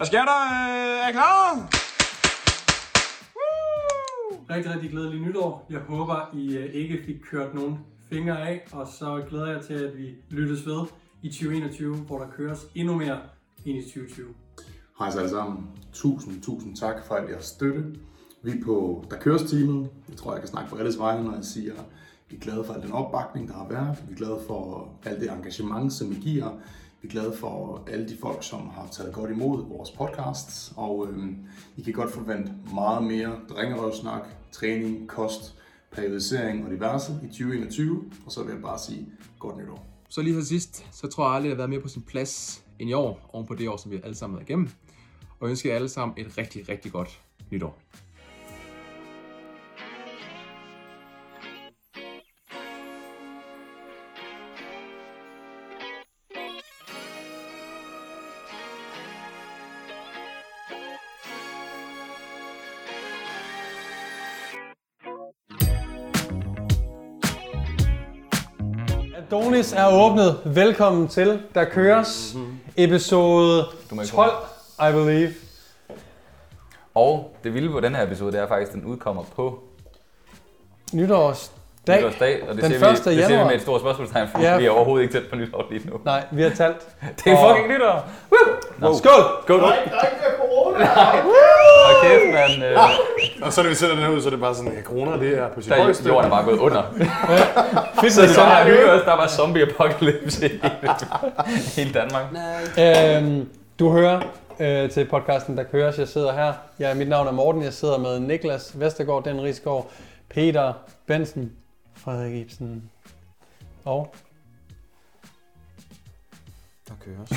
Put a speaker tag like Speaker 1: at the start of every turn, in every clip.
Speaker 1: Hvad sker der? Øh, Er I klar?
Speaker 2: Rigtig, rigtig glædelig nytår. Jeg håber, I øh, ikke fik kørt nogen fingre af, og så glæder jeg til, at vi lyttes ved i 2021, hvor der køres endnu mere ind i 2020.
Speaker 3: Hej så alle sammen. Tusind, tusind tak for al jeres støtte. Vi er på Der Køres teamet. Jeg tror, jeg kan snakke på alles vegne, når jeg siger, at vi er glade for al den opbakning, der har været. Vi er glade for alt det engagement, som I giver. Vi er glade for alle de folk, som har taget godt imod vores podcasts. Og øh, I kan godt forvente meget mere drengerøvsnak, træning, kost, periodisering og diverse i 2021. Og så vil jeg bare sige godt nytår.
Speaker 4: Så lige til sidst, så tror jeg aldrig, det har været mere på sin plads end i år, oven på det år, som vi alle sammen har igennem. Og ønsker jer alle sammen et rigtig, rigtig godt nytår.
Speaker 2: Er åbnet. Velkommen til Der Køres. Episode 12, I believe.
Speaker 5: Og det vilde på den her episode, det er faktisk, at den udkommer på
Speaker 2: Nytårsdag.
Speaker 5: nytårsdag, og det,
Speaker 2: Den
Speaker 5: ser, vi,
Speaker 2: 1.
Speaker 5: det ser vi
Speaker 2: januar.
Speaker 5: med et stort spørgsmålstegn, for
Speaker 2: Ja.
Speaker 5: vi er overhovedet ikke tæt på nytår lige nu.
Speaker 2: Nej, vi har talt.
Speaker 5: Det er fucking nytår! Woo!
Speaker 2: Skål!
Speaker 5: Skål!
Speaker 3: der er ikke corona!
Speaker 5: Og kæft, man. Øh,
Speaker 6: Og så når vi sætter den her ud, så er det bare sådan, at corona det er på sit
Speaker 5: der er
Speaker 6: højeste.
Speaker 5: jorden er bare gået under.
Speaker 2: Fedt,
Speaker 5: Så det var hygge os, der var zombie apocalypse i hele, hele Danmark.
Speaker 2: Øhm, du hører øh, til podcasten, der køres. Jeg sidder her. Ja, mit navn er Morten. Jeg sidder med Niklas Vestergaard, Den Rigsgaard, Peter Bensen, Frederik Ibsen og...
Speaker 4: Der køres.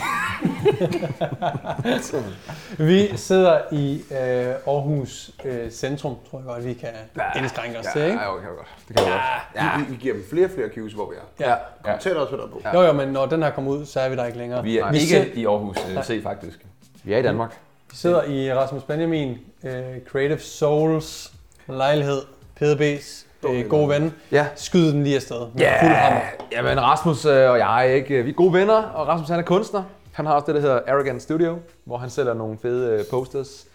Speaker 2: Vi sidder i øh, Aarhus øh, centrum, tror jeg godt, vi kan indskrænke os til, ikke?
Speaker 4: Ja, okay, godt. Det kan jeg godt.
Speaker 6: Ja. Vi, vi giver dem flere og flere cues, hvor vi er.
Speaker 2: Ja.
Speaker 5: Ja.
Speaker 6: Tæt også tættere på.
Speaker 2: Jo, jo, men når den her kommer ud, så er vi der ikke længere.
Speaker 5: Vi er
Speaker 2: vi
Speaker 5: ikke
Speaker 2: sidder-
Speaker 5: i Aarhus øh, C, faktisk.
Speaker 4: Vi er i Danmark.
Speaker 2: Vi sidder i Rasmus Benjamin, øh, Creative Souls lejlighed, PDB's øh, gode ven.
Speaker 4: Ja.
Speaker 2: Skyd den lige afsted. med
Speaker 4: Ja,
Speaker 2: fuld hammer.
Speaker 4: jamen Rasmus øh, og jeg er ikke, vi er gode venner, og Rasmus han er kunstner. Han har også det, der hedder Arrogant Studio, hvor han sælger nogle fede øh, posters,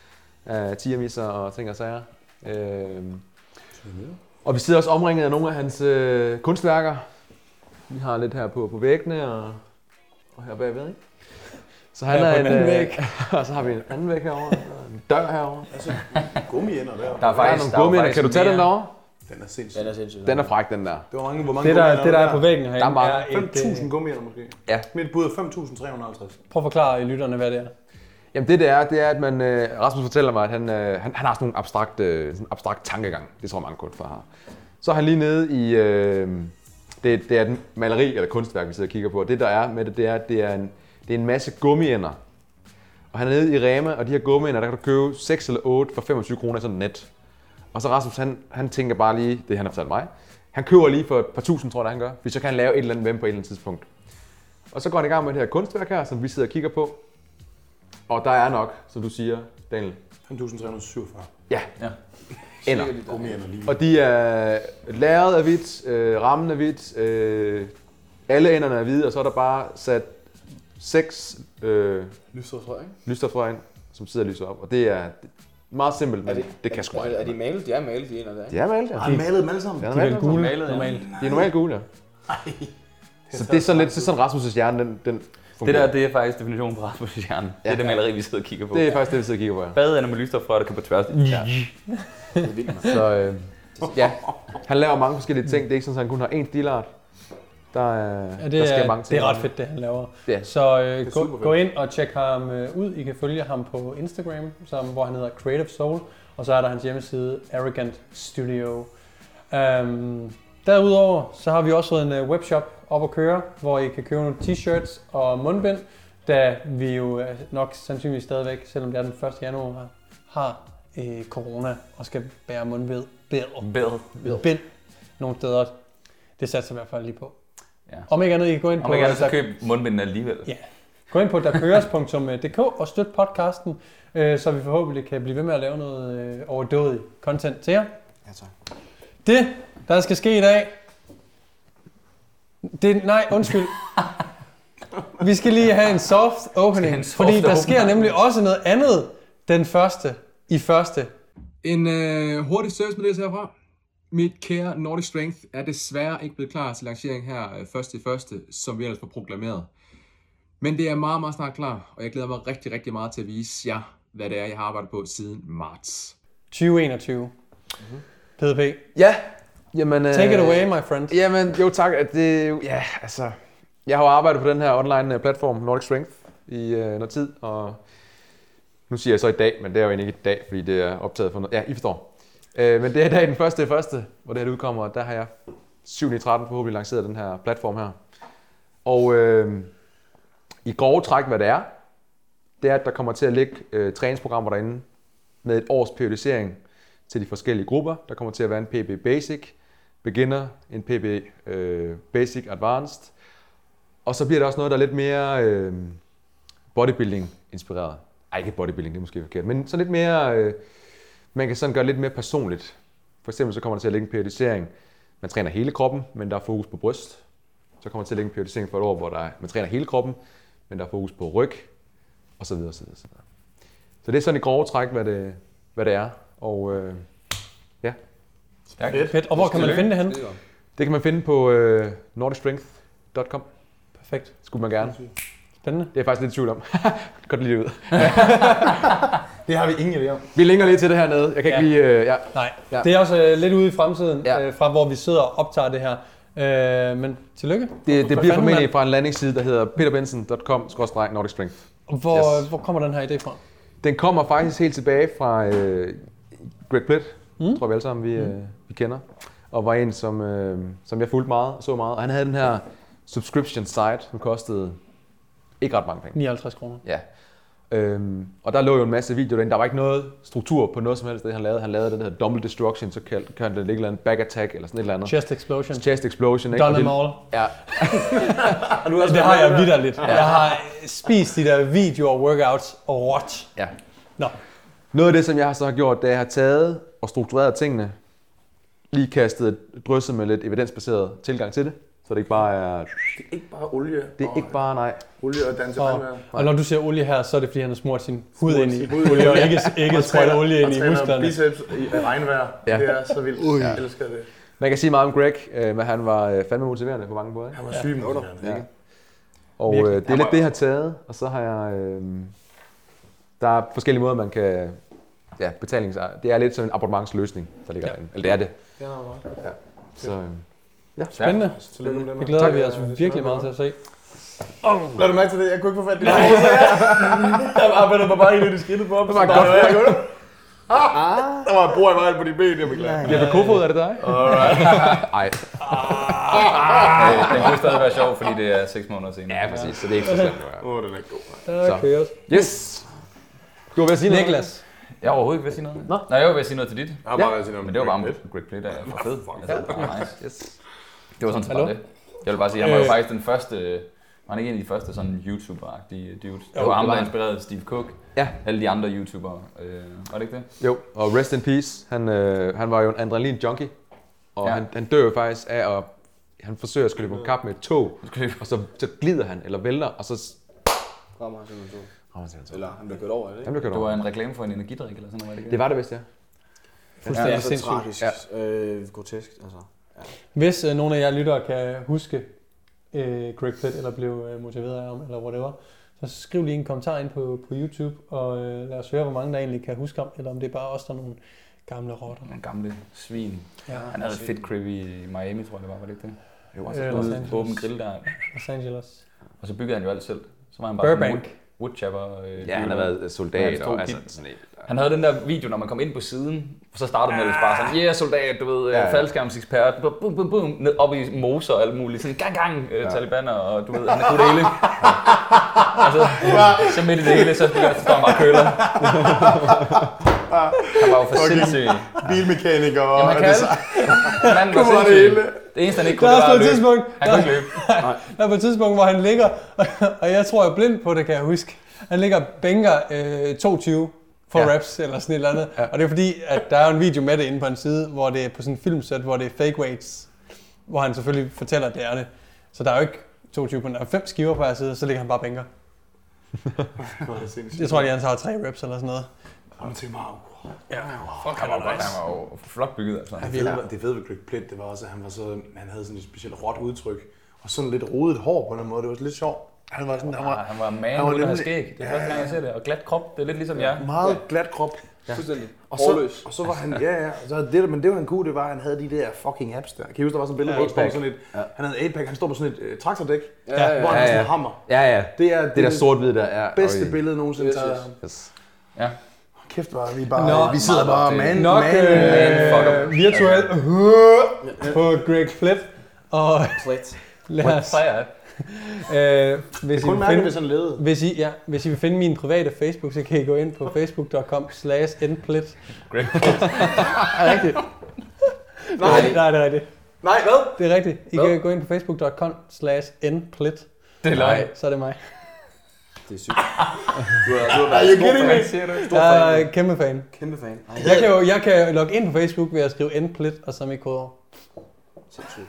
Speaker 4: øh, tigermisser og ting og sager. Øh, og vi sidder også omringet af nogle af hans øh, kunstværker. Vi har lidt her på, på væggene og, og her bagved, ikke? Så han er en,
Speaker 2: en anden
Speaker 4: øh,
Speaker 2: væg.
Speaker 4: og så har vi en anden væg herovre, og en dør herovre.
Speaker 6: Gummiender der.
Speaker 5: Der er
Speaker 4: Der er
Speaker 5: faktisk,
Speaker 4: nogle
Speaker 5: der er
Speaker 4: gummier.
Speaker 5: faktisk
Speaker 4: Kan du tage den derovre?
Speaker 6: Den er sindssyg.
Speaker 7: Den er sindssygt.
Speaker 4: Den er fræk, den der.
Speaker 6: Det var mange, hvor mange
Speaker 2: Det, der, det, der er på væggen herinde,
Speaker 4: Der er mange.
Speaker 2: er et,
Speaker 6: 5.000
Speaker 2: øh,
Speaker 6: gummiender måske.
Speaker 4: Ja.
Speaker 6: Mit bud er 5.350.
Speaker 2: Prøv at forklare lytterne, hvad det er.
Speaker 4: Jamen det, det er, det er, at man, øh, Rasmus fortæller mig, at han, øh, han, han har sådan nogle abstrakt, øh, sådan abstrakt tankegang. Det tror jeg mange kunstnere har. Så er han lige nede i, øh, det, det er et maleri eller kunstværk, vi sidder og kigger på. Og det der er med det, det er, at det er en, det er en masse gummiender. Og han er nede i Rema, og de her gummiender, der kan du købe 6 eller 8 for 25 kroner i sådan et net. Og så Rasmus, han, han tænker bare lige, det han har fortalt mig, han køber lige for et par tusind, tror jeg, han gør, hvis så kan han lave et eller andet med dem på et eller andet tidspunkt. Og så går han i gang med det her kunstværk her, som vi sidder og kigger på. Og der er nok, som du siger, Daniel.
Speaker 6: 5.347
Speaker 4: Ja.
Speaker 5: Ja.
Speaker 4: Ender. Og de er lærret af hvidt, øh, rammen er hvidt, øh, alle enderne er hvide, og så er der bare sat seks øh, lysstofrør ind, som sidder og lyser op. Og det er meget simpelt, men det, det kan sgu
Speaker 7: er, er de malet? De er malet, de ender der.
Speaker 4: De er malet, ja.
Speaker 6: Har han malet dem alle sammen?
Speaker 4: De er
Speaker 2: De er
Speaker 4: malet,
Speaker 2: gule
Speaker 5: Malet,
Speaker 2: normalt.
Speaker 4: De er normalt gule, ja. Så det er sådan lidt, det er sådan Rasmus' hjerne, den, den
Speaker 5: Det der, det er faktisk definitionen på Rasmus' hjerne. Det er
Speaker 4: Ja.
Speaker 5: det maleri, vi sidder og kigger på.
Speaker 4: det er faktisk det, vi sidder og kigger på, ja.
Speaker 5: Badeender med lysstofrør, der kan på tværs. Ja.
Speaker 4: Så øh, ja, han laver mange forskellige ting. Det er ikke sådan, at han kun har én stilart. Der, er,
Speaker 2: Ja,
Speaker 4: der
Speaker 2: det,
Speaker 4: sker
Speaker 2: er,
Speaker 4: mange
Speaker 2: det
Speaker 4: ting.
Speaker 2: er ret fedt, det han laver.
Speaker 4: Ja.
Speaker 2: Så øh, gå, gå ind og tjek ham øh, ud. I kan følge ham på Instagram, som, hvor han hedder Creative Soul. Og så er der hans hjemmeside, Arrogant Studio. Um, derudover så har vi også fået en øh, webshop op at køre, hvor I kan købe nogle t-shirts og mundbind, da vi jo øh, nok sandsynligvis stadigvæk, selvom det er den 1. januar, har øh, corona og skal bære mundbind
Speaker 5: Bed.
Speaker 2: bind nogle steder. Det satser jeg i hvert fald lige på.
Speaker 5: Ja.
Speaker 2: Om ikke andet, I kan gå ind
Speaker 5: Om
Speaker 2: på,
Speaker 5: ikke andet, så
Speaker 2: der-
Speaker 5: køb mundbindene alligevel.
Speaker 2: Ja. gå ind på derkøres.dk og støt podcasten, øh, så vi forhåbentlig kan blive ved med at lave noget øh, overdådigt content til jer.
Speaker 7: Ja, tak.
Speaker 2: Det, der skal ske i dag, det, nej, undskyld. Vi skal lige have en soft opening,
Speaker 5: en soft
Speaker 2: fordi der sker
Speaker 5: opening.
Speaker 2: nemlig også noget andet den første i første.
Speaker 6: En øh, hurtig servicemeddelelse herfra. Mit kære Nordic Strength er desværre ikke blevet klar til lancering her øh, første i første, som vi ellers var proklameret. Men det er meget, meget snart klar, og jeg glæder mig rigtig, rigtig meget til at vise jer, hvad det er, jeg har arbejdet på siden marts.
Speaker 2: 2021. PDP.
Speaker 4: Ja, jamen... øh,
Speaker 2: Take it away, my friend.
Speaker 4: Jamen, jo tak. At det, er jo- ja, altså, jeg har jo arbejdet på den her online øh, platform, Nordic Strength, i øh, noget tid, og nu siger jeg så i dag, men det er jo egentlig ikke i dag, fordi det er optaget for noget. Ja, I forstår. Øh, men det er i dag den første første, hvor det her udkommer, og der har jeg 7. i 13 forhåbentlig lanceret den her platform her. Og øh, i grove træk, hvad det er, det er, at der kommer til at ligge øh, træningsprogrammer derinde med et års periodisering til de forskellige grupper. Der kommer til at være en PB Basic, Beginner, en PB øh, Basic Advanced, og så bliver der også noget, der er lidt mere øh, bodybuilding-inspireret. Ej, ikke bodybuilding, det er måske forkert, men så lidt mere, øh, man kan sådan gøre det lidt mere personligt. For eksempel så kommer der til at ligge en periodisering. Man træner hele kroppen, men der er fokus på bryst. Så kommer der til at ligge en periodisering for et år, hvor der er, man træner hele kroppen, men der er fokus på ryg, og så videre, så videre, så videre. Så det er sådan i grove træk, hvad det, hvad det er. Og øh, ja,
Speaker 5: Stærkt.
Speaker 2: Fedt. Og hvor kan man finde det henne?
Speaker 4: det kan man finde på øh, nordicstrength.com.
Speaker 2: Perfekt.
Speaker 4: Skulle man gerne.
Speaker 2: Spændende.
Speaker 4: Det er jeg faktisk lidt i tvivl om. Godt lige ud.
Speaker 1: Det har vi ingen idé om.
Speaker 4: Vi linker lige til det hernede. Jeg kan
Speaker 2: Ja.
Speaker 4: ikke lige... Øh, ja.
Speaker 2: Nej,
Speaker 4: Ja.
Speaker 2: det er også øh, lidt ude i fremtiden,
Speaker 4: Ja.
Speaker 2: øh, fra hvor vi sidder og optager det her. Øh, men tillykke.
Speaker 4: Det, det bliver formentlig fra en landingsside, der hedder peterbenson.com-nordic strength.
Speaker 2: Hvor,
Speaker 4: Yes.
Speaker 2: hvor kommer den her idé fra?
Speaker 4: Den kommer faktisk helt tilbage fra øh, Greg Plitt, mm. tror vi alle sammen, vi, øh, vi kender. Og var en, som, øh, som jeg fulgte meget og så meget. Og han havde den her subscription site, som kostede ikke ret mange penge.
Speaker 2: 59 kroner.
Speaker 4: Ja. Øhm, og der lå jo en masse videoer derinde. Der var ikke noget struktur på noget som helst, det han lavede. Han lavede den her Dumble Destruction, så kaldte kaldte det et eller andet back attack eller sådan et eller andet.
Speaker 2: Chest Explosion.
Speaker 4: Chest Explosion, ikke?
Speaker 2: Done
Speaker 4: Og
Speaker 2: them
Speaker 4: det-
Speaker 2: all.
Speaker 4: Ja,
Speaker 2: Det har jeg vidderligt. Jeg har spist de der videoer og workouts og råt.
Speaker 4: ja.
Speaker 2: Nå,
Speaker 4: Noget af det, som jeg så har gjort, det er, at jeg har taget og struktureret tingene, lige kastet et drysset med lidt evidensbaseret tilgang til det, så det ikke bare er...
Speaker 1: Ikke bare olie.
Speaker 4: Det er ikke bare, nej.
Speaker 1: Olie og danse
Speaker 2: og, og når du siger olie her, så er det fordi, han har smurt sin hud ind i olie, og ikke, ikke
Speaker 1: Og
Speaker 2: sprøjt olie ind
Speaker 1: og
Speaker 2: i musklerne.
Speaker 1: biceps i regnvejr.
Speaker 4: Ja.
Speaker 1: Det er så vildt. Jeg elsker det.
Speaker 4: Man kan sige meget om Greg, øh, men han var øh, fandme motiverende på mange måder.
Speaker 1: Han var syg med
Speaker 4: Ja. Og øh, det er lidt det, jeg har taget, og så har jeg... Øh, der er forskellige måder, man kan... Ja, betalings... Det er lidt som en abonnementsløsning, der ligger
Speaker 2: Ja.
Speaker 4: ja. derinde. Eller det er det.
Speaker 1: Ja, det var meget.
Speaker 4: Så, øh,
Speaker 2: Spændende.
Speaker 1: Tillykke med det,
Speaker 2: glæder
Speaker 1: Tak.
Speaker 2: vi os virkelig meget til at se.
Speaker 1: Lad du mærke til det? Jeg kunne ikke få fat i det. Jeg arbejdede mig bare helt i skridtet på ham.
Speaker 4: Det var godt.
Speaker 1: der- jeg kunne- Ah, Der var et bror i vejen på de ben, jeg beklager.
Speaker 4: Jeppe Kofod, er det dig?
Speaker 1: Alright.
Speaker 4: Nej.
Speaker 5: Øh, den kunne stadig være sjov, fordi det er 6 måneder senere.
Speaker 4: Ja, præcis. Så det er ikke så slemt.
Speaker 1: Åh, oh, den er god.
Speaker 2: Der køres.
Speaker 4: ja. Yes! Du var ved at sige noget?
Speaker 2: Niklas.
Speaker 5: Jeg er overhovedet ikke ved at sige noget. Nå. Nej, jeg var ved at sige noget til dit.
Speaker 1: Jeg har bare været sige
Speaker 5: Men det var bare med
Speaker 1: lidt.
Speaker 5: Greg Plitt, der er for fed. Altså, det var nice.
Speaker 4: Yes.
Speaker 5: Det var sådan set bare det. Jeg vil bare sige, han var jo
Speaker 2: Øh.
Speaker 5: faktisk den første, var han ikke en af de første sådan YouTuber-agtige dudes? Det var ham,
Speaker 4: det var
Speaker 5: der inspirerede Steve Cook.
Speaker 4: Ja.
Speaker 5: Alle de andre YouTubere. Øh, var det ikke det?
Speaker 4: Jo, og rest in peace. Han, øh, han var jo en adrenalin-junkie. Og
Speaker 5: Ja.
Speaker 4: ja. han, han dør jo faktisk af at... Han forsøger at skulle løbe på kap med et tog, og så, så glider han, eller vælter, og så...
Speaker 7: Rammer han simpelthen to.
Speaker 4: rammer han
Speaker 7: Eller han bliver kørt over, er det
Speaker 4: Han
Speaker 7: ikke?
Speaker 4: blev kørt
Speaker 5: Det var
Speaker 4: over.
Speaker 5: en reklame for en energidrik eller sådan noget, var det ikke?
Speaker 4: Det var det vist, ja.
Speaker 2: Fuldstændig
Speaker 7: Ja, så
Speaker 2: sindssygt.
Speaker 7: tragisk. Øh, grotesk, altså.
Speaker 2: Hvis øh, nogle af jer lyttere kan huske øh, Greg Plitt, eller blev øh, motiveret af ham, eller whatever, så skriv lige en kommentar ind på, på YouTube, og øh, lad os høre, hvor mange der egentlig kan huske ham, eller om det er bare os, der er nogle gamle rotter.
Speaker 5: En gamle svin.
Speaker 2: Ja.
Speaker 5: Han havde et fedt crib i Miami, tror jeg det var, var det ikke det? Jo, og
Speaker 2: Øh,
Speaker 5: øh,
Speaker 2: Los
Speaker 5: en
Speaker 2: Angeles.
Speaker 5: åben grill der.
Speaker 2: Los Angeles.
Speaker 5: Og så byggede han jo alt selv. Så var han bare
Speaker 2: Burbank.
Speaker 5: wood, woodchopper. Øh,
Speaker 4: Ja, han har været soldat
Speaker 5: stod
Speaker 4: og altså sådan et.
Speaker 5: Han havde den der video, når man kom ind på siden, så startede med bare sådan, yeah, soldat, du ved,
Speaker 4: Ja,
Speaker 5: ja,
Speaker 4: ja.
Speaker 5: faldskærmsekspert, bum, bum, bum, ned op i moser og alt muligt, sådan gang, gang, ja. talibaner, og du ved, han kunne det hele. og så, så midt i det hele, så, står han bare køler. han var jo for sindssyg.
Speaker 1: Bilmekaniker og...
Speaker 5: Jamen, han kan. Manden var
Speaker 1: Kunne det
Speaker 5: sindssyg.
Speaker 1: hele.
Speaker 5: Det eneste, han ikke kunne,
Speaker 2: Der er
Speaker 5: var at løbe.
Speaker 2: tidspunkt,
Speaker 5: Han kunne ikke løbe.
Speaker 2: der er på et tidspunkt, hvor han ligger, og jeg tror, jeg er blind på det, kan jeg huske. Han ligger og bænker øh, 22 for
Speaker 4: Ja.
Speaker 2: ja. reps eller sådan et eller andet. Ja. Og det er fordi, at der er jo en video med det inde på en side, hvor det er på sådan en filmsæt, hvor det er fake weights. Hvor han selvfølgelig fortæller, at det er det. Så der er jo ikke 22 på. Der er fem skiver på hver side, så ligger han bare bænker. Jeg tror, at han tager tre reps eller sådan noget.
Speaker 1: Jamen, til mig.
Speaker 2: Ja,
Speaker 5: Fuck, han var, godt. han var jo flot bygget, altså.
Speaker 2: Ja,
Speaker 1: Det fede, det fede ved Greg Plitt, det var også, at han, var så, han havde sådan et specielt råt udtryk. Og sådan lidt rodet hår på den måde. Det var lidt sjovt. Han var sådan, han
Speaker 5: Ja,
Speaker 1: var
Speaker 5: han var man
Speaker 1: han var
Speaker 5: uden at skæg. Det er
Speaker 1: Ja,
Speaker 5: første gang,
Speaker 1: ja.
Speaker 5: jeg ser det. Og glat krop, det er lidt ligesom jer.
Speaker 1: meget glat krop.
Speaker 7: Fuldstændig.
Speaker 1: Og så, og så var han, ja, ja, og så det, men det var han kunne, det var, at han havde de der fucking apps der. Kan I huske, der var sådan et billede,
Speaker 7: Ja,
Speaker 1: hvor han står på
Speaker 7: eight-pack.
Speaker 1: sådan et, han havde et 8-pack, han står på sådan et øh, traktordæk,
Speaker 7: Ja, ja,
Speaker 1: hvor han
Speaker 4: ja,
Speaker 1: sådan
Speaker 4: ja.
Speaker 1: en hammer.
Speaker 4: Ja, ja.
Speaker 1: Det er
Speaker 4: Det der sort-hvide der er...
Speaker 1: bedste
Speaker 4: Øj.
Speaker 1: billede nogensinde
Speaker 7: Yes, yes.
Speaker 4: Yes.
Speaker 5: Ja.
Speaker 1: Kæft, er vi bare,
Speaker 2: Nå,
Speaker 1: vi sidder bare man,
Speaker 2: Nok
Speaker 1: man,
Speaker 2: øh,
Speaker 5: fuck
Speaker 2: virtuelt på Greg Flip. Og
Speaker 7: Plet.
Speaker 2: lad
Speaker 5: What
Speaker 2: os,
Speaker 5: fire?
Speaker 2: øh, hvis, I
Speaker 1: Kun
Speaker 2: vil
Speaker 1: mærke,
Speaker 2: finde,
Speaker 1: hvis han levede.
Speaker 2: hvis, I, ja, hvis I vil finde min private Facebook, så kan I gå ind på facebook.com slash nplit.
Speaker 5: Greg
Speaker 2: Er rigtigt? Nej, nej, det er rigtigt.
Speaker 1: Nej, hvad?
Speaker 2: Det er rigtigt. I
Speaker 7: Hvad?
Speaker 2: kan gå ind på facebook.com slash nplit.
Speaker 5: Det er løgn.
Speaker 2: Så er det mig.
Speaker 7: Det er sygt. Du er, du er
Speaker 1: kidding me?
Speaker 5: Hvad siger du?
Speaker 7: stor
Speaker 2: Jeg
Speaker 7: fan.
Speaker 2: er kæmpe fan.
Speaker 7: Kæmpe fan. Ej,
Speaker 2: Jeg kan jo jeg kan logge ind på Facebook ved at skrive nplit og så mit kodeord.
Speaker 7: sindssygt.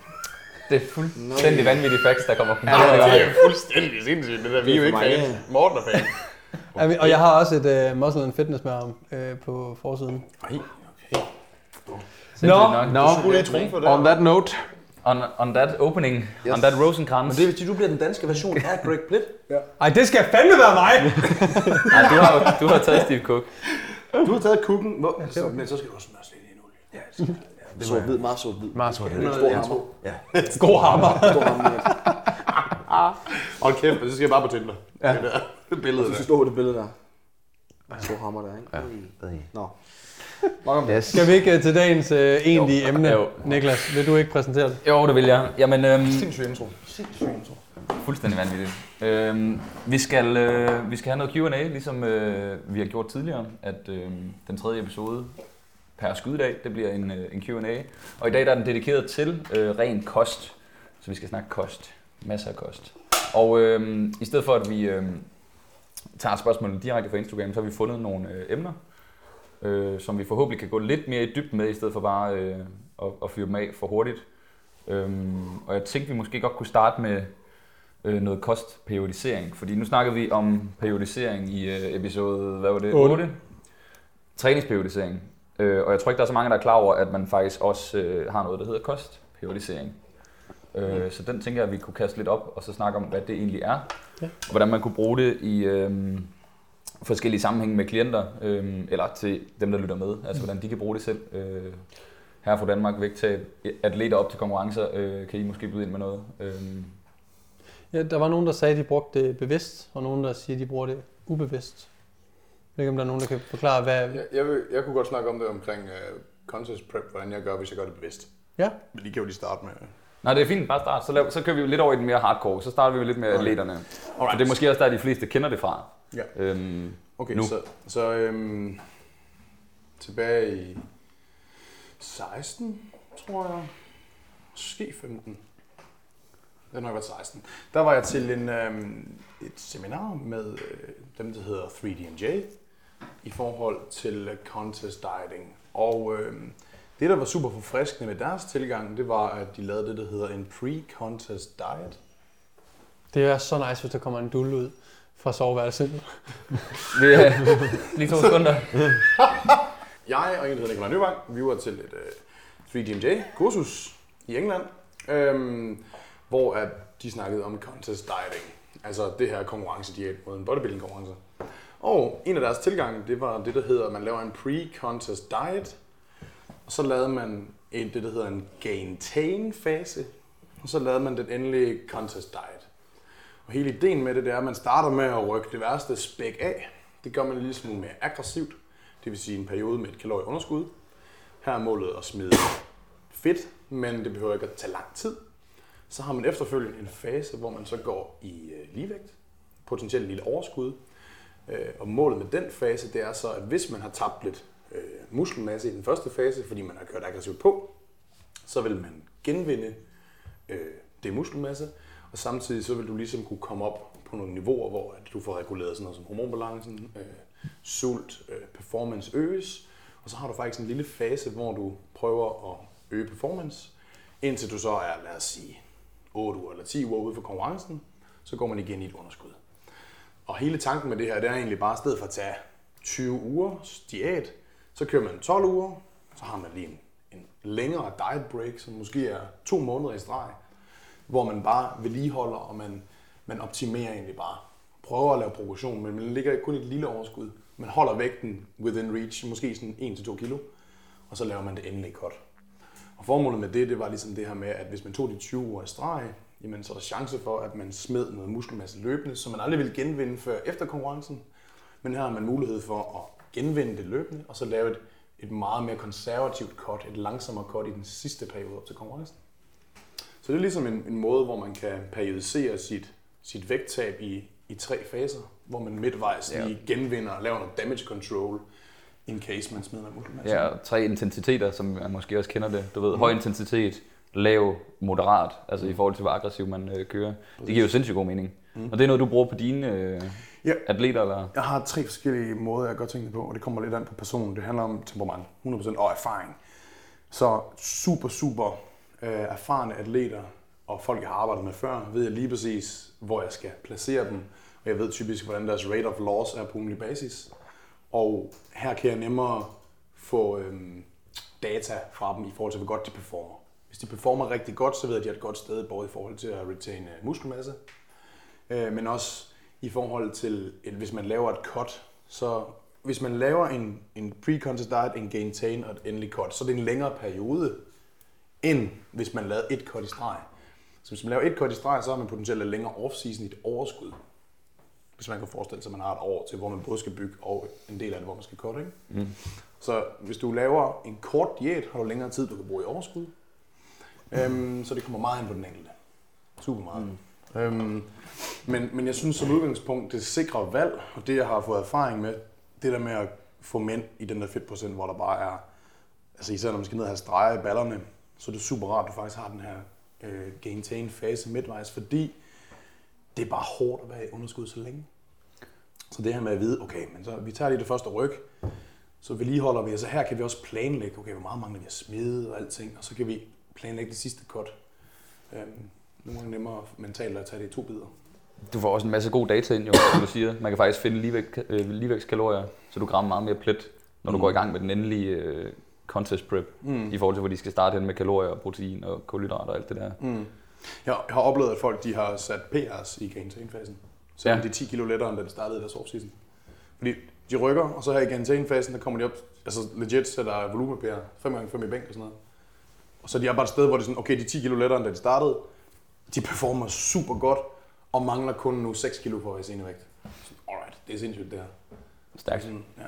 Speaker 5: Det er fuldstændig vanvittige facts, der kommer fra
Speaker 1: Ja,
Speaker 5: ja,
Speaker 1: det er fuldstændig sindssygt, det der. Vi er jo ikke fans. Morten er fan.
Speaker 2: Ja, Og jeg har også et uh, Muscle and Fitness med ham øh, på forsiden.
Speaker 1: Ej, okay.
Speaker 2: Nå,
Speaker 1: lige trumfe det.
Speaker 4: on that note,
Speaker 5: On, on that opening, yes. on that Rosenkrantz.
Speaker 1: Men det er, hvis du bliver den danske version af Greg Plitt.
Speaker 2: Ej, det skal fandme være mig!
Speaker 5: Ej, du har, du har taget Steve Cook.
Speaker 1: Du har taget Hvor, så, men så skal du også smøre lidt i en olie. Ja, det skal, ja,
Speaker 7: Sort hvid, meget sort hvid.
Speaker 4: meget sort.
Speaker 7: Stor hammer.
Speaker 1: Ja.
Speaker 2: God hammer.
Speaker 7: Stor hammer.
Speaker 1: Hold kæft, så skal jeg bare på Tinder. Ja. Det der det billede
Speaker 7: Du
Speaker 1: der.
Speaker 7: stå på det billede der. Stor hammer der, ikke? Nå. Nok om det.
Speaker 4: Yes.
Speaker 2: Skal vi ikke øh, til dagens øh, egentlige emne?
Speaker 5: Jo.
Speaker 2: Niklas, vil du ikke præsentere det?
Speaker 5: Jo, det vil jeg. Jamen, øhm,
Speaker 1: Sindssyg intro. Sindssyg intro.
Speaker 5: fuldstændig vanvittigt. Øhm, vi, skal, øh, vi skal have noget Q&A, ligesom øh, vi har gjort tidligere, at øh, den tredje episode per skydedag, det bliver en, øh, en Q&A. Og i dag der er den dedikeret til øh, ren kost, så vi skal snakke kost. Masser af kost. Og øh, i stedet for, at vi øh, tager spørgsmålene direkte fra Instagram, så har vi fundet nogle øh, emner, øh, som vi forhåbentlig kan gå lidt mere i dybden med, i stedet for bare øh, at, at fyre dem af for hurtigt. Øhm, og jeg tænkte, vi måske godt kunne starte med øh, noget kostperiodisering. Fordi nu snakkede vi om periodisering i øh, episode, hvad var det?
Speaker 2: Otte.
Speaker 5: 8? Træningsperiodisering. Øh, og jeg tror ikke, der er så mange, der er klar over, at man faktisk også øh, har noget, der hedder kostperiodisering. Øh, så den tænker jeg, at vi kunne kaste lidt op, og så snakke om, hvad det egentlig er.
Speaker 2: Ja.
Speaker 5: Og hvordan man kunne bruge det i øh, forskellige sammenhænge med klienter, øh, eller til dem, der lytter med. Altså, hvordan de kan bruge det selv. Øh, her fra Danmark, vægttab, atleter op til konkurrencer, øh, kan I måske byde ind med noget. Øh,
Speaker 2: Ja, der var nogen, der sagde, at de brugte det bevidst, og nogen, der siger, at de bruger det ubevidst. Jeg ved ikke, om der er nogen, der kan forklare, hvad...
Speaker 1: Jeg, jeg, vil, jeg kunne godt snakke om det omkring uh, contest prep, hvordan jeg gør, hvis jeg gør det bevidst.
Speaker 2: Ja.
Speaker 1: Men de kan jo lige starte med...
Speaker 5: Nej, det er fint. Bare start. Så, lav, så kører vi lidt over i den mere hardcore. Så starter vi lidt med
Speaker 1: Okay.
Speaker 5: atleterne.
Speaker 1: Alright.
Speaker 5: det er måske også der, de fleste kender det fra.
Speaker 1: Ja.
Speaker 5: Øhm,
Speaker 1: Okay,
Speaker 5: Nu.
Speaker 1: så, så øhm, tilbage i 16, tror jeg. Måske 15. Det har nok været 16. Der var jeg til en, øhm, et seminar med øh, dem, der hedder 3D&J i forhold til øh, contest dieting. Og øhm, det, der var super forfriskende med deres tilgang, det var, at de lavede det, der hedder en pre-contest diet.
Speaker 2: Det er så nice, hvis der kommer en dulle ud fra soveværelset.
Speaker 5: øh, lige to sekunder.
Speaker 1: Jeg og en, der hedder Nikolaj Nyvang, vi var til et uh, 3DMJ-kursus i England, øhm, hvor at de snakkede om contest dieting. Altså det her konkurrencediæt mod en bodybuilding konkurrence. Og en af deres tilgange, det var det, der hedder, at man laver en pre-contest diet, og så lavede man en, det, der hedder en gain-tain-fase, og så lavede man den endelige contest diet. Og hele ideen med det, det er, at man starter med at rykke det værste spæk af. Det gør man lidt smule mere aggressivt. Det vil sige en periode med et kalorieunderskud. Her er målet at smide fedt, men det behøver ikke at tage lang tid. Så har man efterfølgende en fase, hvor man så går i øh, ligevægt, potentielt lille overskud. Øh, og målet med den fase, det er så, at hvis man har tabt lidt øh, muskelmasse i den første fase, fordi man har kørt aggressivt på, så vil man genvinde øh, det muskelmasse, og samtidig så vil du ligesom kunne komme op på nogle niveauer, hvor at du får reguleret sådan noget som hormonbalancen, øh, sult, øh, performance øges, og så har du faktisk en lille fase, hvor du prøver at øge performance, indtil du så er, lad os sige, 8 uger eller 10 uger ude for konkurrencen, så går man igen i et underskud. Og hele tanken med det her, det er egentlig bare, at stedet for at tage 20 uger diæt, så kører man 12 uger, så har man lige en, en længere diet break, som måske er to måneder i streg, hvor man bare vedligeholder, og man, man optimerer egentlig bare. Prøver at lave progression, men man ligger kun i et lille overskud. Man holder vægten within reach, måske sådan 1-2 kilo, og så laver man det endelig godt. Og formålet med det, det var ligesom det her med, at hvis man tog de 20 uger i streg, jamen så er der chance for, at man smed noget muskelmasse løbende, som man aldrig ville genvinde før efter konkurrencen. Men her har man mulighed for at genvinde det løbende, og så lave et, et meget mere konservativt cut, et langsommere cut i den sidste periode op til konkurrencen. Så det er ligesom en, en måde, hvor man kan periodisere sit, sit vægttab i, i tre faser, hvor man midtvejs
Speaker 5: Ja.
Speaker 1: lige genvinder og laver noget damage control, in case man smider noget muskelmasse.
Speaker 5: Ja, og tre intensiteter, som man måske også kender det. Du ved, høj intensitet, lav, moderat, altså i forhold til, hvor aggressiv man øh, kører. Det giver jo sindssygt god mening. Og det er noget, du bruger på dine øh,
Speaker 1: Ja.
Speaker 5: atleter, eller?
Speaker 1: Jeg har tre forskellige måder, jeg gør tingene på, og det kommer lidt an på personen. Det handler om temperament, 100% og erfaring. Så super, super øh, erfarne atleter og folk, jeg har arbejdet med før, ved jeg lige præcis, hvor jeg skal placere dem. Og jeg ved typisk, hvordan deres rate of loss er på ugenlig basis. Og her kan jeg nemmere få øhm, data fra dem i forhold til, hvor godt de performer. Hvis de performer rigtig godt, så ved jeg, at de er et godt sted, både i forhold til at retain øh, muskelmasse, øh, men også i forhold til, at hvis man laver et cut, så hvis man laver en, en pre-contest diet, en gaintain og et endelig cut, så er det en længere periode, end hvis man lavede et cut i streg. Så hvis man laver et cut i streg, så har man potentielt længere off-season i et overskud. Hvis man kan forestille sig, at man har et år til, hvor man både skal bygge og en del af det, hvor man skal cutte. Ikke? Mm. Så hvis du laver en kort diæt, har du længere tid, du kan bruge i overskud. Øhm, så det kommer meget ind på den enkelte. Super meget. Mm. Øhm, men, men jeg synes som udgangspunkt, det sikre valg, og det jeg har fået erfaring med, det der med at få mænd i den der fedtprocent, hvor der bare er, altså især når man skal ned og have streger i ballerne, så er det super rart, at du faktisk har den her øh, gain fase midtvejs, fordi det er bare hårdt at være i underskud så længe. Så det her med at vide, okay, men så vi tager lige det første ryg, så vedligeholder vi, og så her kan vi også planlægge, okay, hvor meget mangler vi at smide og alting, og så kan vi planlægge det sidste cut. Øhm, nogle gange nemmere mentalt at tage det i to bidder.
Speaker 5: Du får også en masse god data ind, jo, som du siger. Man kan faktisk finde ligevægt, øh, ligevægtskalorier, så du kan ramme meget mere plet, når du
Speaker 1: Mm.
Speaker 5: går i gang med den endelige øh, contest prep,
Speaker 1: Mm.
Speaker 5: i forhold til, hvor de skal starte hen med kalorier, og protein og kulhydrater og alt det der.
Speaker 1: Mm. Jeg, har oplevet, at folk de har sat PR's i gain-fasen. Selvom
Speaker 5: Ja.
Speaker 1: ja. de er 10 kilo lettere, end da de startede deres off-season. Fordi de rykker, og så her i gain-fasen, der kommer de op, altså legit sætter volume PR, 5 gange 5 i bænk og sådan noget. Og så de er bare et sted, hvor det er sådan, okay, de er 10 kilo lettere, end da de startede. De performer super godt, og mangler kun nu 6 kilo for at være scenevægt. Sådan, Alright, det er sindssygt det her.
Speaker 5: Stærkt.
Speaker 1: Sådan, ja.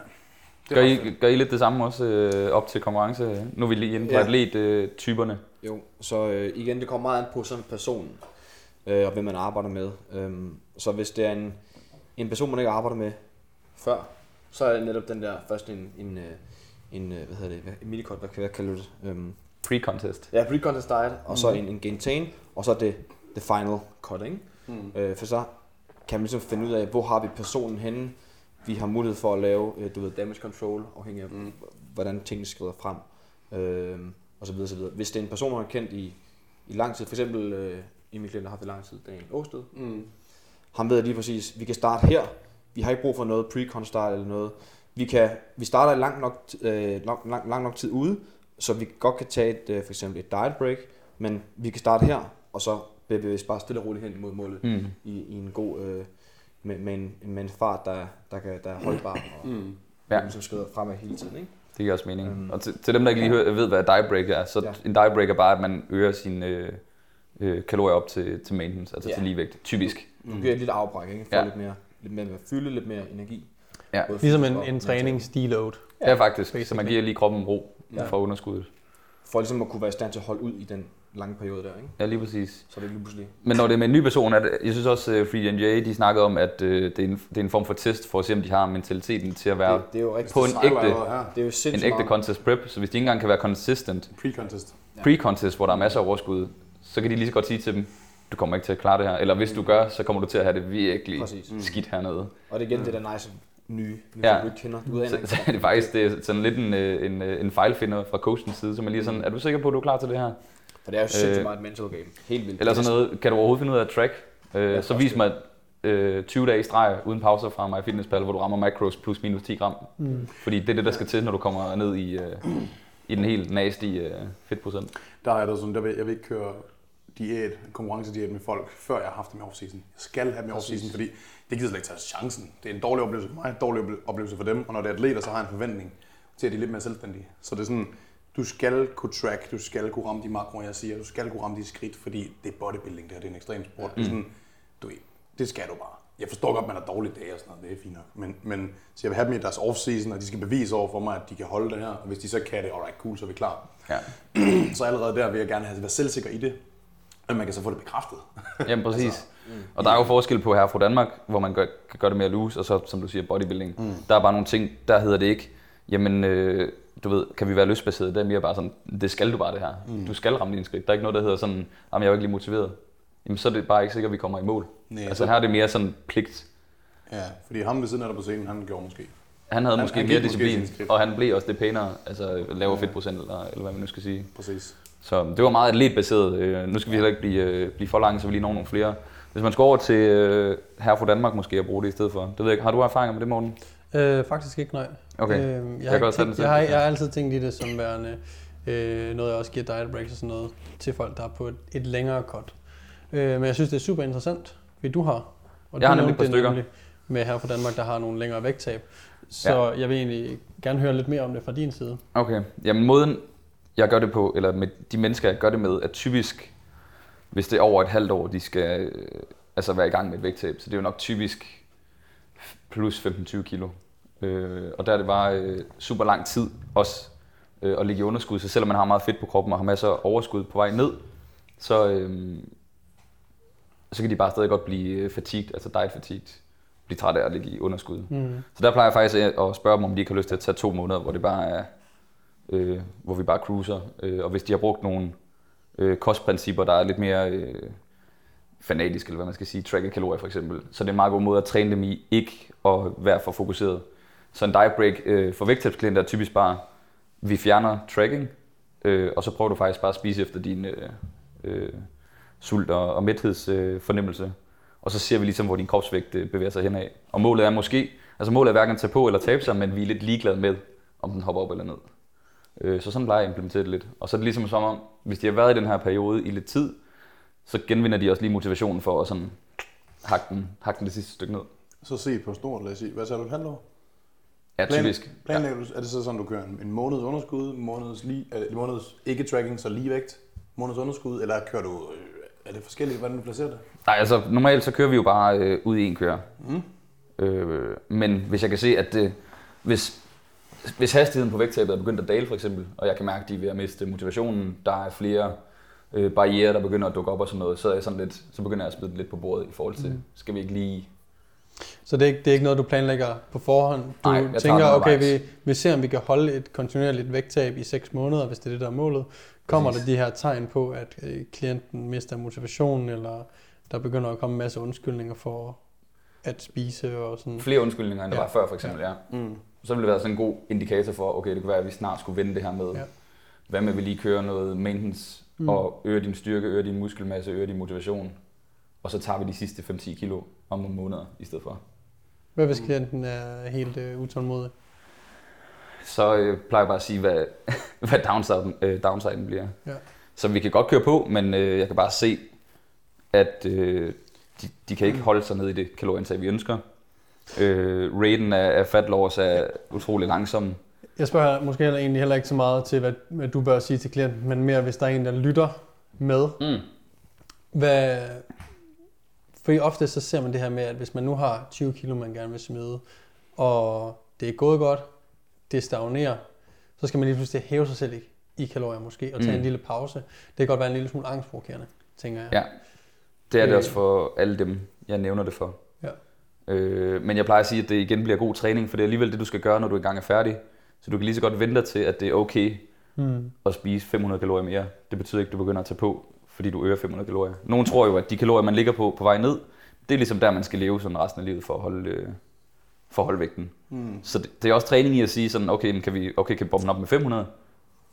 Speaker 1: Det
Speaker 5: Gør I, gør I lidt det samme også øh, op til konkurrence? Nu er vi lige inde på
Speaker 7: Ja.
Speaker 5: atlet-typerne.
Speaker 7: Jo, så øh, igen, det kommer meget an på sådan en person, øh, og hvem man arbejder med. Øhm, så hvis det er en, en person, man ikke arbejder med før, så er det netop den der først en, en, øh, en øh, hvad hedder det, en minicot, hvad, hvad kalder du det? Øhm,
Speaker 5: Pre-contest.
Speaker 7: ja, pre-contest diet, og så en, en gaintain, og så det, det final cut, ikke?
Speaker 1: Mm.
Speaker 7: Øh, for så kan man ligesom finde ud af, hvor har vi personen henne. Vi har mulighed for at lave, øh, du ved, damage control, afhængig af, mm. hvordan tingene skrider frem. Øh, og så videre, så videre. Hvis det er en person, man har kendt i, i lang tid, for eksempel øh, Emil Klint har haft i lang tid, Daniel Åsted,
Speaker 1: Mm.
Speaker 7: han ved lige præcis, vi kan starte her. Vi har ikke brug for noget pre start eller noget. Vi, kan, vi starter lang nok, øh, lang, lang, lang nok tid ude, så vi godt kan tage et, øh, for eksempel et diet break, men vi kan starte her, og så bevæger vi os bare stille og roligt hen mod målet
Speaker 5: Mm.
Speaker 7: i, i en god, øh, med, med, en, med en fart, der, der, kan, der er holdbar og
Speaker 1: Mm.
Speaker 5: Ja.
Speaker 7: ja. ligesom skrider fremad hele tiden. Ikke?
Speaker 5: Det giver også mening.
Speaker 7: Øhm.
Speaker 5: Og til, til dem, der ikke lige hører, ved, hvad diet break er, så
Speaker 7: Ja.
Speaker 5: en diet break er bare, at man øger sine øh, øh, kalorier op til, til maintenance, altså
Speaker 7: Ja.
Speaker 5: til ligevægt, typisk.
Speaker 7: Du giver et lille afbræk, ikke? For
Speaker 5: Ja.
Speaker 7: ja. lidt, mere, lidt mere fylde, lidt mere energi.
Speaker 5: Ja.
Speaker 2: Ligesom en, en træningsdeload.
Speaker 5: Ja, ja faktisk. Så man
Speaker 2: basically.
Speaker 5: giver lige kroppen ro
Speaker 7: Ja.
Speaker 5: fra underskuddet.
Speaker 7: For ligesom at kunne være i stand til at holde ud i den lange periode der, ikke?
Speaker 5: Ja, lige præcis.
Speaker 7: Så er det lige pludselig.
Speaker 5: Men når det er med en ny person, at jeg synes også, at Free NJ, de snakkede om, at øh, det, er en, det er en form for test for at se, om de har mentaliteten til at være
Speaker 7: Det, det er jo rigtig
Speaker 5: på en ægte.
Speaker 7: Det er jo
Speaker 5: en ægte
Speaker 7: meget.
Speaker 5: contest prep. Så hvis de ikke engang kan være consistent
Speaker 1: Pre-contest.
Speaker 5: pre-contest, hvor der er masser af overskud, så kan de lige så godt sige til dem, du kommer ikke til at klare det her. Eller hvis du gør, så kommer du til at have det virkelig
Speaker 7: Præcis.
Speaker 5: skidt hernede.
Speaker 7: Og det er igen det der nice nye, nye
Speaker 5: Ja.
Speaker 7: ja. du ikke kender. Du
Speaker 5: Så, så er det faktisk det er sådan lidt en, øh, en, øh, en fejlfinder fra coachens side, så man lige er sådan, er du sikker på, at du er klar til det her?
Speaker 7: For det er jo sindssygt
Speaker 5: Øh,
Speaker 7: meget et mental game. Helt vildt.
Speaker 5: Eller sådan noget, kan du overhovedet finde ud af at track? Øh,
Speaker 7: Ja,
Speaker 5: så vis mig øh, 20 dage i streg uden pauser fra MyFitnessPal, hvor du rammer macros plus minus 10 gram.
Speaker 2: Mm.
Speaker 5: Fordi det er det, der skal til, når du kommer ned i, øh, i den helt nasty øh, fedtprocent.
Speaker 1: Der er der sådan, der vil, jeg vil ikke køre diæt, konkurrencediæt med folk, før jeg har haft dem i off-season. Jeg skal have dem i off-season, fordi det gider slet ikke tage chancen. Det er en dårlig oplevelse for mig, en dårlig ople- oplevelse for dem, og når det er atleter, så har jeg en forventning til, at de er lidt mere selvstændige. Så det er sådan, du skal kunne track, du skal kunne ramme de makroer, jeg siger, du skal kunne ramme de skridt, fordi det er bodybuilding, det her, det er en ekstrem sport. Det er sådan, du det skal du bare. Jeg forstår godt, at man har dårlige dage og sådan noget, det er fint nok. Men, men så jeg vil have dem i deres off-season, og de skal bevise over for mig, at de kan holde det her. Og hvis de så kan det, alright, cool, så er vi klar.
Speaker 5: Ja.
Speaker 1: Så allerede der vil jeg gerne have være selvsikker i det, at man kan så få det bekræftet.
Speaker 5: Jamen præcis. Altså, og der er jo forskel på her fra Danmark, hvor man gør, kan gøre det mere loose, og så som du siger bodybuilding. Mm. Der er bare nogle ting, der hedder det ikke, jamen øh, du ved, kan vi være lystbaseret? Det er mere bare sådan, det skal du bare det her. Mm. Du skal ramme dine skridt. Der er ikke noget, der hedder sådan, jamen jeg er jo ikke lige motiveret. Jamen så er det bare ikke sikkert, at vi kommer i mål.
Speaker 1: Nej,
Speaker 5: altså
Speaker 1: så-
Speaker 5: her er det mere sådan pligt.
Speaker 1: Ja, fordi ham ved siden af dig på scenen, han gjorde måske.
Speaker 5: Han havde
Speaker 1: Han-
Speaker 5: måske
Speaker 1: han
Speaker 5: mere disciplin, og han blev også det pænere, altså lavere fedtprocent, eller, eller hvad man nu skal sige.
Speaker 1: Præcis.
Speaker 5: Så det var meget atletbaseret. Øh, Nu skal vi heller ikke blive, øh, blive for lange, så vi lige når nogle flere. Hvis man skal over til øh, her fra Danmark måske og bruge det i stedet for. Det ved jeg ikke. Har du erfaringer med det, Morten?
Speaker 2: Øh, faktisk ikke, nej.
Speaker 5: Okay.
Speaker 2: Øh, jeg,
Speaker 5: Jeg
Speaker 2: har
Speaker 5: den
Speaker 2: tænkt, jeg, har, jeg har altid tænkt i det som værende øh, noget, jeg også giver diet breaks og sådan noget til folk, der er på et, et længere cut. Øh, men jeg synes, det er super interessant, fordi du har. Og
Speaker 5: Jeg har
Speaker 2: du
Speaker 5: nemlig
Speaker 2: nævnte
Speaker 5: et par stykker.
Speaker 2: nemlig Med her fra Danmark, der har nogle længere vægttab. Så ja. jeg vil egentlig gerne høre lidt mere om det fra din side.
Speaker 5: Okay. Jamen måden, jeg gør det på, eller med de mennesker, jeg gør det med, er typisk, hvis det er over et halvt år, de skal øh, altså være i gang med et vægttab. Så det er jo nok typisk plus 15-20 kilo. Øh, og der er det bare øh, super lang tid også øh, at ligge i underskud. Så selvom man har meget fedt på kroppen og har masser af overskud på vej ned, så, øh, så kan de bare stadig godt blive øh, fatigued, altså diet fatigued. Blive træt af at ligge i underskud.
Speaker 2: Mm.
Speaker 5: Så der plejer jeg faktisk at spørge dem, om de ikke har lyst til at tage to måneder, hvor det bare er, øh, hvor vi bare cruiser. Øh, og hvis de har brugt nogle øh, kostprincipper, der er lidt mere øh, fanatiske, eller hvad man skal sige, tracke kalorier for eksempel, så det er en meget god måde at træne dem i, ikke at være for fokuseret. Så en diet break øh, for vægttabsklienter er typisk bare, vi fjerner tracking, øh, og så prøver du faktisk bare at spise efter din øh, øh, sult- og, og mæthedsfornemmelse. Øh, fornemmelse. og så ser vi ligesom, hvor din kropsvægt øh, bevæger sig henad. Og målet er måske, altså målet er hverken at tage på eller tabe sig, men vi er lidt ligeglade med, om den hopper op eller ned. Øh, så sådan plejer jeg at implementere det lidt. Og så er det ligesom som om, hvis de har været i den her periode i lidt tid, så genvinder de også lige motivationen for at sådan hakke den, hakke den det sidste stykke ned.
Speaker 1: Så se på snor, lad os sige. Hvad sagde du, et halvt år?
Speaker 5: Ja,
Speaker 1: Plan-
Speaker 5: typisk.
Speaker 1: Planlægger du, er det så sådan, du kører en, en måneds underskud, måneds, lige, øh, måneds ikke tracking, så lige vægt, måneds underskud, eller kører du, øh, er det forskelligt, hvordan du placerer det?
Speaker 5: Nej, altså normalt så kører vi jo bare øh, ud i en kører. Mm. Øh, men hvis jeg kan se, at det, hvis, hvis hastigheden på vægttabet er begyndt at dale for eksempel, og jeg kan mærke, at de er ved at miste motivationen, der er flere øh, barriere, der begynder at dukke op og sådan noget, så, er jeg sådan lidt, så begynder jeg at smide lidt på bordet i forhold til, mm. skal vi ikke lige...
Speaker 2: Så det er, ikke, det er ikke noget, du planlægger på forhånd? Du
Speaker 5: Nej, jeg
Speaker 2: tænker, okay, vi, vi ser, om vi kan holde et kontinuerligt vægttab i 6 måneder, hvis det er det, der er målet. Kommer
Speaker 5: Præcis.
Speaker 2: der de her tegn på, at øh, klienten mister motivationen, eller der begynder at komme en masse undskyldninger for at spise og sådan?
Speaker 5: Flere undskyldninger, end der
Speaker 2: Ja.
Speaker 5: var før for eksempel, ja.
Speaker 1: Mm.
Speaker 5: Så ville det være sådan en god indikator for, okay, det kunne være, at vi snart skulle vende det her med,
Speaker 2: Ja.
Speaker 5: hvad med, at vi lige kører noget maintenance,
Speaker 2: Mm.
Speaker 5: mm. og øger din styrke, øger din muskelmasse, øger din motivation, og så tager vi de sidste 5-10 kilo om nogle måneder i stedet for.
Speaker 2: Hvad hvis klienten er helt øh, utålmodig?
Speaker 5: Så øh, plejer jeg bare at sige, hvad, hvad downsiden, øh, downsiden bliver.
Speaker 2: Ja.
Speaker 5: Så vi kan godt køre på, men øh, jeg kan bare se, at øh, de, de kan ikke holde sig ned i det kalorieindtag, vi ønsker. Øh, raten af, af fat loss er utrolig langsom.
Speaker 2: Jeg spørger måske heller, egentlig heller ikke så meget til, hvad, hvad du bør sige til klienten, men mere hvis der er en, der lytter med.
Speaker 5: Mm.
Speaker 2: Hvad, fordi ofte så ser man det her med, at hvis man nu har 20 kilo, man gerne vil smide, og det er gået godt, det stagnerer, så skal man lige pludselig hæve sig selv i, i kalorier måske, og tage mm.
Speaker 5: Mm.
Speaker 2: en lille pause. Det kan godt være en lille smule angstprovokerende, tænker jeg.
Speaker 5: Ja. Det er det
Speaker 2: Øh.
Speaker 5: også for alle dem, jeg nævner det for. Øh, men jeg plejer at sige, at det igen bliver god træning, for det er alligevel det, du skal gøre, når du engang er færdig. Så du kan lige så godt vente dig til, at det er okay
Speaker 2: Mm.
Speaker 5: at spise 500 kalorier mere. Det betyder ikke, at du begynder at tage på, fordi du øger 500 kalorier. Nogle tror jo, at de kalorier, man ligger på på vej ned, det er ligesom der, man skal leve sådan resten af livet for at holde, øh, for at holde vægten.
Speaker 1: Mm.
Speaker 5: Så det, det er også træning i at sige sådan, okay, kan vi okay, kan vi bombe den op med 500?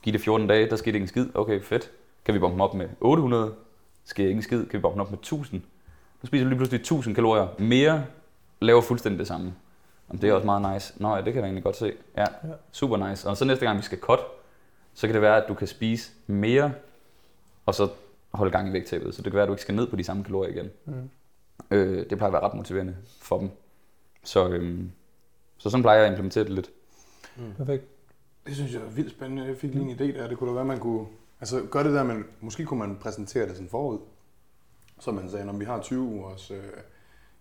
Speaker 5: Giv det 14 dage, der skete ikke en skid. Okay, fedt. Kan vi bombe dem op med 800? Sker ikke en skid. Kan vi bombe dem op med 1000? Nu spiser du lige pludselig 1000 kalorier mere, laver fuldstændig det samme. Jamen, det er også meget nice. Nå ja, det kan jeg egentlig godt se. Ja, super nice. Og så næste gang vi skal cut, så kan det være, at du kan spise mere, og så holde gang i vægttabet. Så det kan være, at du ikke skal ned på de samme kalorier igen.
Speaker 2: Mm.
Speaker 5: Øh, det plejer at være ret motiverende for dem. Så, øhm, så sådan plejer jeg at implementere det lidt.
Speaker 2: Perfekt.
Speaker 1: Det synes jeg er vildt spændende. Jeg fik lige en idé der. Det kunne da være, man kunne... Altså, gør det der, men måske kunne man præsentere det sådan forud. Så man sagde, når vi har 20 ugers øh,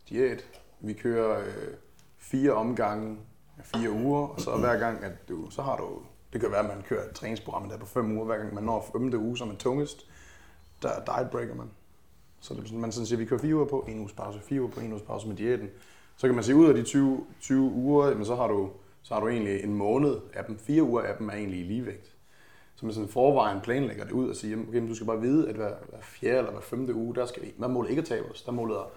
Speaker 1: diæt, vi kører øh, fire omgange af fire uger, og så hver gang, at du, så har du, det kan være, at man kører et træningsprogram der på fem uger, hver gang man når femte uge, som er tungest, der diet breaker man. Så det er sådan, man sådan siger, at vi kører fire uger på, en uges pause, fire uger på, en uges pause med diæten. Så kan man sige, ud af de 20, 20 uger, jamen, så, har du, så har du egentlig en måned af dem. Fire uger af dem er egentlig i ligevægt. Så man sådan forvejen planlægger det ud og siger, okay, men du skal bare vide, at hver, hver fjerde eller hver femte uge, der skal vi, man måler ikke at tabe os. Der måler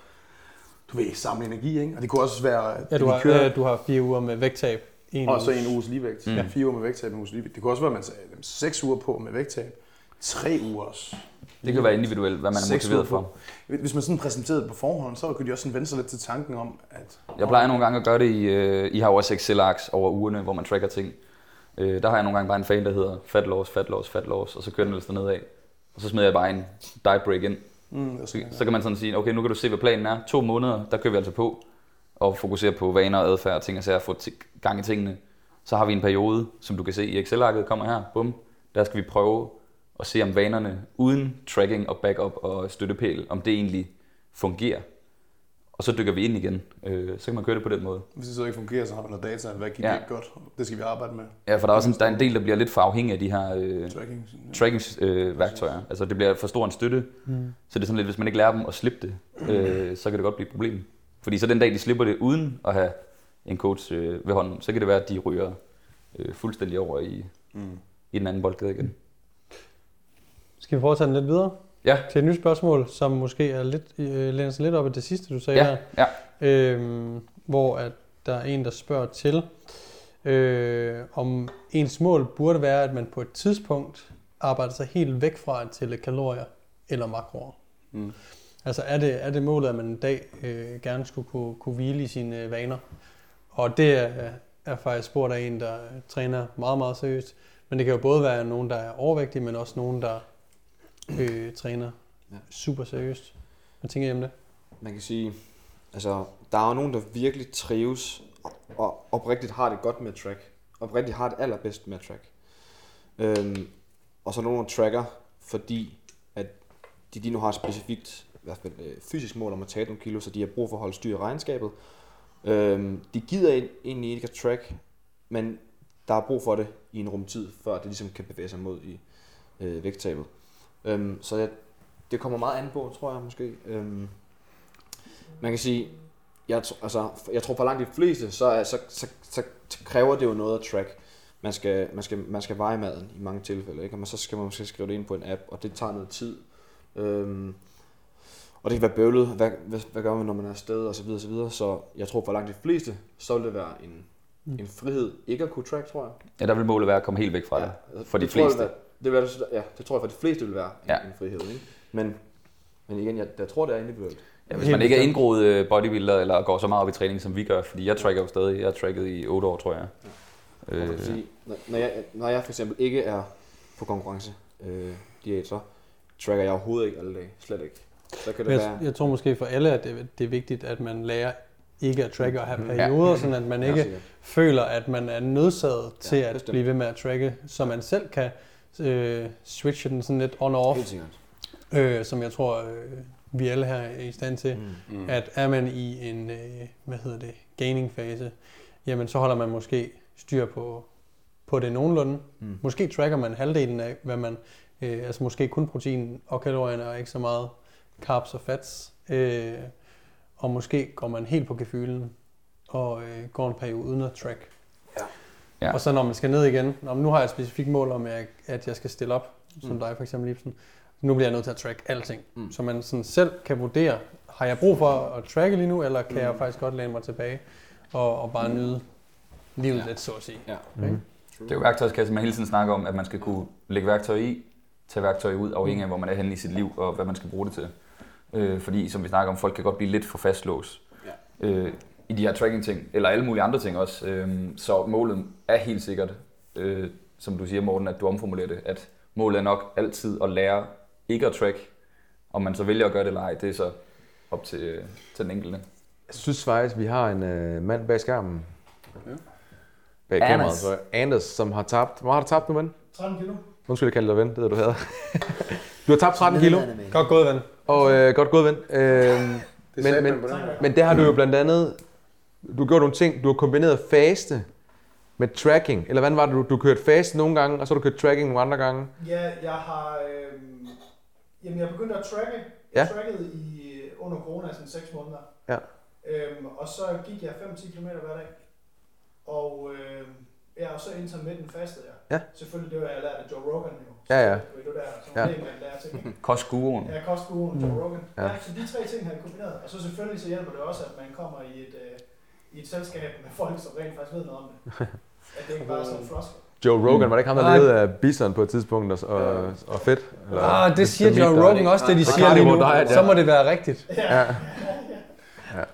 Speaker 1: du ved, samle energi, ikke? Og det kunne også være, at
Speaker 2: Ja, du har,
Speaker 1: kører,
Speaker 2: ja, du har fire uger med vægttab. En
Speaker 1: og så
Speaker 2: uge.
Speaker 1: en uges ligevægt. Mm. Fire uger med vægttab, en uges ligevægt. Det kunne også være, at man sagde, seks uger på med vægttab. Tre uger også.
Speaker 5: Det kan være individuelt, hvad man er motiveret for.
Speaker 1: Hvis man sådan præsenterede det på forhånd, så kunne de også sådan vende sig lidt til tanken om, at...
Speaker 5: Jeg plejer nogle gange at gøre det i, øh, I har jo også Excel-arks over ugerne, hvor man tracker ting. Øh, der har jeg nogle gange bare en fan, der hedder fat loss, fat loss, fat loss, og så kører den ellers nedad. Og så smider jeg bare en dive break ind.
Speaker 1: Mm,
Speaker 5: Så, så kan man sådan sige, okay, nu kan du se, hvad planen er. To måneder, der kører vi altså på og fokuserer på vaner og adfærd og ting og sager, få gang i tingene. Så har vi en periode, som du kan se i Excel-arket, kommer her, bum. Der skal vi prøve at se om vanerne uden tracking og backup og støttepæl, om det egentlig fungerer. Og så dykker vi ind igen. Øh, så kan man køre det på den måde.
Speaker 1: Hvis det så ikke fungerer, så har man noget data, hvad gik
Speaker 5: Ja.
Speaker 1: ikke godt. Det skal vi arbejde med.
Speaker 5: Ja, for der er også en, der er en del, der bliver lidt for afhængig af de her øh,
Speaker 1: Tracking.
Speaker 5: tracking-værktøjer. altså det bliver for stor en støtte, mm. så det er sådan lidt, hvis man ikke lærer dem at slippe det, øh, så kan det godt blive et problem. Fordi så den dag, de slipper det uden at have en coach øh, ved hånden, så kan det være, at de ryger øh, fuldstændig over i,
Speaker 1: Mm.
Speaker 5: i den anden boldgade igen.
Speaker 2: Skal vi den lidt videre
Speaker 5: Ja,
Speaker 2: til et nyt spørgsmål, som måske er lidt, øh, læner sig lidt op af det sidste, du sagde
Speaker 5: ja,
Speaker 2: her.
Speaker 5: ja.
Speaker 2: Øhm, hvor at der er en, der spørger til, øh, om ens mål burde være, at man på et tidspunkt arbejder sig helt væk fra at tælle kalorier eller makroer.
Speaker 1: Mm.
Speaker 2: Altså er det, er det målet, at man en dag øh, gerne skulle kunne, kunne hvile i sine øh, vaner? Og det er, er faktisk spurgt af en, der øh, træner meget, meget seriøst. Men det kan jo både være nogen, der er overvægtige, men også nogen, der øh, træner
Speaker 7: Ja.
Speaker 2: super seriøst. Hvad tænker I om det?
Speaker 7: Man kan sige, altså, der er jo nogen, der virkelig trives og oprigtigt har det godt med track. Oprigtigt har det allerbedst med track. Øhm, og så er nogen, der tracker, fordi at de lige nu har et specifikt i hvert fald, øh, fysisk mål om at tabe nogle kilo, så de har brug for at holde styr i regnskabet. Øhm, de gider ind- egentlig ikke at track, men der er brug for det i en rumtid, før det ligesom kan bevæge sig mod i øh, vægttabet. Øhm, så jeg, det kommer meget an på, tror jeg måske. Øhm, man kan sige, jeg, altså, jeg tror for langt de fleste, så, så, så, så, så kræver det jo noget at track. Man skal, man skal, man skal veje maden i mange tilfælde, ikke? og man, så skal man måske skrive det ind på en app, og det tager noget tid. Øhm, og det kan være bøvlet, hvad, hvad, hvad gør man, når man er afsted, og så videre, og så videre. Så jeg tror for langt de fleste, så vil det være en, en frihed ikke at kunne track, tror jeg.
Speaker 5: ja, der vil målet være at komme helt væk fra det.
Speaker 7: altså,
Speaker 5: For de
Speaker 7: jeg
Speaker 5: fleste.
Speaker 7: være- Det, vil, være- ja, det tror jeg for de fleste vil være en,
Speaker 5: Ja.
Speaker 7: ja. en frihed. Ikke? Men, men igen, jeg, jeg tror, det er individuelt.
Speaker 5: Ja, hvis man ikke er indgroet øh, bodybuilder, eller går så meget op i træning, som vi gør, fordi jeg tracker jo stadig, jeg har tracket i 8 år, tror jeg.
Speaker 7: Man
Speaker 5: Øh,
Speaker 7: kan sige, når, jeg, når jeg for eksempel ikke er på konkurrence øh, diæt, så tracker jeg overhovedet ikke alle dage. Slet ikke. Så kan det
Speaker 2: Jeg,
Speaker 7: være...
Speaker 2: jeg tror måske for alle, at det, det er vigtigt, at man lærer ikke at tracke og have
Speaker 7: Mhm.
Speaker 2: perioder, sådan at man
Speaker 7: Ja,
Speaker 2: ikke
Speaker 7: sikkert.
Speaker 2: føler, at man er nødsaget til at
Speaker 7: bestemt.
Speaker 2: blive ved med at tracke, så man selv kan øh, switche den sådan lidt on og off,
Speaker 7: Helt sikkert.
Speaker 2: øh, som jeg tror, øh, vi alle her er i stand til.
Speaker 7: Mm.
Speaker 1: Mm.
Speaker 2: At er man i en, øh, hvad hedder det, gaining fase, jamen så holder man måske styr på, på det nogenlunde.
Speaker 7: Mm.
Speaker 2: Måske tracker man halvdelen af, hvad man, øh, altså måske kun protein og kalorierne, og ikke så meget carbs og fats. Øh, og måske går man helt på gefylen og øh, går en periode uden at track.
Speaker 7: Ja.
Speaker 2: Og så når man skal ned igen, når nu har jeg et specifikt mål om, at jeg skal stille op, som
Speaker 7: Mm.
Speaker 2: dig for eksempel, Ibsen. Nu bliver jeg nødt til at track alting.
Speaker 7: Mm.
Speaker 2: Så man sådan selv kan vurdere, har jeg brug for at tracke lige nu, eller kan
Speaker 7: Mm.
Speaker 2: jeg faktisk godt læne mig tilbage og, og bare nyde livet
Speaker 7: Ja.
Speaker 2: lidt, så at sige.
Speaker 7: Ja.
Speaker 2: Ikke?
Speaker 5: Det er jo værktøjskasse, man hele tiden snakker om, at man skal kunne lægge værktøj i, tage værktøj ud, afhængig af, hvor man er henne i sit liv, og hvad man skal bruge det til. Øh, fordi, som vi snakker om, folk kan godt blive lidt for fastlåst
Speaker 7: Ja.
Speaker 5: øh, i de her tracking-ting, eller alle mulige andre ting også. Øh, så målet er helt sikkert, øh, som du siger, Morten, at du omformulerer det, at målet er nok altid at lære ikke at track. Om man så vælger at gøre det eller ej, det er så op til, øh, til den enkelte.
Speaker 4: Jeg synes faktisk, vi har en øh, mand bag skærmen.
Speaker 1: Ja.
Speaker 4: Bag
Speaker 5: Anders.
Speaker 4: kameraet, jeg. Anders, som har tabt. Hvor har du tabt nu, ven?
Speaker 2: 13 kilo.
Speaker 4: Undskyld, jeg kalder dig ven. Det ved du havde. du har tabt 13 kilo.
Speaker 2: Godt gået, ven.
Speaker 4: Og øh, godt gået, ven. Øh,
Speaker 1: Det
Speaker 4: men, men, men det har du jo blandt andet... Du har gjort nogle ting. Du har kombineret faste med tracking. Eller hvad var det? Du, du kørte faste nogle gange, og så har du kørt tracking nogle andre gange.
Speaker 8: Ja, jeg har... Øh, jamen, jeg begyndte at tracke.
Speaker 4: Ja.
Speaker 8: Jeg trackede i, under corona sådan 6 måneder.
Speaker 4: Ja.
Speaker 8: Øhm, og så gik jeg 5-10 km hver dag. Og, øh, ja, og så intermittent fastede jeg.
Speaker 4: Ja.
Speaker 8: Selvfølgelig, det var jeg lært af Joe Rogan jo.
Speaker 4: Ja, ja.
Speaker 8: Det var det der, som
Speaker 4: Ja.
Speaker 8: man lærer ting.
Speaker 5: Kostguruen.
Speaker 8: Ja, kostguruen Joe Rogan.
Speaker 4: Ja.
Speaker 8: Ja. ja. så de tre ting har jeg kombineret. Og så selvfølgelig så hjælper det også, at man kommer i et, øh, i et selskab med folk, som rent faktisk ved noget om det. At det ikke bare er sådan en floskel.
Speaker 4: Joe Rogan, var det ikke ham, der
Speaker 2: Nej.
Speaker 4: levede af Bison på et tidspunkt og, og, og fedt? Eller,
Speaker 2: Ah, det siger. Joe Rogan også, det de siger lige nu.
Speaker 4: Ja.
Speaker 2: Så må det være rigtigt.
Speaker 4: Ja.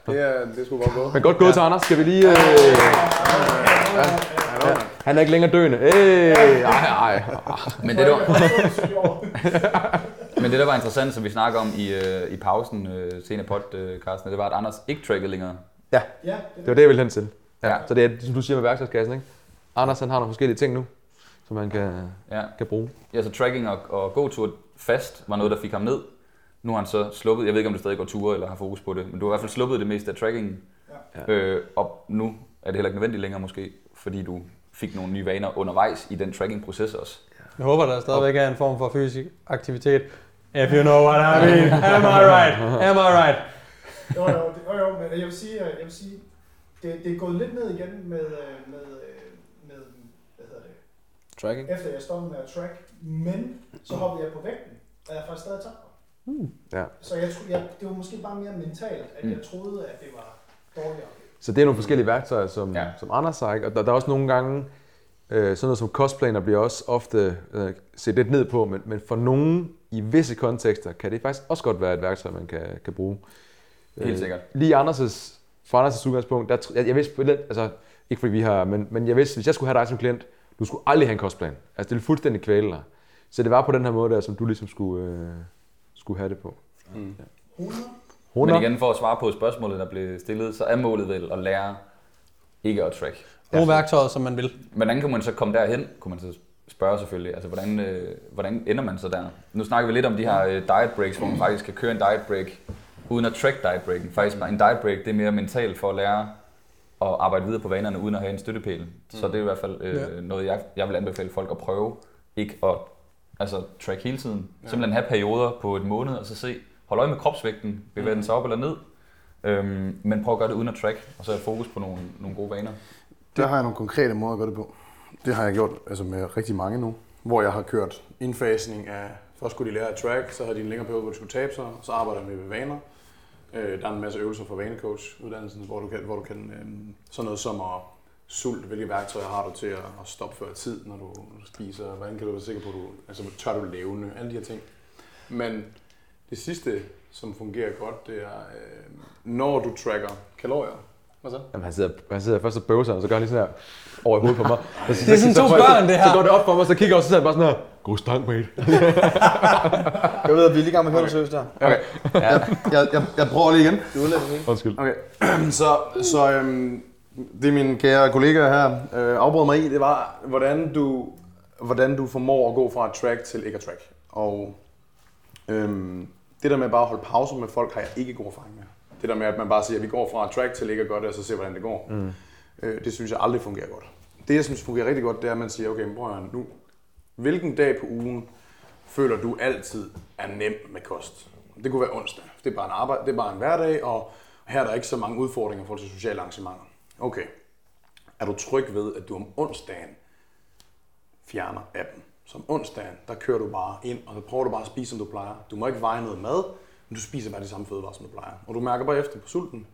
Speaker 1: Det er, det er sgu godt gået.
Speaker 4: Men godt gået til Anders. Skal vi lige... Øh,
Speaker 1: Ja, ja.
Speaker 4: han er ikke længere døende. Hey, ej, ej.
Speaker 5: Men det, der, men det, der var interessant, som vi snakker om i, øh, i pausen øh, til en af podcastene, det var, at Anders ikke trackede længere.
Speaker 8: Ja,
Speaker 4: Det var det, jeg ville hen til. Ja.
Speaker 5: Ja.
Speaker 4: Så det er, som du siger med værktøjskassen, ikke? Anders han har nogle forskellige ting nu, som han kan,
Speaker 5: Ja.
Speaker 4: kan bruge.
Speaker 5: Ja, så tracking og, og gåtur fast var noget, der fik ham ned. Nu har han så sluppet, jeg ved ikke, om det stadig går ture eller har fokus på det, men du har i hvert fald sluppet det meste af trackingen.
Speaker 4: Ja.
Speaker 5: Øh, og nu er det heller ikke nødvendigt længere måske, fordi du fik nogle nye vaner undervejs i den tracking-proces også.
Speaker 2: Jeg håber, der stadigvæk er en form for fysisk aktivitet. If you know what I mean. Am I right? Am I right?
Speaker 8: Jo, jo, det, jo, jo, men jeg vil sige, øh, jeg vil sige det, det er gået lidt ned igen med, øh, med, øh, med hvad hedder det,
Speaker 7: Tracking.
Speaker 8: efter jeg stoppede med at track, men så hoppede jeg på vægten, og jeg har faktisk stadig tabt mig.
Speaker 4: Ja.
Speaker 8: Så jeg, tro- jeg, det var måske bare mere mentalt, at jeg troede, at det var dårligere.
Speaker 4: Så det er nogle forskellige værktøjer, som, ja.
Speaker 5: Ja.
Speaker 4: som Anders har, ikke? Og der, der er også nogle gange, øh, sådan noget som kostplaner bliver også ofte øh, set lidt ned på, men, men for nogen i visse kontekster kan det faktisk også godt være et værktøj, man kan, kan bruge.
Speaker 5: Helt sikkert.
Speaker 4: Lige Anders' fra Anders' udgangspunkt, der, jeg, jeg vidste på altså ikke fordi vi har, men, men jeg vidste, hvis jeg skulle have dig som klient, du skulle aldrig have en kostplan. Altså det ville fuldstændig kvæle dig. Så det var på den her måde der, som du ligesom skulle, øh, skulle have det på.
Speaker 8: 100?
Speaker 5: Men igen, for at svare på spørgsmålet, der blev stillet, så er målet vel at lære ikke at track.
Speaker 2: Brug værktøjet, som man vil.
Speaker 5: Hvordan kan man så komme derhen, kunne man så spørge selvfølgelig. Altså, hvordan, øh, hvordan ender man så der? Nu snakker vi lidt om de her øh, diet breaks, hvor man faktisk kan køre en diet break, uden at track diet breaken. Faktisk en diet break, det er mere mentalt for at lære at arbejde videre på vanerne, uden at have en støttepæl. Så det er i hvert fald øh,
Speaker 2: Ja.
Speaker 5: noget, jeg, jeg vil anbefale folk at prøve. Ikke at altså, track hele tiden. Simpelthen have perioder på et måned, og så se, hold øje med kropsvægten, bevæger den sig op eller ned. Øhm, men prøv at gøre det uden at track, og så have fokus på nogle, nogle gode vaner.
Speaker 1: Der har jeg nogle konkrete måder at gøre det på. Det har jeg gjort altså med rigtig mange nu, hvor jeg har kørt indfasning af, først skulle de lære at track, så havde de en længere periode, hvor de skulle tabe sig, så arbejder jeg med vaner. Øh, der er en masse øvelser for vanecoach-uddannelsen, hvor du kan, hvor du kan øh, sådan noget som at sult, hvilke værktøjer har du til at, at stoppe før tid, når du spiser, hvordan kan du være sikker på, at du, altså tør du levende, alle de her ting. Men det sidste, som fungerer godt, det er, øh, når du tracker kalorier. Hvad så?
Speaker 4: Jamen, han sidder, han sidder først og bøvser, og så gør han lige sådan her over i hovedet på mig. Så,
Speaker 2: Det er sådan to børn, det her.
Speaker 4: Så går det op for mig, så kigger jeg også, så sidder han bare sådan her. God stank, mate.
Speaker 7: Jeg ved, at vi er lige gang med seriøst der.
Speaker 1: Okay. Jeg, jeg, jeg, jeg prøver lige igen.
Speaker 7: Du er lidt
Speaker 4: Undskyld.
Speaker 1: Okay, så, så øhm, det min kære kollega her øh, afbrød mig i, det var, hvordan du, hvordan du formår at gå fra at track til ikke at track. Og øhm, det der med bare at holde pause med folk, har jeg ikke god erfaring med. Det der med, at man bare siger, at vi går fra at track til ikke at gøre det, og så ser, hvordan det går. Mm. Øh, det synes jeg aldrig fungerer godt. Det, jeg synes fungerer rigtig godt, det er, at man siger, okay, men prøv at nu, hvilken dag på ugen føler du altid er nem med kost? Det kunne være onsdag. Det er bare en, arbejde, det er bare en hverdag, og her er der ikke så mange udfordringer i forhold til sociale arrangementer. Okay. Er du tryg ved, at du om onsdagen fjerner appen? Som onsdagen, der kører du bare ind, og så prøver du bare at spise, som du plejer. Du må ikke veje noget mad, men du spiser bare de samme fødevarer, som du plejer. Og du mærker bare efter på sulten.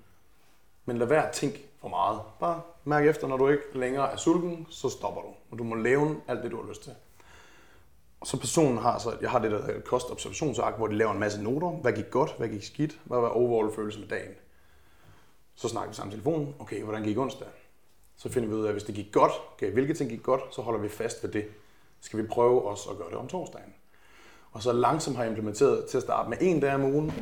Speaker 1: Men lad være at tænke for meget. Bare mærk efter, når du ikke længere er sulten, så stopper du. Og du må leve alt det, du har lyst til. Så personen har så, jeg har det der kostobservationsark, hvor de laver en masse noter. Hvad gik godt, hvad gik skidt, hvad var overall følelse med dagen. Så snakker vi sammen i telefonen. Okay, hvordan gik onsdag? Så finder vi ud af, at hvis det gik godt, okay, hvilke ting gik godt, så holder vi fast ved det. Skal vi prøve også at gøre det om torsdagen? Og så langsomt har jeg implementeret til at starte med en dag om ugen,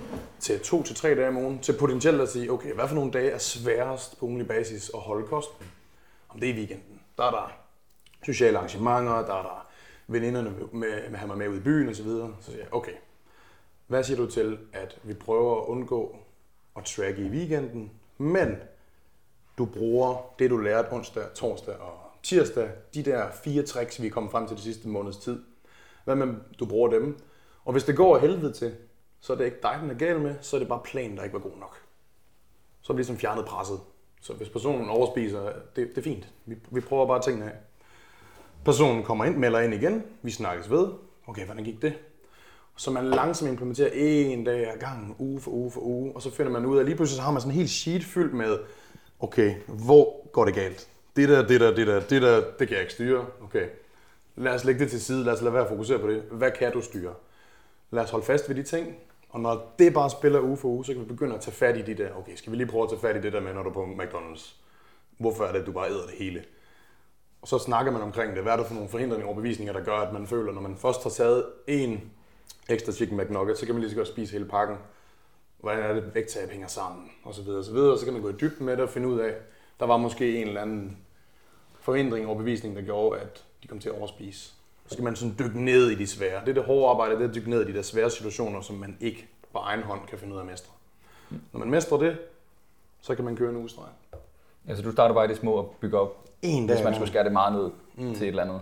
Speaker 1: til to til tre dage om ugen, til potentielt at sige, okay, hvad for nogle dage er sværest på ugenlig basis at holde kosten? Om det er i weekenden. Der er der sociale arrangementer, der er der veninderne med, med, med, have mig med ud i byen og Så, videre. så siger jeg, okay, hvad siger du til, at vi prøver at undgå at tracke i weekenden, men du bruger det, du lærte onsdag, torsdag og tirsdag, de der fire tricks, vi er kommet frem til de sidste måneds tid. Hvad med, du bruger dem? Og hvis det går af helvede til, så er det ikke dig, den er gal med, så er det bare planen, der ikke var god nok. Så er vi ligesom fjernet presset. Så hvis personen overspiser, det, det er fint. Vi, vi prøver bare tingene af. Personen kommer ind, melder ind igen, vi snakkes ved. Okay, hvordan gik det? Så man langsomt implementerer en dag ad gangen, uge for uge for uge, og så finder man ud af, at lige pludselig så har man sådan en helt sheet fyldt med, okay, hvor går det galt? Det der, det der, det der, det der, det kan jeg ikke styre. Okay, lad os lægge det til side, lad os lade være at fokusere på det. Hvad kan du styre? Lad os holde fast ved de ting, og når det bare spiller uge for uge, så kan vi begynde at tage fat i de der, okay, skal vi lige prøve at tage fat i det der med, når du er på McDonald's? Hvorfor er det, at du bare æder det hele? Og så snakker man omkring det. Hvad er der for nogle forhindrende overbevisninger, der gør, at man føler, når man først har taget en ekstra chicken McNugget, så kan man lige så godt spise hele pakken. Hvordan er det, vægttab hænger sammen, og så videre, og så videre. Og så kan man gå i dybden med det og finde ud af, der var måske en eller anden forhindring og bevisning, der gjorde, at de kom til at overspise. Så skal man sådan dykke ned i de svære. Det er det hårde arbejde, det er at dykke ned i de der svære situationer, som man ikke på egen hånd kan finde ud af at mestre. Når man mestrer det, så kan man køre en ugestreg.
Speaker 5: Altså du starter bare i det små og bygger op,
Speaker 1: en
Speaker 5: hvis man skulle skære det meget ned mm. til et eller andet.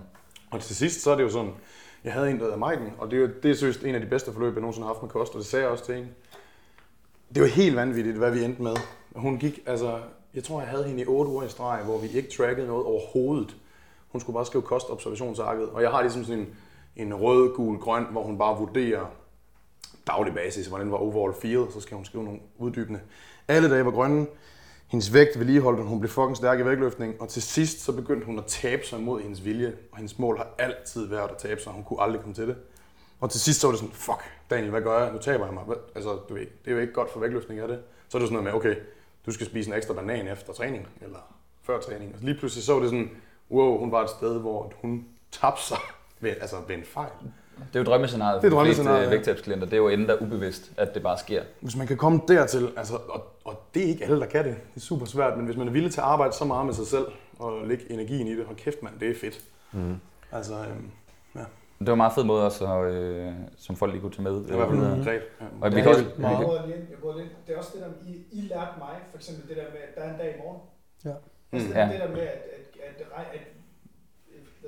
Speaker 1: Og til sidst, så er det jo sådan, jeg havde en, der hedder Maiken, og det er jo det er seriøst en af de bedste forløb, jeg nogensinde har haft med kost, og det sagde jeg også til hende. Det var helt vanvittigt, hvad vi endte med. Hun gik, altså, jeg tror, jeg havde hende i 8 uger i streg, hvor vi ikke trackede noget overhovedet. Hun skulle bare skrive kostobservationsarket, og jeg har ligesom sådan en, en rød, gul, grøn, hvor hun bare vurderer daglig basis, hvordan var overall feel, så skal hun skrive nogle uddybende. Alle dage var grønne, hendes vægt vedligeholdt, hun hun blev fucking stærk i vægtløftning, og til sidst så begyndte hun at tabe sig mod hendes vilje, og hendes mål har altid været at tabe sig, hun kunne aldrig komme til det. Og til sidst så var det sådan, fuck, Daniel, hvad gør jeg? Nu taber jeg mig. Hvad- Altså, du ved, det er jo ikke godt for vægtløftning, er det? Så er det sådan noget med, okay, du skal spise en ekstra banan efter træning, eller før træning. Og lige pludselig så var det sådan, wow, hun var et sted, hvor hun tabte sig ved, altså ved en fejl.
Speaker 5: Det er jo drømmescenariet
Speaker 1: Det er
Speaker 5: for de fleste
Speaker 1: ja.
Speaker 5: vægttabsklienter. Det er jo enden der ubevidst, at det bare sker.
Speaker 1: Hvis man kan komme dertil, altså, og, og det er ikke alle, der kan det, det er super svært, men hvis man er villig til at arbejde så meget med sig selv, og lægge energien i det, hold kæft mand, det er fedt. Mm. Altså, øhm,
Speaker 5: Det var en meget fed måde også, at, øh, som folk lige kunne tage med.
Speaker 1: det var i hvert fald konkret. Ja.
Speaker 5: Og vi
Speaker 2: Ja,
Speaker 5: kan også,
Speaker 8: Jeg lige ind. Det er også det der, I, I lærte mig, for eksempel det der med, at der er en dag i morgen.
Speaker 2: Ja.
Speaker 8: Altså
Speaker 1: Mm.
Speaker 8: det,
Speaker 5: Ja.
Speaker 8: det der med, at, at, at, at, at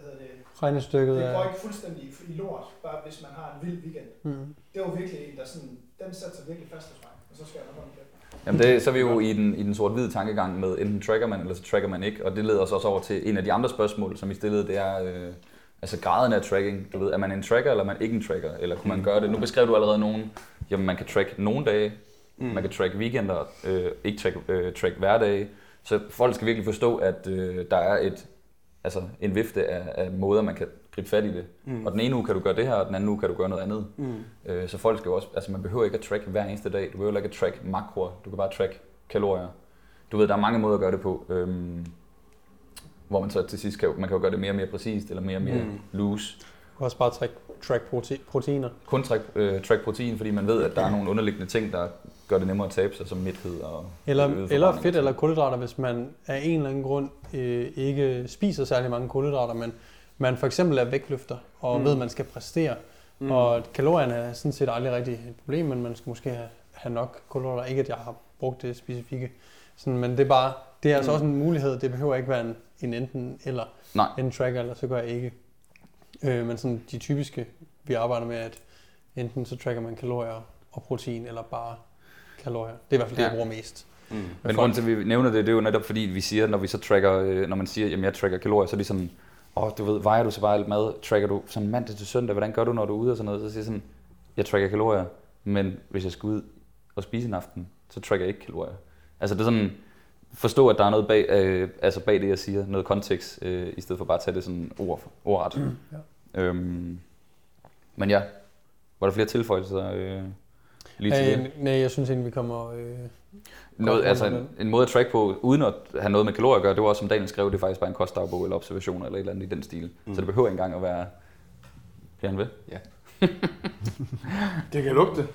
Speaker 8: hvad hedder det,
Speaker 2: Regnestykket
Speaker 8: det går ikke fuldstændig i, lort, bare hvis man har en vild weekend.
Speaker 2: Mm.
Speaker 8: Det var virkelig en, der sådan, den satte sig virkelig fast hos mig, og så skal jeg nok kæft.
Speaker 5: Jamen det, så er vi jo i den, i den sort-hvide tankegang med enten tracker man, eller så tracker man ikke. Og det leder os også over til en af de andre spørgsmål, som I stillede, det er øh, altså graden af tracking. Du ved, er man en tracker, eller er man ikke en tracker? Eller kunne man gøre det? Nu beskrev du allerede nogen, jamen man kan track nogle dage, mm. man kan track weekender, øh, ikke track, øh, track hverdage. Så folk skal virkelig forstå, at øh, der er et, altså en vifte af, af måder, man kan gribe fat i det. Mm. Og den ene uge kan du gøre det her, og den anden uge kan du gøre noget andet.
Speaker 1: Mm.
Speaker 5: Øh, så folk skal jo også, altså man behøver ikke at track hver eneste dag. Du behøver ikke at track makroer. Du kan bare track kalorier. Du ved, der er mange måder at gøre det på. Øhm, hvor man så til sidst kan, jo- man kan jo gøre det mere og mere præcist, eller mere og mere
Speaker 1: Mm.
Speaker 5: loose.
Speaker 2: Du kan også bare track, track prote- proteiner.
Speaker 5: Kun track, øh, track protein, fordi man ved, at der er nogle underliggende ting, der gør det nemmere at tabe sig, som midthed og
Speaker 2: Eller, eller fedt eller kulhydrater, hvis man af en eller anden grund øh, ikke spiser særlig mange kulhydrater, men man for eksempel er vægtløfter og mm. ved, at man skal præstere. Mm. Og kalorierne er sådan set aldrig rigtig et problem, men man skal måske have, have nok kulhydrater. Ikke at jeg har brugt det specifikke. Sådan, men det er bare, det er altså
Speaker 5: Mm.
Speaker 2: også en mulighed. Det behøver ikke være en, en enten eller.
Speaker 5: Nej.
Speaker 2: En tracker, eller så gør jeg ikke. Øh, men sådan de typiske, vi arbejder med, at enten så tracker man kalorier og protein, eller bare kalorier. Det er i hvert fald det,
Speaker 5: Ja.
Speaker 2: jeg bruger mest.
Speaker 1: Mm.
Speaker 5: Men grunden til, at vi nævner det, det er jo netop fordi, vi siger, når vi så tracker, øh, når man siger, jamen jeg tracker kalorier, så er det sådan, åh, oh, du ved, vejer du så bare alt mad? Tracker du sådan mandag til søndag? Hvordan gør du, når du er ude og sådan noget? Så siger jeg sådan, jeg tracker kalorier, men hvis jeg skal ud og spise en aften, så tracker jeg ikke kalorier. Altså det er sådan, forstå, at der er noget bag, øh, altså bag det, jeg siger, noget kontekst, øh, i stedet for bare at tage det sådan ord, ordret.
Speaker 2: Mm, ja.
Speaker 5: Øhm, Men ja, var der flere tilføjelser øh, lige til det?
Speaker 2: Øh, nej, jeg synes egentlig, vi kommer... Øh,
Speaker 5: Noget, altså en, en måde at track på, uden at have noget med kalorier at gøre, det var også, som Daniel skrev, det er faktisk bare en kostdagbog eller observationer eller et eller andet i den stil. Mm. Så det behøver ikke engang at være... Bliver han ved?
Speaker 1: Det kan lugte.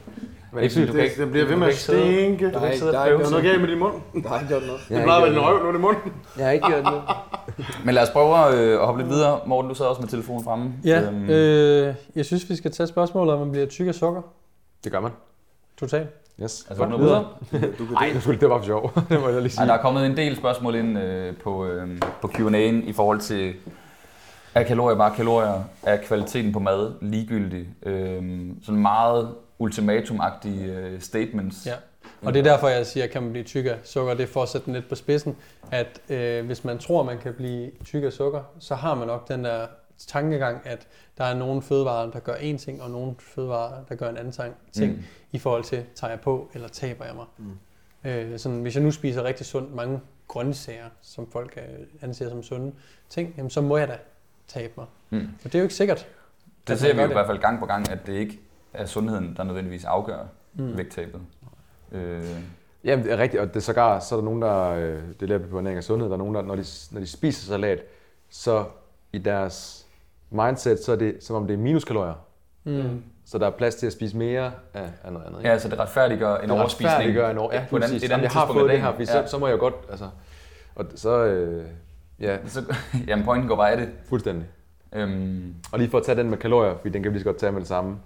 Speaker 5: Men ikke fordi, du kan
Speaker 1: Det,
Speaker 5: ikke,
Speaker 1: det bliver ved med at stinke.
Speaker 7: Der er ikke-
Speaker 1: noget galt med din mund.
Speaker 7: Der har ikke gjort noget.
Speaker 1: Det plejer at være din røv, nu er det mund.
Speaker 7: Jeg har ikke gjort noget.
Speaker 5: Men lad os prøve øh, at hoppe lidt videre. Morten, du sad også med telefonen fremme.
Speaker 2: ja,
Speaker 5: Øhm,
Speaker 2: øh, jeg synes, vi skal tage spørgsmålet, om man bliver tyk af sukker.
Speaker 4: Det gør man.
Speaker 2: Totalt.
Speaker 4: Yes.
Speaker 5: altså, noget videre?
Speaker 4: Nej, det skulle det var for sjov. det må jeg lige sige.
Speaker 5: Ej, der er kommet en del spørgsmål ind øh, på, øh, på Q&A'en i forhold til, er kalorier bare kalorier? Er kvaliteten på mad ligegyldig? Øh, sådan meget ultimatumagtige øh, statements.
Speaker 2: Ja. Og det er derfor, jeg siger, kan man blive tyk af sukker. Det er for at sætte den lidt på spidsen, at øh, hvis man tror, man kan blive tyk af sukker, så har man nok den der tankegang, at der er nogle fødevarer, der gør én ting, og nogle fødevarer, der gør en anden ting, ting
Speaker 5: Mm.
Speaker 2: i forhold til, tager jeg på, eller taber jeg mig. Mm. Øh, sådan, hvis jeg nu spiser rigtig sundt mange grøntsager, som folk øh, anser som sunde ting, jamen, så må jeg da tabe mig.
Speaker 5: Mm.
Speaker 2: Og det er jo ikke sikkert.
Speaker 5: Det ser vi jo i hvert fald gang på gang, at det ikke er sundheden, der nødvendigvis afgør
Speaker 2: Mm.
Speaker 5: mm. vægttabet. Øh,
Speaker 4: Jamen, det er rigtigt, og det er sågar, så er der nogen, der, øh, det lærer vi på ernæring og sundhed, der er nogen, der, når de, når de spiser salat, så i deres mindset, så er det, som om det er minuskalorier.
Speaker 2: Mm.
Speaker 4: Så der er plads til at spise mere af, af noget andet. ikke?
Speaker 5: ja, så det retfærdiggør en
Speaker 4: det
Speaker 5: overspisning.
Speaker 4: retfærdiggør en over, ja,
Speaker 5: på et andet, et
Speaker 4: Jamen,
Speaker 5: andet
Speaker 4: jeg har fået det her,
Speaker 5: dagen.
Speaker 4: fordi så, så må jeg godt, altså, og så, øh, ja,
Speaker 5: Så, jamen, pointen går bare af det.
Speaker 4: fuldstændig.
Speaker 5: Øhm,
Speaker 4: Og lige for at tage den med kalorier, fordi den kan vi lige så godt tage med det samme.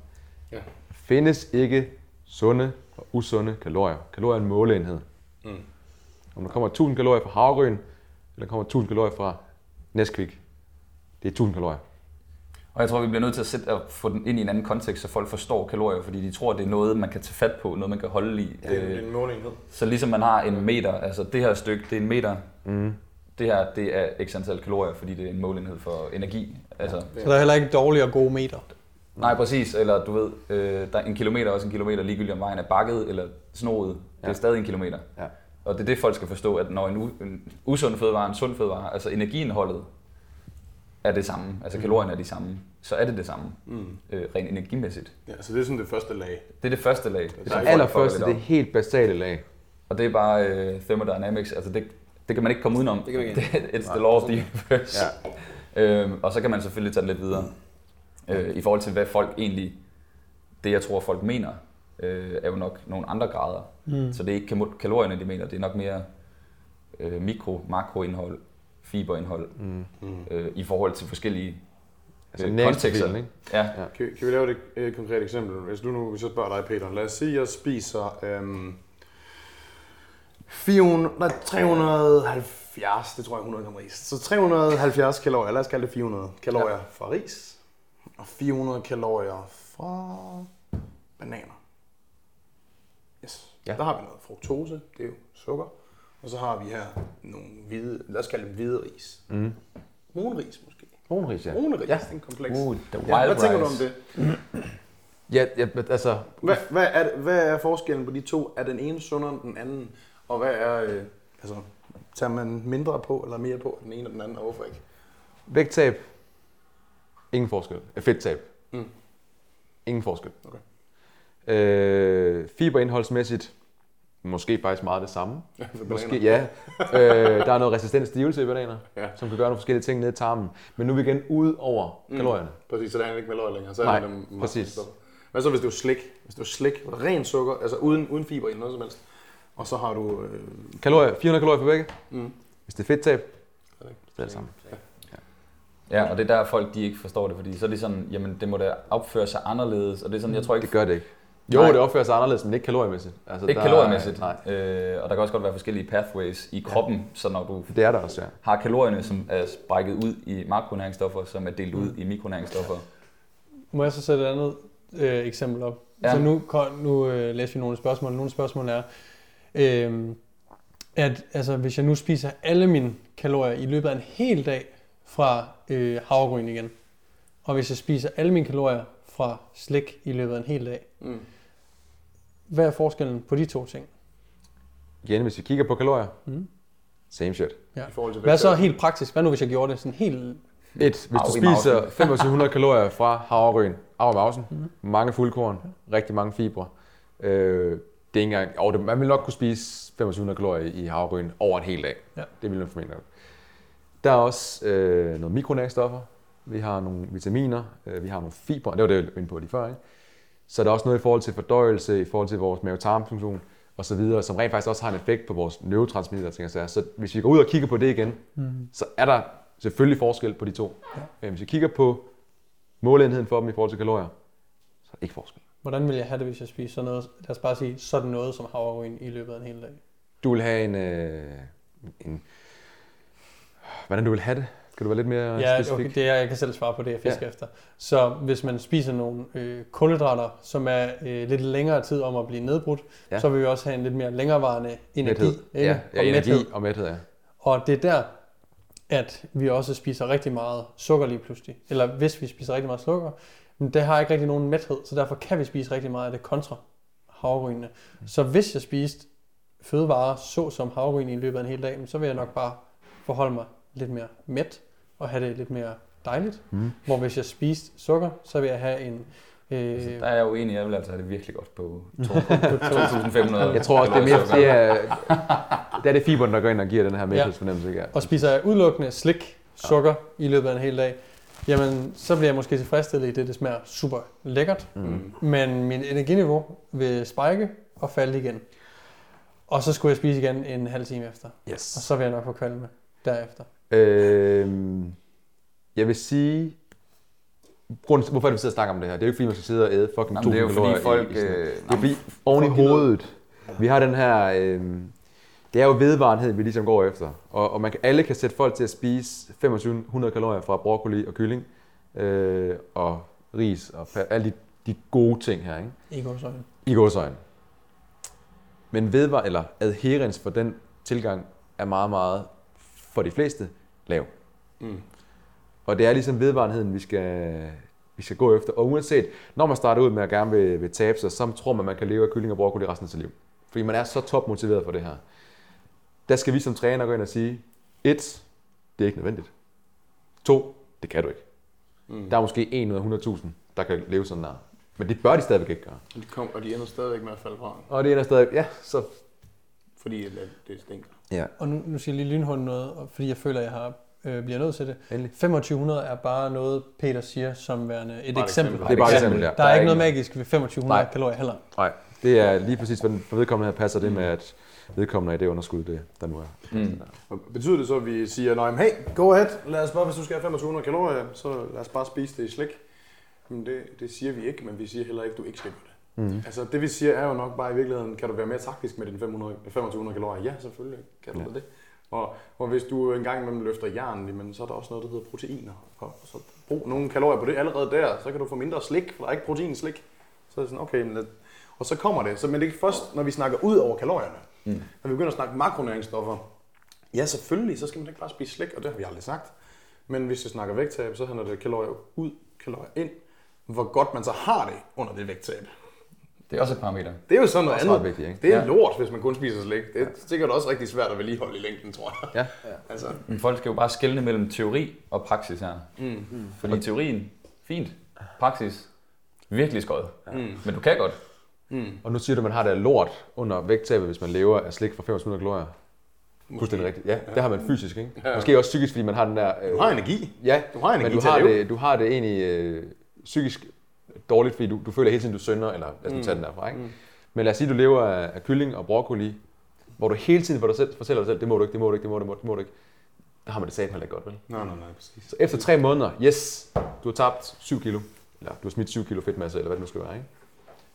Speaker 1: Ja.
Speaker 4: Findes ikke sunde og usunde kalorier. Kalorier er en måleenhed.
Speaker 1: Mm.
Speaker 4: Om der kommer 1000 kalorier fra havregryn, eller der kommer 1000 kalorier fra Nesquik, det er 1000 kalorier.
Speaker 5: Og jeg tror, vi bliver nødt til at, sætte, at få den ind i en anden kontekst, så folk forstår kalorier, fordi de tror, det er noget, man kan tage fat på, noget, man kan holde i.
Speaker 1: Det er
Speaker 5: Øh,
Speaker 1: en målenhed.
Speaker 5: Så ligesom man har en meter, altså det her stykke, det er en meter.
Speaker 4: Mm.
Speaker 5: Det her, det er x antal kalorier, fordi det er en målenhed for energi. Altså,
Speaker 2: Så der er heller ikke dårlige og gode meter.
Speaker 5: nej, præcis. Eller du ved, øh, der er en kilometer er også en kilometer, ligegyldigt om vejen er bakket eller snoet. Det er
Speaker 4: Ja.
Speaker 5: stadig en kilometer.
Speaker 4: Ja.
Speaker 5: Og det er det, folk skal forstå, at når en, u- en usund fødevare er en sund fødevare, altså energiindholdet er det samme, altså kalorierne er de samme, så er det det samme,
Speaker 1: Mm.
Speaker 5: øh, rent energimæssigt.
Speaker 1: Ja, så det er sådan det første lag.
Speaker 5: Det er det første lag. Det,
Speaker 1: Det er
Speaker 5: folk
Speaker 4: Allerførste, det helt basale lag.
Speaker 5: Og det er bare øh, thermodynamics, altså det, det kan man ikke komme udenom.
Speaker 7: Det kan man ikke.
Speaker 5: Det- It's the law of the universe.
Speaker 4: Ja.
Speaker 5: Øhm, og så kan man selvfølgelig tage den lidt videre. Øh, I forhold til, hvad folk egentlig, det jeg tror, folk mener, øh, er jo nok nogle andre grader.
Speaker 2: Mm.
Speaker 5: Så det er ikke kalorierne, de mener, det er nok mere øh, mikro, makroindhold, fiberindhold,
Speaker 4: Mm.
Speaker 1: Mm.
Speaker 5: øh, i forhold til forskellige
Speaker 4: Altså
Speaker 5: øh, kontekster.
Speaker 4: ikke?
Speaker 5: Ja.
Speaker 4: Ja.
Speaker 1: Kan, kan vi lave et, et konkret eksempel? Hvis du nu hvis jeg spørger dig, Peter. Lad os sige, at jeg spiser øhm, 400, nej, 370, det tror jeg 100 gram ris. Så 370 kalorier, lad os kalde det 400 kalorier ja. fra ris. Og 400 kalorier fra bananer. Yes.
Speaker 4: Ja.
Speaker 1: Der har vi noget fruktose, det er jo sukker. Og så har vi her nogle hvide, lad os kalde dem hvide ris.
Speaker 4: Mm.
Speaker 1: Brun ris måske.
Speaker 4: Kronris, ja.
Speaker 1: Brun ris,
Speaker 4: Ja.
Speaker 1: ja. det er en kompleks.
Speaker 5: Uh, the
Speaker 1: Ja,
Speaker 5: wild
Speaker 1: hvad tænker du om det?
Speaker 4: Ja, ja, altså,
Speaker 1: Hvad, hvad, er, det- hvad er forskellen på de to? Er den ene sundere end den anden? Og hvad er, øh, altså, tager man mindre på eller mere på den ene og den anden, og hvorfor ikke?
Speaker 4: vægttab, ingen forskel. Fedttab,
Speaker 1: Mm.
Speaker 4: ingen forskel.
Speaker 1: Okay.
Speaker 4: Øh, fiberindholdsmæssigt, måske faktisk meget det samme.
Speaker 1: Ja,
Speaker 4: Måske, ja. øh, der er noget resistent stivelse i bananer,
Speaker 1: Ja.
Speaker 4: som kan gøre nogle forskellige ting ned i tarmen. Men nu er vi igen ud over
Speaker 1: Mm.
Speaker 4: kalorierne.
Speaker 1: Præcis, så der er ikke kalorier længere. Så er
Speaker 4: Nej,
Speaker 1: det dem
Speaker 4: præcis.
Speaker 1: Hvad så hvis det er slik? Hvis det er slik, ren sukker, altså uden, uden fiber i noget som helst. Og så har du... Øh,
Speaker 4: Kalorier, 400 kalorier for begge.
Speaker 1: mm,
Speaker 4: Hvis det er fedttab,
Speaker 1: Så er det
Speaker 4: er det samme.
Speaker 5: Ja, og det er der folk, de ikke forstår det, fordi så er de sådan, jamen det må da opføre sig anderledes, og det er sådan, jeg tror ikke,
Speaker 4: Det gør det ikke. Jo,
Speaker 5: Nej.
Speaker 4: det opfører sig anderledes, men ikke kaloriemæssigt. Altså,
Speaker 5: ikke
Speaker 4: der er-
Speaker 5: kaloriemæssigt,
Speaker 4: Nej,
Speaker 5: øh, og der kan også godt være forskellige pathways i kroppen, så når du
Speaker 4: det er der også, ja.
Speaker 5: har kalorierne, som er brækket ud i makronæringsstoffer, som er delt ud i mikronæringsstoffer.
Speaker 2: Må jeg så sætte et andet øh, eksempel op?
Speaker 5: Ja.
Speaker 2: Ja. Så nu, kom- nu øh, læser vi nogle spørgsmål. Nogle spørgsmål er, øh, at altså, hvis jeg nu spiser alle mine kalorier i løbet af en hel dag fra øh, havregryn igen, og hvis jeg spiser alle mine kalorier fra slik i løbet af en hel dag,
Speaker 1: Mm.
Speaker 2: Hvad er forskellen på de to ting?
Speaker 4: Igen, hvis vi kigger på kalorier,
Speaker 2: Mm.
Speaker 4: same shit.
Speaker 1: I forhold til
Speaker 2: Hvad så
Speaker 1: vægttab.
Speaker 2: helt praktisk? Hvad nu hvis jeg gjorde det sådan helt
Speaker 4: Et, hvis du spiser 2500 kalorier fra havregryn, i mausen, mange fuldkorn, rigtig mange fibre. Øh, det er ikke engang, og det, man vil nok kunne spise 2500 kalorier i havregryn over en hel dag.
Speaker 2: Ja.
Speaker 4: Det vil man formentlig nok. Der er også øh, noget mikronæringsstoffer. Vi har nogle vitaminer, øh, vi har nogle fibre, det var det, jeg var inde på lige før. Ikke? Så er der også noget i forhold til fordøjelse, i forhold til vores mavetarmfunktion og så videre, som rent faktisk også har en effekt på vores neurotransmitter, ting og sager. Så hvis vi går ud og kigger på det igen, mm. så er der selvfølgelig forskel på de to. Ja. Men hvis vi kigger på måleenheden for dem i forhold til kalorier, så er der ikke forskel.
Speaker 2: Hvordan vil jeg have det, hvis jeg spiser sådan noget, lad os bare sige, sådan noget som havregryn i løbet af en hel dag?
Speaker 4: Du vil have en, øh, en hvordan du vil have det? Kan du være lidt mere
Speaker 2: Ja,
Speaker 4: specifik?
Speaker 2: okay, det er, jeg kan selv svare på det, jeg fisker ja. efter. Så hvis man spiser nogle øh, kulhydrater, som er øh, lidt længere tid om at blive nedbrudt,
Speaker 4: Ja.
Speaker 2: så vil vi også have en lidt mere længerevarende energi.
Speaker 4: Mæthed.
Speaker 2: ikke?
Speaker 4: Ja, ja
Speaker 2: og
Speaker 4: energi
Speaker 2: mæthed.
Speaker 4: og mæthed, ja.
Speaker 2: Og det er der, at vi også spiser rigtig meget sukker lige pludselig. Eller hvis vi spiser rigtig meget sukker, men det har ikke rigtig nogen mæthed, så derfor kan vi spise rigtig meget af det kontra havregrynene. Så hvis jeg spiste fødevarer så som havregryn i løbet af en hel dag, så vil jeg nok bare forholde mig lidt mere mæt og have det lidt mere dejligt.
Speaker 4: Mm.
Speaker 2: Hvor hvis jeg spiste sukker, så vil jeg have en... Øh,
Speaker 5: Altså, der er jeg uenig, jeg vil altså have det virkelig godt på to- 2.500
Speaker 4: Jeg tror også, det er mere, det er, det er det fiberen, der går ind og giver den her mæthedsfornemmelse. Ikke?
Speaker 2: og spiser jeg udelukkende slik, sukker i løbet af en hel dag, jamen så bliver jeg måske tilfredsstillet i det, det smager super lækkert,
Speaker 4: Mm.
Speaker 2: men min energiniveau vil spike og falde igen. Og så skulle jeg spise igen en halv time efter, og
Speaker 4: Yes.
Speaker 2: så vil jeg nok få kvalme derefter.
Speaker 4: Øhm, jeg vil sige, grunden hvorfor er det, vi sidder og snakker om det her? Det er jo ikke, fordi man skal sidde og æde fucking
Speaker 5: Jamen, det er jo
Speaker 4: 1000
Speaker 5: fordi folk...
Speaker 4: i, i
Speaker 5: Øh,
Speaker 4: Det er fordi, oven i hovedet, vi har den her, øh, det er jo vedvarenhed, vi ligesom går efter. Og, og man kan, alle kan sætte folk til at spise 2500 kalorier fra broccoli og kylling, øh, og ris og alle de, de gode ting her, ikke?
Speaker 2: I går så
Speaker 4: I godsøjne. Men vedvar, eller adherens for den tilgang er meget, meget, for de fleste, lav.
Speaker 1: Mm.
Speaker 4: Og det er ligesom vedvarenheden, vi skal, vi skal gå efter. Og uanset, når man starter ud med at gerne vil, vil tabe sig, så tror man, man kan leve af kylling og broccoli resten af sit liv. Fordi man er så topmotiveret for det her. Der skal vi som træner gå ind og sige, et, det er ikke nødvendigt. To, det kan du ikke.
Speaker 1: Mm.
Speaker 4: Der er måske en ud af 100.000, der kan leve sådan der. Men det bør de stadigvæk ikke gøre.
Speaker 1: Og de, kom, og de ender stadigvæk med at falde fra,
Speaker 4: Og det ender stadig, ja, så...
Speaker 1: fordi det stinker.
Speaker 4: Ja,
Speaker 2: Og nu, nu siger jeg lige lynhurtigt noget, og fordi jeg føler, at jeg har, øh, bliver nødt til det.
Speaker 4: endelig.
Speaker 2: 2500 er bare noget, Peter siger som værende et
Speaker 1: Bare
Speaker 2: eksempel.
Speaker 1: eksempel.
Speaker 4: Det er bare et eksempel, ja.
Speaker 2: Der, er ikke noget magisk ved 2500
Speaker 4: Nej.
Speaker 2: kalorier heller.
Speaker 4: Nej, det er lige præcis, hvad den- for vedkommende her passer det med, at vedkommende er i det underskud, det, der nu er.
Speaker 5: Mm.
Speaker 1: Og betyder det så, at vi siger, nej, hey, go ahead, lad os bare, hvis du skal have 2500 kalorier, så lad os bare spise det i slik. Men det, det siger vi ikke, men vi siger heller ikke, at du ikke slipper det.
Speaker 4: Mm.
Speaker 1: Altså det vi siger er jo nok bare i virkeligheden, kan du være mere taktisk med dine 500, 2500 kalorier? Ja, selvfølgelig kan du
Speaker 4: Ja.
Speaker 1: det. Og, og hvis du en gang imellem løfter jern, jamen, så er der også noget, der hedder proteiner. Og så brug nogle kalorier på det allerede der, så kan du få mindre slik, for der er ikke protein i slik. Så er det sådan, okay, men og så kommer det. Så, men det er først, når vi snakker ud over kalorierne.
Speaker 5: Mm.
Speaker 1: Når vi begynder at snakke makronæringsstoffer, ja selvfølgelig, så skal man ikke bare spise slik, og det har vi aldrig sagt. Men hvis vi snakker vægttab, så handler det kalorier ud, kalorier ind. Hvor godt man så har det under det vægttab.
Speaker 5: Det er også et parameter.
Speaker 1: Det er jo sådan noget andet.
Speaker 4: vigtigt, ikke?
Speaker 1: Det er
Speaker 5: Ja.
Speaker 1: lort, hvis man kun spiser slik. Det er sikkert også rigtig svært at vedligeholde i længden, tror jeg.
Speaker 4: Ja.
Speaker 1: Altså,
Speaker 5: Men folk skal jo bare skelne mellem teori og praksis her.
Speaker 1: mm,
Speaker 5: Fordi teorien, fint. Praksis, virkelig skød.
Speaker 1: mm,
Speaker 5: Men du kan godt.
Speaker 1: mm.
Speaker 4: Og nu siger du, at man har det lort under vægttabet, hvis man lever af slik for 500 kalorier. Fuldstændig rigtigt. Ja, det har man fysisk, ikke?
Speaker 1: Ja.
Speaker 4: Måske også psykisk, fordi man har den der... Øh,
Speaker 1: Du har energi.
Speaker 4: Ja,
Speaker 1: Du har energi
Speaker 4: men du har, det, du har det egentlig øh, psykisk dårligt, fordi du, du føler hele tiden, du synder, eller lad os nu
Speaker 1: Mm.
Speaker 4: tage den derfra, ikke?
Speaker 1: Mm.
Speaker 4: Men lad os sige, du lever af, af kylling og broccoli, hvor du hele tiden for dig selv, fortæller dig selv, det må du ikke, det må du ikke, det må du, det må du ikke. Der har man det sat heller ikke godt, vel?
Speaker 1: Nej, nej, nej, præcis.
Speaker 4: Så efter tre måneder, yes, du har tabt 7 kilo, eller du har smidt 7 kilo fedtmasse, eller hvad det nu skal være, ikke?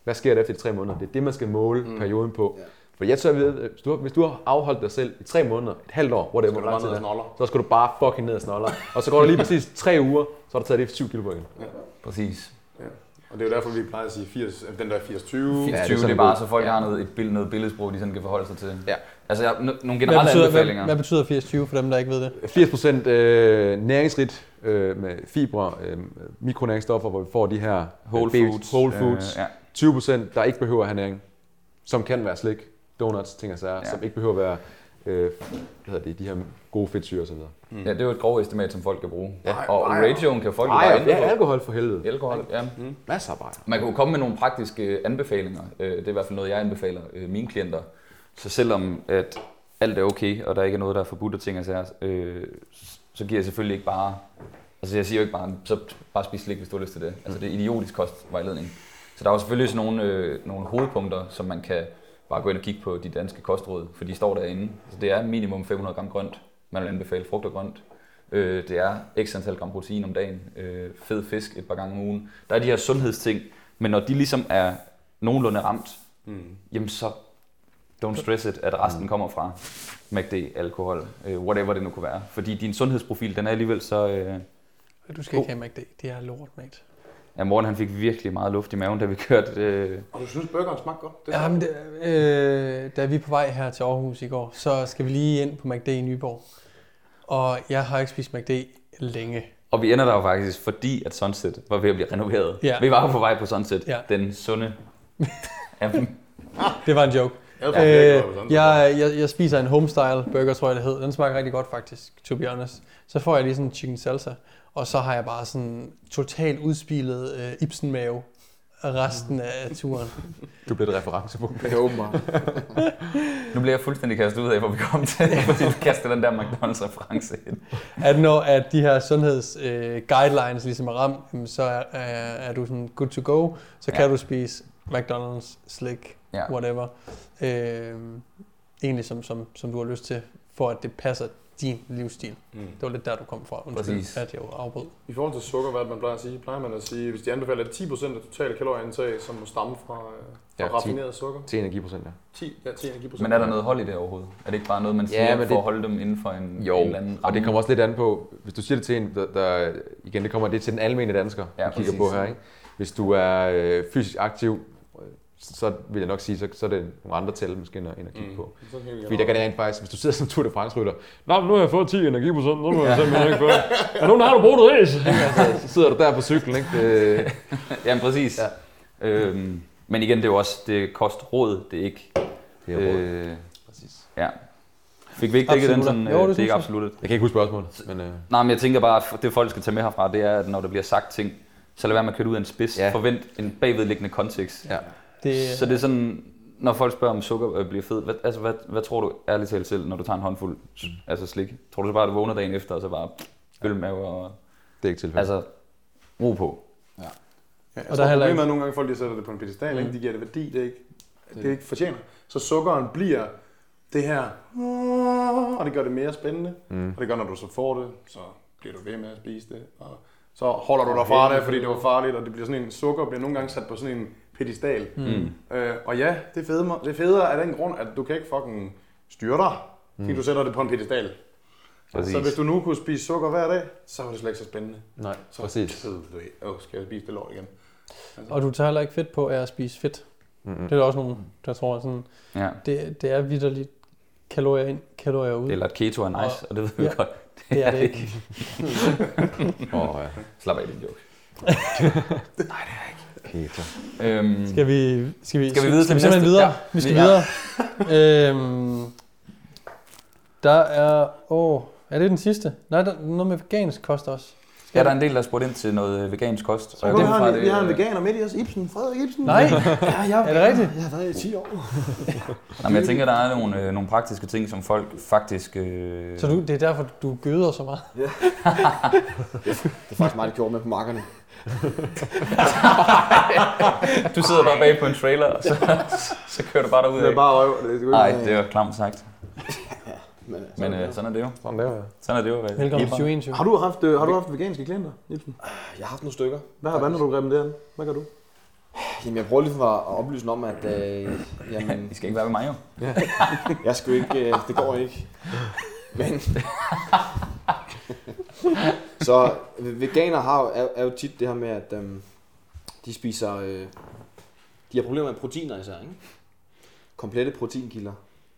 Speaker 4: Hvad sker der efter de tre måneder? Det er det, man skal måle
Speaker 1: Mm.
Speaker 4: perioden på.
Speaker 7: Ja.
Speaker 4: Ja. For jeg tror, ved, hvis du, har, hvis du har afholdt dig selv i tre måneder, et halvt år, hvor det
Speaker 1: ned og snoller.
Speaker 4: så skal du bare fucking ned og snoller. og så går der lige præcis tre uger, så har du taget det 7 kilo på igen.
Speaker 5: Præcis.
Speaker 1: Og det er jo derfor, vi plejer at sige 80, den der 80-20.
Speaker 5: 80
Speaker 4: Ja, det er
Speaker 5: 20, det er, bare, så folk
Speaker 4: ja.
Speaker 5: har noget, et billede, noget billedsprog, de sådan kan forholde sig til.
Speaker 4: Ja.
Speaker 5: Altså, jeg, no- nogle
Speaker 2: Hvad
Speaker 5: generelle
Speaker 2: betyder, hvad,
Speaker 5: anbefalinger.
Speaker 2: hvad betyder 80-20 for dem, der ikke ved det?
Speaker 4: 80% øh, næringsrigt øh, med fibre, øh, mikronæringsstoffer, hvor vi får de her
Speaker 5: Whole
Speaker 4: øh,
Speaker 5: foods.
Speaker 4: whole foods.
Speaker 5: Øh, ja.
Speaker 4: 20% der ikke behøver at have næring, som kan være slik, donuts, ting og sager,
Speaker 5: ja.
Speaker 4: som ikke behøver at være øh, hvad hedder det, de her gode fedtsyre og så videre.
Speaker 5: Ja, det er jo et grov estimat, som folk kan bruge. Ja. Og
Speaker 1: nej.
Speaker 5: ratioen kan folk jo bare ændre
Speaker 4: ja, alkohol for helvede.
Speaker 5: Alkohol, ja.
Speaker 4: Masser af bajer.
Speaker 5: Man kan jo komme med nogle praktiske anbefalinger. Øh, Det er i hvert fald noget, jeg anbefaler øh, mine klienter. Så selvom at alt er okay, og der ikke er noget, der er forbudt og ting og sager, øh, så giver jeg selvfølgelig ikke bare... Altså jeg siger jo ikke bare, så bare spis slik, hvis du har lyst til det. Altså det er idiotisk kostvejledning. Så der er jo selvfølgelig sådan nogle, øh, nogle hovedpunkter, som man kan bare gå ind og kigge på de danske kostråd, for de står derinde. Så det er minimum 500 gram grønt. Man vil anbefale frugt og grønt. Øh, det er x antal gram protein om dagen. Øh, fed fisk et par gange om ugen. Der er de her sundhedsting, men når de ligesom er nogenlunde ramt, mm. jamen så don't stress it, at resten kommer fra MACD, alkohol, øh, whatever det nu kunne være. Fordi din sundhedsprofil, den er alligevel så... Øh,
Speaker 2: Du skal ikke have McD. Det er lort, mate.
Speaker 5: Ja, Morten han fik virkelig meget luft i maven, da vi kørte... Øh,
Speaker 1: Og du synes, burgeren smagte godt? Det er
Speaker 2: Ja, men det, øh, da vi er på vej her til Aarhus i går, så skal vi lige ind på McD i Nyborg. Og jeg har ikke spist McD længe.
Speaker 5: og vi ender der jo faktisk, fordi at Sunset var ved at blive renoveret.
Speaker 2: Ja.
Speaker 5: Vi var jo på vej på Sunset,
Speaker 2: Ja.
Speaker 5: den sunde...
Speaker 2: Det var en joke.
Speaker 1: Jeg,
Speaker 2: Øh, jeg, jeg, jeg spiser en homestyle burger, tror jeg det hed. Den smager rigtig godt faktisk, to be honest. Så får jeg lige sådan en chicken salsa, og så har jeg bare sådan totalt udspilet øh, Ibsen-mave resten af turen.
Speaker 4: Du blev et referencepunkt.
Speaker 7: Det er åbenbart.
Speaker 5: nu bliver jeg fuldstændig kastet ud af, hvor vi kom til, fordi du kaster den der McDonald's-reference ind.
Speaker 2: At når at de her sundheds øh, guidelines ligesom er ramt, så er, er, er du sådan good to go. Så kan
Speaker 5: Ja.
Speaker 2: du spise McDonald's, slik,
Speaker 5: Ja.
Speaker 2: whatever. Øh, egentlig som, som, som du har lyst til, for at det passer din livsstil.
Speaker 1: Mm.
Speaker 2: Det var lidt der, du kom fra. Undskyld,
Speaker 5: Præcis.
Speaker 2: at jeg jo afbrød.
Speaker 1: I forhold til sukker, hvad man plejer at sige? Plejer man at sige, hvis de anbefaler 10% af totale kalorieindtag, som må stamme fra, øh, fra
Speaker 4: Ja, 10.
Speaker 1: raffineret sukker?
Speaker 4: 10 energiprocent, ja.
Speaker 1: 10, ja, 10 energiprocent.
Speaker 5: Men er der noget hold i det overhovedet? Er det ikke bare noget, man siger
Speaker 4: Ja,
Speaker 5: for
Speaker 4: det-
Speaker 5: at holde dem inden for en,
Speaker 4: Jo,
Speaker 5: en eller anden
Speaker 4: og det kommer også lidt an på, hvis du siger det til en, der, der igen, det kommer det til den almindelige dansker,
Speaker 5: Ja,
Speaker 4: vi kigger
Speaker 5: præcis.
Speaker 4: på her. Ikke? Hvis du er øh, fysisk aktiv, så vil jeg nok sige, så, så er det nogle andre tal, måske, end at, end at kigge mm. på. Fordi der kan det rent faktisk, hvis du sidder som Tour de France rytter, Nå, men nu har jeg fået 10 energiprocent, nu må jeg simpelthen ikke få. Er nogen, der har du brugt et ræs? Altså, så sidder du der på cyklen, ikke? Det,
Speaker 5: Jamen præcis.
Speaker 4: Ja.
Speaker 5: Øhm, men igen, det er jo også det er kostråd, det er ikke...
Speaker 4: det er øh,
Speaker 5: Øh,
Speaker 4: præcis.
Speaker 5: ja. Fik vi ikke dækket den sådan?
Speaker 2: Jo, det
Speaker 5: øh, det er
Speaker 2: synes
Speaker 5: ikke
Speaker 2: jeg.
Speaker 5: absolut.
Speaker 4: Jeg kan ikke huske spørgsmålet, men øh,
Speaker 5: Nej, men jeg tænker bare, at det folk skal tage med herfra, det er, at når der bliver sagt ting, så lad være med at køre ud af en spids.
Speaker 4: Ja.
Speaker 5: Forvent en bagvedliggende kontekst.
Speaker 4: ja.
Speaker 2: Det,
Speaker 5: Så det er sådan, når folk spørger om sukker øh, bliver fed, hvad, altså, hvad, hvad tror du ærligt talt selv, når du tager en håndfuld s- altså slik? Tror du så bare, at du vågner dagen efter, og så bare ølmave og...
Speaker 4: det er ikke tilfældet.
Speaker 5: Altså, ro på.
Speaker 1: Ja, jeg
Speaker 2: Og
Speaker 1: og
Speaker 2: der er
Speaker 1: problemet
Speaker 2: ikke-
Speaker 1: er nogle gange, folk de sætter det på en pedestal, mm. de giver det værdi, det er ikke, det er ikke fortjener. Så sukkeren bliver det her, og det gør det mere spændende. Mm. Og det gør, når du så får det, så bliver du ved med at spise det. Og så holder du dig fra det, fordi det var farligt, og det bliver sådan en sukker, bliver nogle gange sat på sådan en pedestal. Mm. Øh, og ja, det er, fede, det er federe af den grund, at du kan ikke fucking styre dig, fordi du sætter det på en pedestal.
Speaker 5: Præcis.
Speaker 1: Så hvis du nu kunne spise sukker hver dag, så var det slet ikke så spændende.
Speaker 4: Nej,
Speaker 1: Så
Speaker 4: præcis.
Speaker 1: Øh, åh, skal jeg spise det lort igen?
Speaker 2: og du tager heller ikke fedt på af at spise fedt.
Speaker 4: Mm-hmm.
Speaker 2: Det er der også nogen, der tror sådan,
Speaker 5: Ja.
Speaker 2: det, det er vidderligt kalorier ind, kalorier ud.
Speaker 5: Eller at keto er nice, og det ved vi
Speaker 2: Ja.
Speaker 5: godt.
Speaker 2: Det er det ikke.
Speaker 4: Åh, ja.
Speaker 5: Slap af, din joke.
Speaker 4: Keto.
Speaker 5: Øhm,
Speaker 2: Skal vi, skal vi,
Speaker 5: Skal vi videre
Speaker 2: skal vi simpelthen videre?
Speaker 5: Ja.
Speaker 2: Vi skal
Speaker 5: Ja.
Speaker 2: videre. øhm, der er, åh, er det den sidste? Nej, der er noget med vegansk kost også.
Speaker 5: Ja, der er en del, der har spurgt ind til noget øh, vegansk kost. Og jeg fra,
Speaker 1: har en,
Speaker 5: det,
Speaker 1: vi har en
Speaker 5: øh,
Speaker 1: veganer midt i os, Ibsen, Frederik Ibsen.
Speaker 2: Nej,
Speaker 7: Ja, jeg,
Speaker 2: er det rigtigt?
Speaker 7: Jeg har været i 10 år.
Speaker 5: Nå, men jeg tænker, der er nogle, øh, nogle praktiske ting, som folk faktisk... Øh,
Speaker 2: Så du, det er derfor, du gøder så meget?
Speaker 7: Det er faktisk mig, der gjorde med på markerne.
Speaker 5: du sidder bare bag på en trailer, og så, så kører du bare derud
Speaker 1: Det er bare røv. Det er
Speaker 5: Nej, det var klamt sagt.
Speaker 7: Men,
Speaker 5: Men øh, sådan er det jo.
Speaker 4: Sådan der, ja.
Speaker 5: Sådan er det jo.
Speaker 2: Velkommen til
Speaker 5: Ipper.
Speaker 2: 2021.
Speaker 1: Har du haft, øh, har du haft veganske klienter, Ibsen?
Speaker 7: jeg har haft nogle stykker.
Speaker 1: Hvad har vandet du grebet der? Hvad gør du?
Speaker 7: Jamen, jeg prøver lige for at oplyse om, at øh, jamen,
Speaker 5: I skal ikke være med mig jo.
Speaker 7: jeg skal jo ikke, øh, det går ikke. Men, så veganer har jo, er, er jo tit det her med, at øhm, de spiser, øh, de har problemer med proteiner især, ikke? Komplette proteinkilder,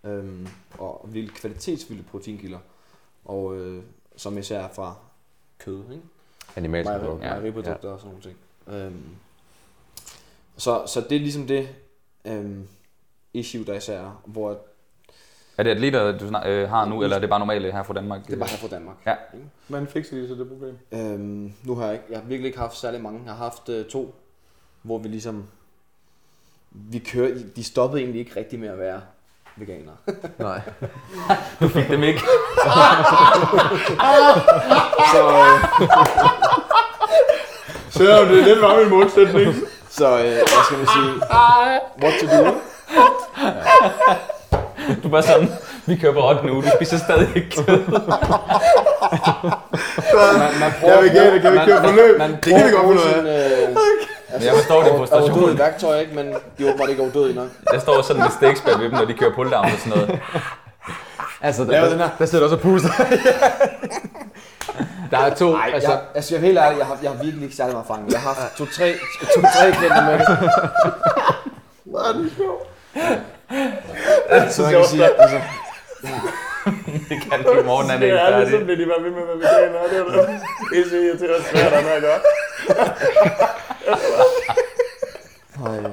Speaker 7: øhm, og vildt kvalitetsvilde proteinkilder, og øh, som især er fra kød, ikke?
Speaker 4: Animalsk
Speaker 7: Mejeri-
Speaker 4: produkt.
Speaker 7: mejeriprodukter og sådan nogle ting. Øhm, så, så det er ligesom det øhm, issue, der især er, hvor
Speaker 5: Er det atleter, du snak, øh, har nu, eller er det bare normale her fra Danmark?
Speaker 7: Det er bare her fra Danmark.
Speaker 5: Ja.
Speaker 1: Hvordan fikser de så det problem?
Speaker 7: Øhm, nu har jeg, ikke, jeg har virkelig ikke haft særlig mange. Jeg har haft øh, to, hvor vi ligesom... Vi kører, de stoppede egentlig ikke rigtig med at være veganere.
Speaker 4: Nej.
Speaker 5: Du fik dem ikke.
Speaker 7: så, øh,
Speaker 1: Selvom det er den var min målsætning.
Speaker 7: så øh, hvad skal man sige? What to do?
Speaker 5: Du var sådan, vi køber råt nu, du spiser stadig ikke kød.
Speaker 7: Man, man prøver,
Speaker 1: Jeg vil gerne, kan vi køre forløb?
Speaker 7: Man
Speaker 1: Det kan vi godt af.
Speaker 7: Øh,
Speaker 5: Men jeg forstår det på stationen.
Speaker 7: værktøj, ikke? Men de er åbenbart ikke overdødelige nok.
Speaker 5: Jeg står sådan med steaks bag ved dem, når de kører pull down og sådan noget.
Speaker 4: Altså, der,
Speaker 7: Laver den
Speaker 4: der,
Speaker 7: her.
Speaker 4: der sidder også og puster. der er to,
Speaker 7: Nej,
Speaker 4: altså,
Speaker 7: jeg, altså, jeg er helt ærlig, jeg har, jeg har virkelig ikke særlig meget erfaring. Jeg har haft to-tre to, tre klienter med.
Speaker 1: Hvor er det sjovt.
Speaker 7: Så man kan sige, altså,
Speaker 5: Det kan i morgen, han er
Speaker 1: Det
Speaker 5: ikke
Speaker 1: det, så
Speaker 5: færdig.
Speaker 1: bliver de bare ved med at være veganer. Det er da pisse irriterende svært at have at gøre.
Speaker 7: nej.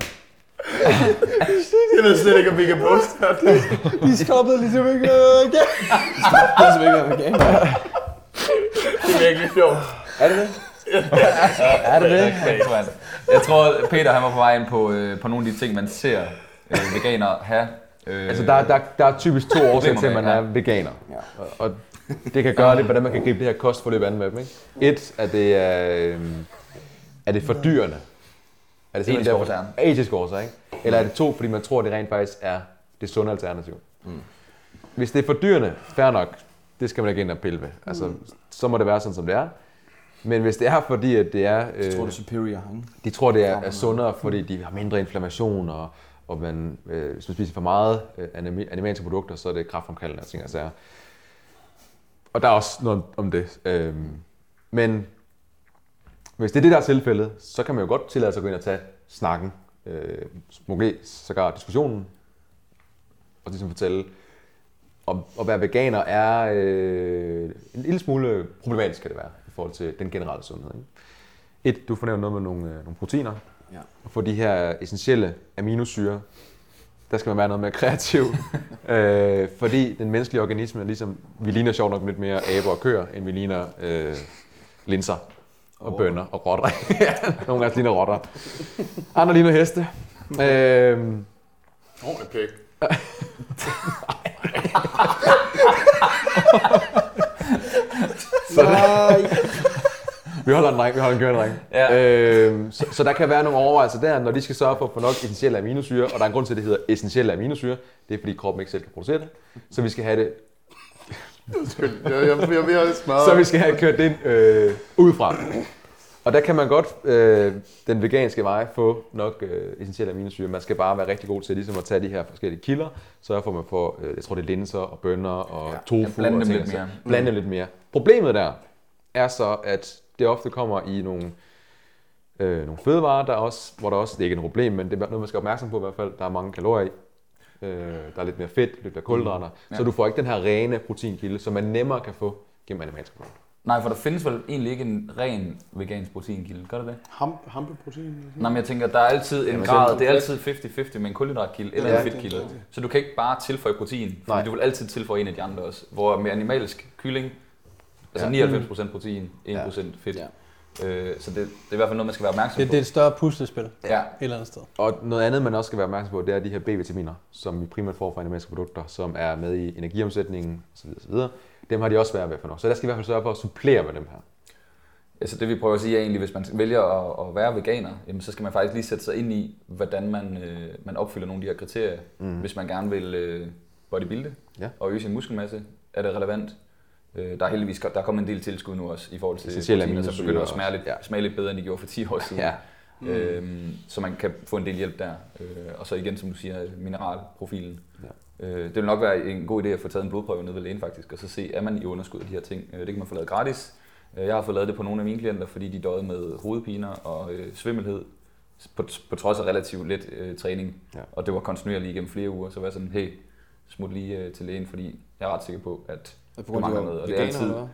Speaker 1: Jeg ved slet ikke, om vi kan poste her. Det
Speaker 2: De stoppede ligesom ikke.
Speaker 7: Det er simpelthen ikke veganer.
Speaker 1: det er virkelig sjovt.
Speaker 7: Er det det?
Speaker 2: Er det det?
Speaker 5: Jeg tror, Peter han var på vej ind på, øh, på nogle af de ting, man ser øh, veganere have. Øh,
Speaker 4: altså der, der, der er typisk to årsager til, at man er
Speaker 5: ja.
Speaker 4: veganer.
Speaker 7: Ja.
Speaker 4: Og, og det kan gøre det, hvordan man kan gribe det her kostforløb an med dem. Ikke? Et, at det er, øh, er det fordyrende. Er det simpelthen derfor-. Etiske årsager, ikke? Eller er det to, fordi man tror, at det rent faktisk er det sunde alternativ? Mm. Hvis det er fordyrende, fair nok, det skal man ikke ind og pille ved. Altså, så må det være sådan, som det er. Men hvis det er fordi, at det er... Øh,
Speaker 7: Jeg tror, det er superior. Ikke?
Speaker 4: de tror, det er, er sundere, fordi de har mindre inflammation, og, og man, øh, hvis man spiser for meget øh, animalske produkter, så er det kraftfremkaldende og ting og sager. Og der er også noget om det. Øh, men hvis det er det, der er tilfældet, så kan man jo godt tillade sig at gå ind og tage snakken, øh, måske sågar diskussionen, og ligesom fortælle, om at være veganer er øh, en lille smule problematisk, kan det være, i forhold til den generelle sundhed. Ikke? Et, du fornævner noget med nogle, øh, nogle proteiner.
Speaker 7: Ja.
Speaker 4: Og for de her essentielle aminosyre, der skal man være noget mere kreativ. øh, fordi den menneskelige organisme er ligesom, vi ligner sjovt nok lidt mere aber og køer, end vi ligner øh, linser og bønner og rotter. Ja, Nogle af os ligner rotter. Andre ligner heste. Øh,
Speaker 1: Ordentligt pæk.
Speaker 7: Nej.
Speaker 4: Vi holder en dreng, vi holder en kørende dreng.
Speaker 5: Ja.
Speaker 4: Øhm, så, så, der kan være nogle overvejelser der, når de skal sørge for at få nok essentielle aminosyre, og der er en grund til, at det hedder essentielle aminosyre. Det er fordi kroppen ikke selv kan producere det. Så vi skal have det,
Speaker 1: Jeg, jeg, jeg, jeg, jeg smadret.
Speaker 4: så vi skal have kørt det ind, øh, udefra. Og der kan man godt øh, den veganske vej få nok øh, essentielle aminosyre. Man skal bare være rigtig god til ligesom at tage de her forskellige kilder, for, at man får, øh, jeg tror det er linser og bønner og ja, tofu.
Speaker 5: Ja, blande
Speaker 4: og
Speaker 5: dem
Speaker 4: ting
Speaker 5: lidt
Speaker 4: og sager.
Speaker 5: mere.
Speaker 4: Blande dem lidt mere. Problemet der er så, at det ofte kommer i nogle, øh, nogle fødevarer, der også, hvor der også, det er ikke et problem, men det er noget, man skal være opmærksom på i hvert fald. Der er mange kalorier i. Øh, der er lidt mere fedt, lidt mere kulhydrater. Mm.
Speaker 5: Ja.
Speaker 4: Så du får ikke den her rene proteinkilde, som man nemmere kan få gennem animalske produkter.
Speaker 5: Nej, for der findes vel egentlig ikke en ren vegansk proteinkilde, gør der det?
Speaker 1: Ham, hampeprotein.
Speaker 5: Nej, men jeg tænker, der er altid en
Speaker 7: Jamen,
Speaker 5: grad, det er altid 50-50 med en kulhydratkilde eller
Speaker 1: Ja,
Speaker 5: en
Speaker 1: det
Speaker 5: fedtkilde. Så du kan ikke bare tilføje protein, fordi
Speaker 4: Nej.
Speaker 5: du vil altid tilføje en af de andre også. Hvor med animalsk kylling, altså
Speaker 4: Ja.
Speaker 5: 99% protein, 1% fedt.
Speaker 7: Ja.
Speaker 5: Øh, så det, det er i hvert fald noget, man skal være opmærksom
Speaker 2: Det,
Speaker 5: på.
Speaker 2: det er et større puslespil et
Speaker 5: Ja,
Speaker 2: eller andet sted.
Speaker 4: Og noget andet, man også skal være opmærksom på, det er de her B-vitaminer, som vi primært får fra animalske produkter, som er med i energiomsætningen osv. osv. Dem har de også været ved for nok. Så der skal i hvert fald sørge for at supplere med dem her.
Speaker 5: altså det vi prøver at sige er egentlig, hvis man vælger at, at være veganer, jamen, så skal man faktisk lige sætte sig ind i, hvordan man, øh, man opfylder nogle af de her kriterier. Mm. Hvis man gerne vil øh, bodybuilde
Speaker 4: Ja.
Speaker 5: og øge sin muskelmasse, er det relevant. Øh, der er heldigvis der er kommet en del tilskud nu også i forhold til proteiner, som begynder at smage lidt,
Speaker 4: ja.
Speaker 5: smage lidt bedre, end de gjorde for 10 år siden.
Speaker 4: Ja.
Speaker 5: Mm. Øhm, så man kan få en del hjælp der. Øh, og så igen, som du siger, mineralprofilen.
Speaker 4: Ja.
Speaker 5: Øh, det vil nok være en god idé at få taget en blodprøve ned ved lægen faktisk, og så se, er man i underskud af de her ting. Øh, det kan man få lavet gratis. Øh, jeg har fået lavet det på nogle af mine klienter, fordi de døde med hovedpiner og øh, svimmelhed, på, på trods af relativt let øh, træning.
Speaker 4: Ja.
Speaker 5: Og det var kontinuerligt igennem flere uger, så var jeg sådan, hey, smut lige øh, til lægen, fordi jeg er ret sikker på, at
Speaker 7: På
Speaker 5: du
Speaker 7: grund af, at
Speaker 5: noget. Og det er altid,
Speaker 7: eller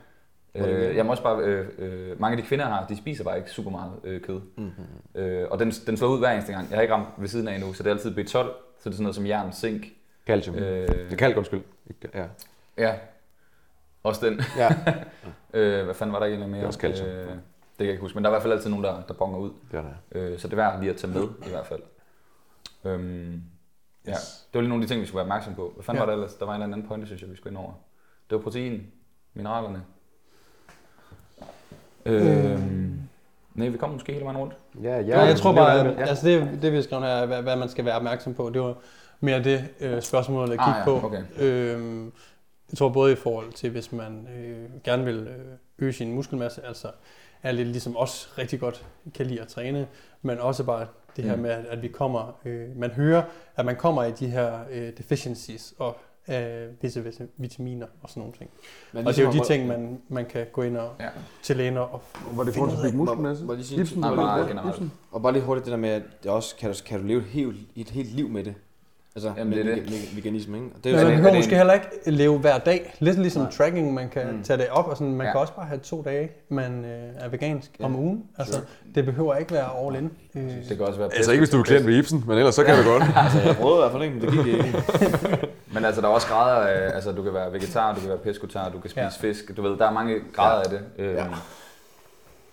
Speaker 7: det
Speaker 5: Øh, jeg må også bare, øh, øh, mange af de kvinder har, de spiser bare ikke super meget øh, kød.
Speaker 7: Mm-hmm.
Speaker 5: Øh, og den, den slår ud hver eneste gang. Jeg har ikke ramt ved siden af endnu, så det er altid B12, så det er sådan noget som jern, zink,
Speaker 4: Calcium.
Speaker 5: Øh,
Speaker 4: Det er kalk, undskyld. Ja.
Speaker 5: Ja, også den.
Speaker 4: ja.
Speaker 5: øh, hvad fanden var der egentlig mere?
Speaker 4: Det er også calcium.
Speaker 5: Øh, det kan jeg ikke huske, men der er i hvert fald altid nogen, der, der bonger ud.
Speaker 4: Det er der.
Speaker 5: Øh, så det er værd lige at tage med, i hvert fald. Øhm, ja, det var lige nogle af de ting, vi skulle være opmærksom på. Hvad fanden
Speaker 2: Ja.
Speaker 5: ja. var der ellers? Der var en eller anden pointe, synes jeg, vi skulle ind over. Det var protein, mineralerne. Øhm, nej, vi kom måske hele vejen rundt.
Speaker 4: Ja, ja.
Speaker 2: Ja, jeg tror bare, at,
Speaker 4: Ja.
Speaker 2: altså det, det vi har skrevet her, er, hvad, hvad man skal være opmærksom på. Det var mere det øh, spørgsmål, jeg
Speaker 5: Ah,
Speaker 2: kigge
Speaker 5: ja,
Speaker 2: på.
Speaker 5: okay.
Speaker 2: Øhm, jeg tror både i forhold til, hvis man øh, gerne vil øh, øge sin muskelmasse, altså er lidt ligesom os rigtig godt kan lide at træne, men også bare det her
Speaker 5: Mm.
Speaker 2: med, at, at vi kommer, øh, man hører, at man kommer i de her øh, deficiencies og af visse, visse vitaminer og sådan nogle ting.
Speaker 7: Men
Speaker 2: Og det er jo de
Speaker 7: ligesom-
Speaker 2: ting, man, man kan gå ind og
Speaker 5: Ja.
Speaker 2: til læner og
Speaker 4: Var det
Speaker 2: forhold til at bygge
Speaker 4: muskelmasse?
Speaker 7: Må jeg lige sige-
Speaker 4: Ibsen,
Speaker 5: Nej,
Speaker 4: var
Speaker 5: bare
Speaker 4: det
Speaker 5: generelt.
Speaker 7: Og bare lige hurtigt det der med, at det også, kan, du, kan du leve et helt, et helt liv med det? Altså,
Speaker 5: Jamen, det er
Speaker 7: med,
Speaker 5: det.
Speaker 7: Med, med veganisme, ikke? Og det
Speaker 2: Men
Speaker 7: er
Speaker 2: man
Speaker 7: jo
Speaker 5: det-
Speaker 2: behøver
Speaker 5: er det
Speaker 2: måske heller ikke leve hver dag. Lidt ligesom
Speaker 7: Nej.
Speaker 2: tracking, man kan
Speaker 7: Mm.
Speaker 2: tage det op, og sådan, man
Speaker 5: Ja.
Speaker 2: kan også bare have to dage, man øh, er vegansk
Speaker 7: Ja.
Speaker 2: om ugen. Altså, det behøver ikke være all in. Øh,
Speaker 5: Det kan også være
Speaker 4: Altså ikke hvis du er klient ved Ibsen, men ellers så kan det godt.
Speaker 7: altså, jeg prøvede i hvert fald ikke, men det gik ikke.
Speaker 5: Men altså, der er også grader af, altså du kan være vegetar, du kan være pescotar, du kan spise Ja. fisk, du ved, der er mange grader ja. af det. Øhm,
Speaker 7: Ja.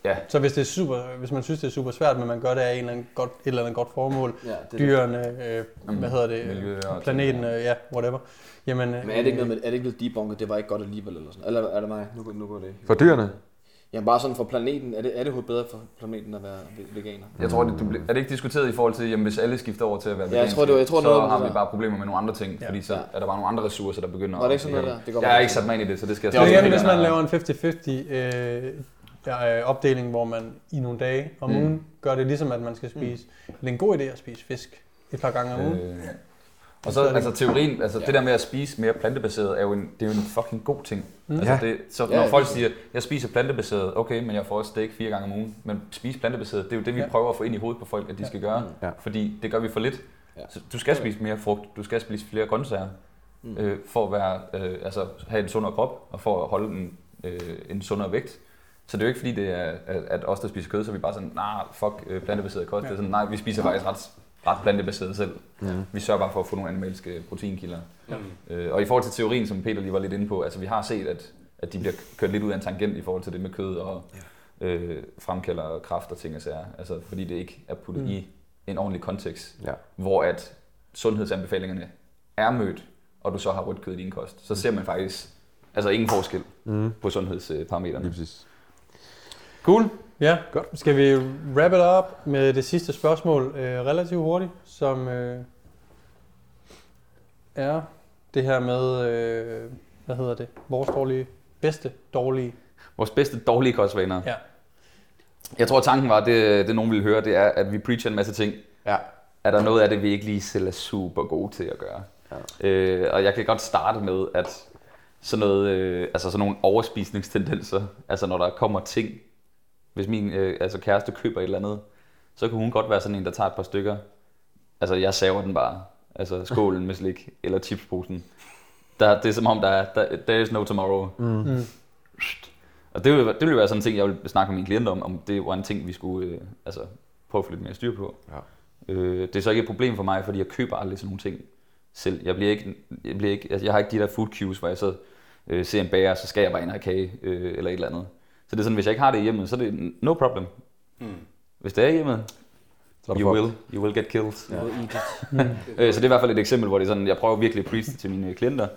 Speaker 5: ja.
Speaker 2: så hvis, det er super, hvis man synes, det er super svært, men man gør det af en eller anden godt, et eller andet godt formål,
Speaker 7: Ja, det
Speaker 2: dyrene, øh,
Speaker 5: Mm.
Speaker 2: hvad hedder det,
Speaker 5: Miljø og
Speaker 2: planeten, øh, ja, whatever. Jamen, øh,
Speaker 7: Men er det ikke noget med, er det ikke blevet debunket, det var ikke godt alligevel eller sådan? Eller er det mig? Nu, går- nu går det.
Speaker 4: For dyrene?
Speaker 7: Ja, bare sådan for planeten. Er det, er det bedre for planeten at være ve- veganer?
Speaker 5: Jeg tror, det, du, er det ikke diskuteret i forhold til, jamen, hvis alle skifter over til at være
Speaker 7: Ja, jeg tror, det var- jeg tror,
Speaker 5: så
Speaker 7: noget
Speaker 5: har vi
Speaker 7: der.
Speaker 5: bare problemer med nogle andre ting,
Speaker 2: Ja.
Speaker 5: fordi så er der bare nogle andre ressourcer, der begynder
Speaker 7: Var det ikke sådan
Speaker 5: at-
Speaker 7: noget der? Det går
Speaker 5: Jeg har ikke sat mig ind i det, så det skal jeg
Speaker 7: Det er
Speaker 2: igen, hvis man laver en 50-50 øh, øh, opdeling, hvor man i nogle dage om
Speaker 5: Mm.
Speaker 2: ugen gør det ligesom, at man skal spise. Det er en god idé at spise fisk et par gange om ugen.
Speaker 5: Øh, og så, altså teorien, altså det der med at spise mere plantebaseret, er jo en, det er jo en fucking god ting.
Speaker 2: Mm.
Speaker 5: Altså
Speaker 4: Ja.
Speaker 5: det, så
Speaker 7: Ja,
Speaker 5: når
Speaker 7: ja,
Speaker 5: folk siger, jeg spiser plantebaseret, okay, men jeg får også steak fire gange om ugen. Men spise plantebaseret, det er jo det, vi
Speaker 2: Ja.
Speaker 5: prøver at få ind i hovedet på folk, at de
Speaker 2: Ja.
Speaker 5: skal gøre.
Speaker 4: Ja.
Speaker 5: Fordi det gør vi for lidt.
Speaker 7: Ja.
Speaker 5: Så du skal spise mere frugt, du skal spise flere grøntsager,
Speaker 7: Mm.
Speaker 5: øh, for at være, øh, altså, have en sundere krop, og for at holde en, øh, en sundere vægt. Så det er jo ikke fordi, det er, at, at os, der spiser kød, så er vi bare sådan, nej, nah, fuck øh, plantebaseret kost.
Speaker 2: Ja.
Speaker 5: Det er sådan, nej, vi spiser faktisk ret, ret plantebaseret selv.
Speaker 4: Mm.
Speaker 5: Vi sørger bare for at få nogle animalske proteinkilder.
Speaker 1: Mm.
Speaker 5: Øh, og i forhold til teorien, som Peter lige var lidt inde på, altså vi har set, at, at de bliver kørt lidt ud af en tangent i forhold til det med kød og øh, fremkalder kraft og ting og sager. Altså fordi det ikke er puttet
Speaker 2: Mm.
Speaker 5: mm. i en ordentlig kontekst,
Speaker 4: Ja.
Speaker 5: hvor at sundhedsanbefalingerne er mødt, og du så har rødt kød i din kost. Så ser man faktisk altså ingen forskel
Speaker 4: Mm.
Speaker 5: på sundhedsparametrene.
Speaker 4: Lige præcis.
Speaker 5: Cool.
Speaker 2: Ja,
Speaker 4: Godt.
Speaker 2: skal vi wrap it up med det sidste spørgsmål øh, relativt hurtigt, som øh, er det her med, øh, hvad hedder det, vores dårlige, bedste dårlige.
Speaker 5: Vores bedste dårlige kostvaner.
Speaker 2: Ja.
Speaker 5: Jeg tror, tanken var, det, det nogen ville høre, det er, at vi preacher en masse ting.
Speaker 4: Ja.
Speaker 5: Er der noget af det, vi ikke lige selv er super gode til at gøre? Ja. Øh, og jeg kan godt starte med, at sådan, noget, øh, altså sådan nogle overspisningstendenser, altså når der kommer ting, hvis min øh, altså kæreste køber et eller andet, så kan hun godt være sådan en, der tager et par stykker. Altså jeg saver den bare. Altså skålen med slik, eller chipsposen. Der, det er som om, der er, der, there is no tomorrow.
Speaker 2: Mm.
Speaker 5: Og det ville, det ville være sådan en ting, jeg ville snakke med mine klienter om, om det var en ting, vi skulle øh, altså, prøve at få lidt mere styr på.
Speaker 4: Ja.
Speaker 5: Øh, det er så ikke et problem for mig, fordi jeg køber aldrig sådan nogle ting selv. Jeg, bliver ikke, jeg, bliver ikke, altså, jeg har ikke de der food cues, hvor jeg så øh, ser en bager, så skal jeg bare ind og have kage øh, eller et eller andet. Så det er sådan, hvis jeg ikke har det i hjemmet, så er det no problem.
Speaker 1: Mm.
Speaker 5: Hvis det er i hjemmet,
Speaker 4: Så er
Speaker 5: you will, you will get killed.
Speaker 7: Ja.
Speaker 5: Øh, så det er i hvert fald et eksempel, hvor det er sådan, jeg prøver virkelig at preach til mine klienter.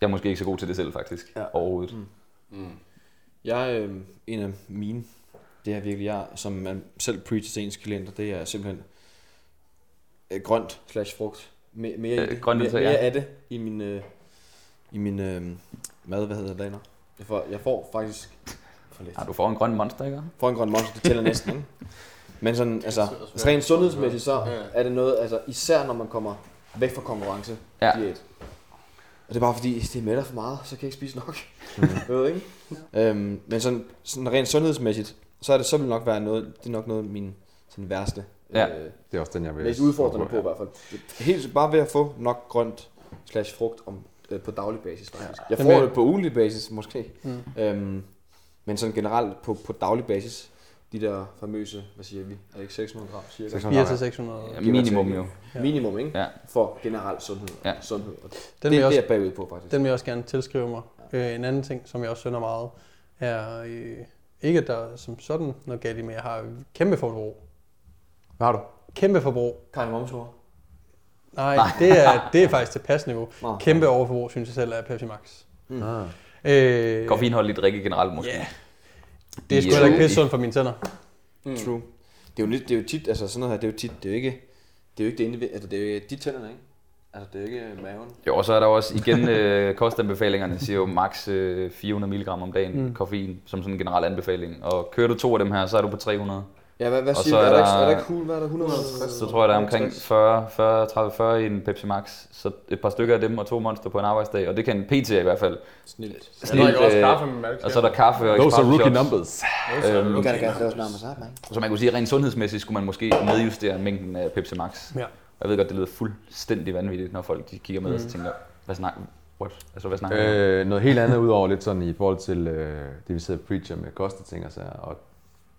Speaker 5: Jeg er måske ikke så god til det selv, faktisk.
Speaker 7: Ja.
Speaker 5: Overhovedet.
Speaker 7: Mm.
Speaker 1: Mm.
Speaker 7: Jeg, øh, en af mine, det er virkelig jeg, som man selv preacher til ens klienter, det er simpelthen øh, grønt slash frugt. Me, mere, i
Speaker 5: Øh,
Speaker 7: det.
Speaker 5: grønt
Speaker 7: mere, mere
Speaker 5: ja.
Speaker 7: af det i min, øh, i min øh, mad, hvad hedder det. Jeg får, jeg får faktisk for lidt.
Speaker 5: Har du får en grøn monster, ikke?
Speaker 7: For en grøn monster, det tæller næsten, ikke? Men sådan, altså, rent sundhedsmæssigt, så er det noget, altså, især når man kommer væk fra konkurrence,
Speaker 5: Ja.
Speaker 7: diæt. Og det er bare fordi, det mætter for meget, så kan jeg ikke spise nok. Ved du, ikke? Øhm, men sådan, sådan rent sundhedsmæssigt, så er det så vil nok være noget, det er nok noget af min sådan værste.
Speaker 5: Ja.
Speaker 7: Øh,
Speaker 4: Det er også den, jeg vil...
Speaker 7: mest udfordrende på i hvert fald. Det- Helt bare ved at få nok grønt slash frugt om, øh, på daglig basis faktisk. Jeg får
Speaker 2: Jamen-
Speaker 7: det på ugentlig basis måske.
Speaker 2: Mm.
Speaker 7: Øhm, men sådan generelt på, på daglig basis. de der famøse, hvad siger vi, er det ikke 600 gram cirka?
Speaker 4: 600
Speaker 2: 4 til 600.
Speaker 5: Ja, minimum jo.
Speaker 2: Ja.
Speaker 7: Minimum, ikke?
Speaker 5: Ja.
Speaker 7: For generelt sundhed.
Speaker 5: Ja.
Speaker 7: sundhed. Og det,
Speaker 2: Den
Speaker 7: det,
Speaker 2: jeg også
Speaker 7: det er bagud på, faktisk.
Speaker 2: Den vil jeg også gerne tilskrive mig. Øh, en anden ting, som jeg også synder meget, er øh, ikke, at der er som sådan noget galt i, men jeg har kæmpe forbrug.
Speaker 4: Hvad har du?
Speaker 2: Kæmpe forbrug.
Speaker 7: Karl Momsor.
Speaker 2: Nej, det er, det er faktisk til pasniveau. Kæmpe overforbrug, synes jeg selv, er Pepsi Max.
Speaker 7: Mm.
Speaker 4: Ah.
Speaker 2: Øh,
Speaker 5: i drikke generelt måske.
Speaker 2: Ja. Det er sgu heller ikke
Speaker 5: øh,
Speaker 2: pisse sundt for mine tænder.
Speaker 7: Mm. True. Det er jo, lidt, det er jo tit, altså sådan noget her, det er jo tit, det er jo ikke, det er jo ikke det individ, altså det er jo de tænderne, ikke? Altså det er jo ikke maven.
Speaker 5: Jo, og så er der også igen øh, kostanbefalingerne, siger jo max øh, 400 mg om dagen mm. koffein, som sådan en generel anbefaling. Og kører du to af dem her, så er du på 300.
Speaker 7: Ja, hvad, hvad
Speaker 5: Og
Speaker 7: siger
Speaker 5: så
Speaker 7: du?
Speaker 5: er
Speaker 7: Er, der,
Speaker 5: der-
Speaker 7: ikke, er der ikke cool, hvad er der 150?
Speaker 5: Så tror jeg, der er omkring 40, 40, 30, 40 i en Pepsi Max. Så et par stykker af dem og to monster på en arbejdsdag. Og det kan en PT i hvert fald.
Speaker 7: Snilt.
Speaker 1: Jeg drikker også
Speaker 5: øh,
Speaker 1: kaffe med mælk.
Speaker 5: Og så er der kaffe og
Speaker 4: Those are rookie
Speaker 5: shots.
Speaker 4: numbers.
Speaker 5: Øhm,
Speaker 7: Nu kan det gerne nærmere sig, mand.
Speaker 5: Så man kunne sige, at rent sundhedsmæssigt skulle man måske nedjustere mængden af Pepsi Max.
Speaker 2: Ja.
Speaker 5: Jeg ved godt, det lyder fuldstændig vanvittigt, når folk de kigger med mm. og så tænker, hvad snakker What? Altså, hvad snakker øh,
Speaker 4: Øh, noget helt andet udover lidt sådan i forhold til øh, det, vi sidder og preacher med kosteting og så og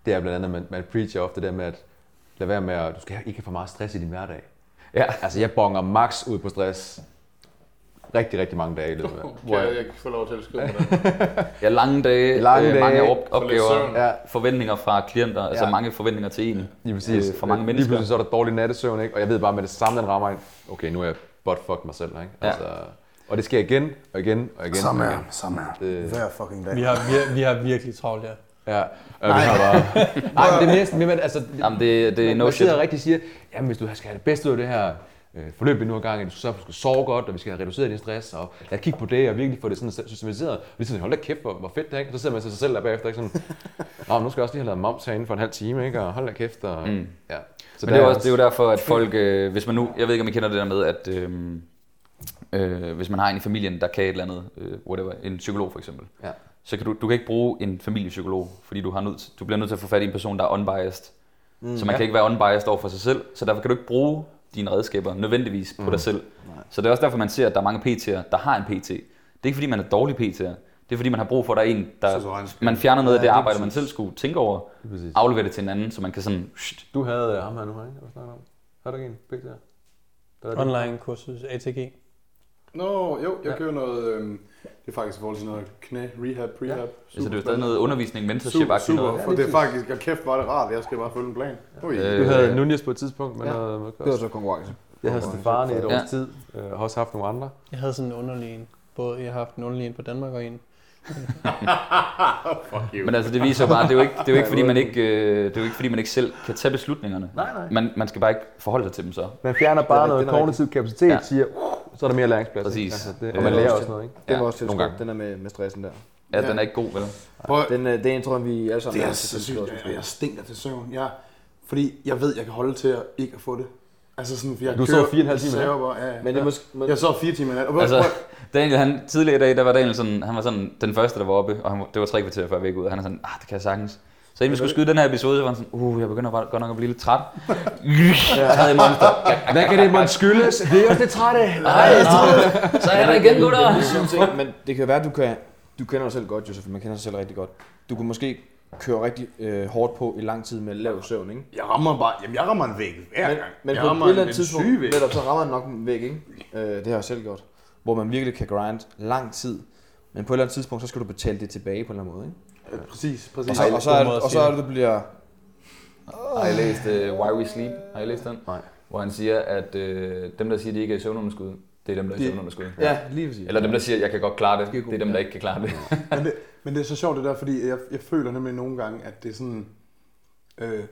Speaker 4: det er blandt andet, at man, man preacher ofte det der med, at lad være med at, du skal ikke have for meget stress i din hverdag.
Speaker 5: Ja.
Speaker 4: Altså, jeg bonger max ud på stress rigtig, rigtig mange dage i løbet af
Speaker 1: Kan
Speaker 4: hvor
Speaker 1: jeg,
Speaker 4: jeg,
Speaker 1: kan få lov til at skrive på den?
Speaker 5: Ja, lange dage,
Speaker 4: Lange
Speaker 5: øh, mange
Speaker 4: dage,
Speaker 5: op- opgaver,
Speaker 4: ja,
Speaker 5: forventninger fra klienter, altså
Speaker 4: Ja.
Speaker 5: mange forventninger til en.
Speaker 4: lige præcis.
Speaker 5: Øh, for mange
Speaker 4: Øh,
Speaker 5: mennesker.
Speaker 4: Lige pludselig så er der dårlig nattesøvn, ikke? Og jeg ved bare med det samme, den rammer ind. Okay, nu er jeg butt fucked mig selv, ikke?
Speaker 5: Ja.
Speaker 4: Altså, og det sker igen og igen og igen.
Speaker 1: Samme
Speaker 4: og
Speaker 1: her,
Speaker 4: igen.
Speaker 1: samme her.
Speaker 4: Det-
Speaker 1: Hver fucking dag.
Speaker 2: Vi har, vi, har, vi har virkelig travlt, ja.
Speaker 4: Ja, og vi har bare... Nej, men det er mest, men altså,
Speaker 5: Jamen, det, det er
Speaker 4: man,
Speaker 5: no
Speaker 4: man
Speaker 5: shit.
Speaker 4: og rigtig siger, jamen hvis du skal have det bedste ud af det her øh, forløb, vi nu har gang i, du skal, skal sove godt, og vi skal have reduceret din stress, og lad os kigge på det, og virkelig få det sådan systematiseret. Og lige sådan, hold da kæft, hvor, hvor fedt det er, ikke? Og så sidder man til sig selv der bagefter, ikke sådan, Nå, nu skal jeg også lige have lavet moms herinde for en halv time, ikke? Og hold da kæft, og
Speaker 5: Mm.
Speaker 4: ja. Så
Speaker 5: Men det er, også, det er jo derfor, at folk, øh, hvis man nu, jeg ved ikke, om I kender det der med, at øh, øh, hvis man har en i familien, der kan et eller andet, øh, whatever, en psykolog for eksempel,
Speaker 4: Ja.
Speaker 5: Så kan du, du kan ikke bruge en familiepsykolog, fordi du, har nødt, du bliver nødt til at få fat i en person, der er unbiased. Mm, så man
Speaker 4: ja.
Speaker 5: kan ikke være unbiased over for sig selv, så derfor kan du ikke bruge dine redskaber nødvendigvis på dig selv. Så det er også derfor, man ser, at der er mange PT'er, der har en PT. Det er ikke fordi, man er dårlig PT'er. Det er fordi, man har brug for, at der er en, der...
Speaker 1: Så regnskab.
Speaker 5: Man fjerner noget af
Speaker 7: Ja,
Speaker 5: det
Speaker 7: lige
Speaker 5: arbejde, man selv skulle tænke over,
Speaker 4: præcis.
Speaker 5: aflevere det til en anden, så man kan sådan...
Speaker 4: Du havde øh, ham her nu, ikke? Hvad snakker du om? Har du ikke en er det.
Speaker 2: Online kursus ATG.
Speaker 1: Nå, jo, jeg
Speaker 4: Ja.
Speaker 1: kører noget, øhm, det er faktisk i forhold til noget knæ, rehab, prehab.
Speaker 5: Altså, det er jo stadig noget undervisning, mentorship
Speaker 1: Super,
Speaker 5: super,
Speaker 1: super,
Speaker 5: noget.
Speaker 1: for det er faktisk, og kæft, var det rart, jeg skal bare følge en plan. Ui.
Speaker 5: Øh,
Speaker 4: Du havde Nunez på et tidspunkt med
Speaker 7: Ja.
Speaker 4: noget med
Speaker 7: Det var så konkurrence.
Speaker 4: Jeg havde Stefan i et års
Speaker 5: Ja.
Speaker 4: tid, øh, og har også haft nogle andre.
Speaker 2: Jeg havde sådan en underlig en. Både, jeg har haft en underlig en på Danmark og en.
Speaker 1: Fuck you.
Speaker 5: Men altså, det viser bare, det er jo ikke, det er jo ikke, fordi, man ikke, øh, det er jo ikke, fordi man ikke selv kan tage beslutningerne.
Speaker 4: Nej, nej.
Speaker 5: Man, man skal bare ikke forholde sig til dem så.
Speaker 4: Man fjerner bare
Speaker 7: Det er-
Speaker 4: noget
Speaker 7: det
Speaker 4: kognitiv kapacitet,
Speaker 5: Ja.
Speaker 4: siger, så er der mere læringsplads.
Speaker 5: Præcis.
Speaker 4: Altså, det, og man
Speaker 7: det er
Speaker 4: lærer
Speaker 7: også
Speaker 4: også noget, ikke?
Speaker 7: Den
Speaker 5: Ja,
Speaker 7: var også
Speaker 4: nogle
Speaker 7: tilskrevet,
Speaker 4: gange.
Speaker 7: den er med, med stressen der.
Speaker 5: Ja,
Speaker 1: Ja.
Speaker 5: den er ikke god, vel?
Speaker 1: Prøv,
Speaker 7: Den, øh, det er en, tror jeg, vi alle sammen
Speaker 1: det er så sygt, jeg, jeg stinker til søvn. Jeg, fordi jeg ved, jeg kan holde til at ikke at få det. Altså sådan, for jeg
Speaker 4: Du
Speaker 1: kører-
Speaker 4: så fire og en halv time i nat?
Speaker 1: ja, ja.
Speaker 7: Men det er måske... Men,
Speaker 1: Jeg så fire timer i nat. Og
Speaker 5: Altså,
Speaker 1: prøv,
Speaker 5: Daniel, han, tidligere i dag, der var Daniel sådan, han var sådan den første, der var oppe, og han, det var tre kvarter før vi gik ud, og han er sådan, ah, det kan jeg sagtens. Så inden vi skulle skyde den her episode, så var han sådan, uh, jeg begynder bare, godt nok at blive lidt træt. Tredje monster.
Speaker 4: Hvad kan det måtte skyldes? Det er også lidt træt af.
Speaker 5: Nej, så er der igen, gutter.
Speaker 7: Er men det kan være, at du kan... Du kender dig selv godt, Josef, man kender sig selv rigtig godt. Du kan måske køre rigtig øh, hårdt på i lang tid med lav søvn, ikke?
Speaker 1: jeg rammer bare, jamen jeg rammer en væg hver
Speaker 7: Men,
Speaker 1: gang.
Speaker 7: men
Speaker 1: jeg
Speaker 7: på et eller andet tidspunkt, netop så rammer man nok en væg, ikke? Øh, det har jeg selv gjort. Hvor man virkelig kan grind lang tid. Men på et eller andet tidspunkt, så skal du betale det tilbage på en eller anden måde, ikke?
Speaker 1: Ja, Præcis, præcis.
Speaker 7: Og så, og så, er, det, og så er det, du bliver...
Speaker 5: Har I læst uh, Why We Sleep? Har I læst den?
Speaker 4: Nej.
Speaker 5: Hvor han siger, at øh, dem, der siger, at de ikke er i søvnunderskud, det er dem, der er i
Speaker 7: De-
Speaker 5: søvnunderskud.
Speaker 7: Ja, lige præcis.
Speaker 5: Eller dem, der siger, at jeg kan godt klare det, det er dem, der ikke kan klare det.
Speaker 1: men, det, men det er så sjovt det der, fordi jeg, jeg føler nemlig nogle gange, at det er sådan, øh,